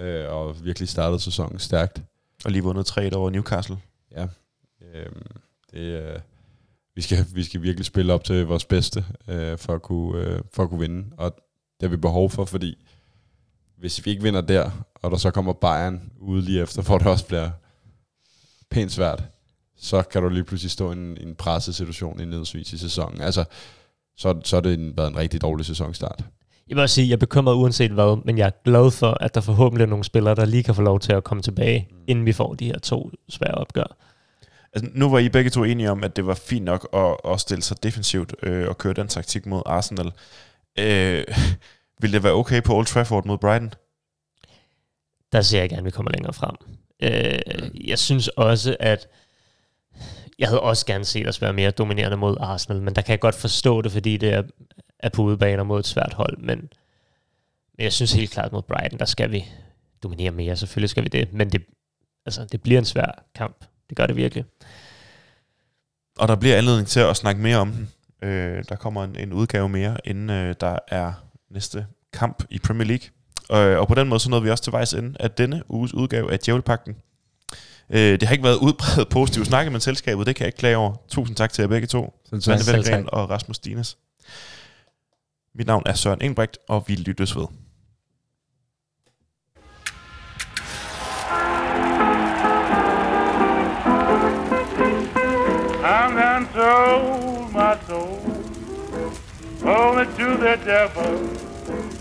øh, og virkelig startede sæsonen stærkt. Og lige vundet 3 over Newcastle. Ja, øhm, det, øh, vi, skal, vi skal virkelig spille op til vores bedste, øh, for, at kunne, øh, for at kunne vinde, og det har vi behov for, fordi hvis vi ikke vinder der, og der så kommer Bayern ude lige efter, hvor det også bliver pænt svært, så kan du lige pludselig stå i en, en presset situation indledningsvis i sæsonen. Altså, så, så er det en, været en rigtig dårlig sæsonstart. Jeg vil også sige, at jeg er bekymret uanset hvad, men jeg er glad for, at der forhåbentlig er nogle spillere, der lige kan få lov til at komme tilbage, mm. inden vi får de her to svære opgør. Altså, nu var I begge to enige om, at det var fint nok at, at stille sig defensivt øh, og køre den taktik mod Arsenal. Øh, vil det være okay på Old Trafford mod Brighton? Der ser jeg gerne, at vi kommer længere frem. Øh, jeg synes også, at jeg havde også gerne set os være mere dominerende mod Arsenal, men der kan jeg godt forstå det, fordi det er, er på udebaner mod et svært hold, men, men jeg synes helt klart mod Brighton, der skal vi dominere mere, selvfølgelig skal vi det, men det, altså, det bliver en svær kamp. Det gør det virkelig. Og der bliver anledning til at snakke mere om den. Øh, der kommer en, en udgave mere, inden øh, der er næste kamp i Premier League. Øh, og på den måde så nåede vi også til vejs ende af denne uges udgave af Djævelpakten. Øh, det har ikke været udbredt positivt snakke med selskabet, det kan jeg ikke klage over. Tusind tak til jer begge to, Svante tak. og Rasmus Dines. Mit navn er Søren Engbrecht, og vi lyttes ved. I'm done sold my soul only to the devil,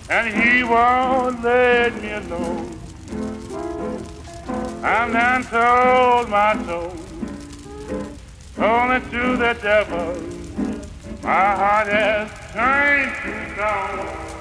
and he won't let me alone. I'm done sold my soul only to the devil. My heart has turned to stone.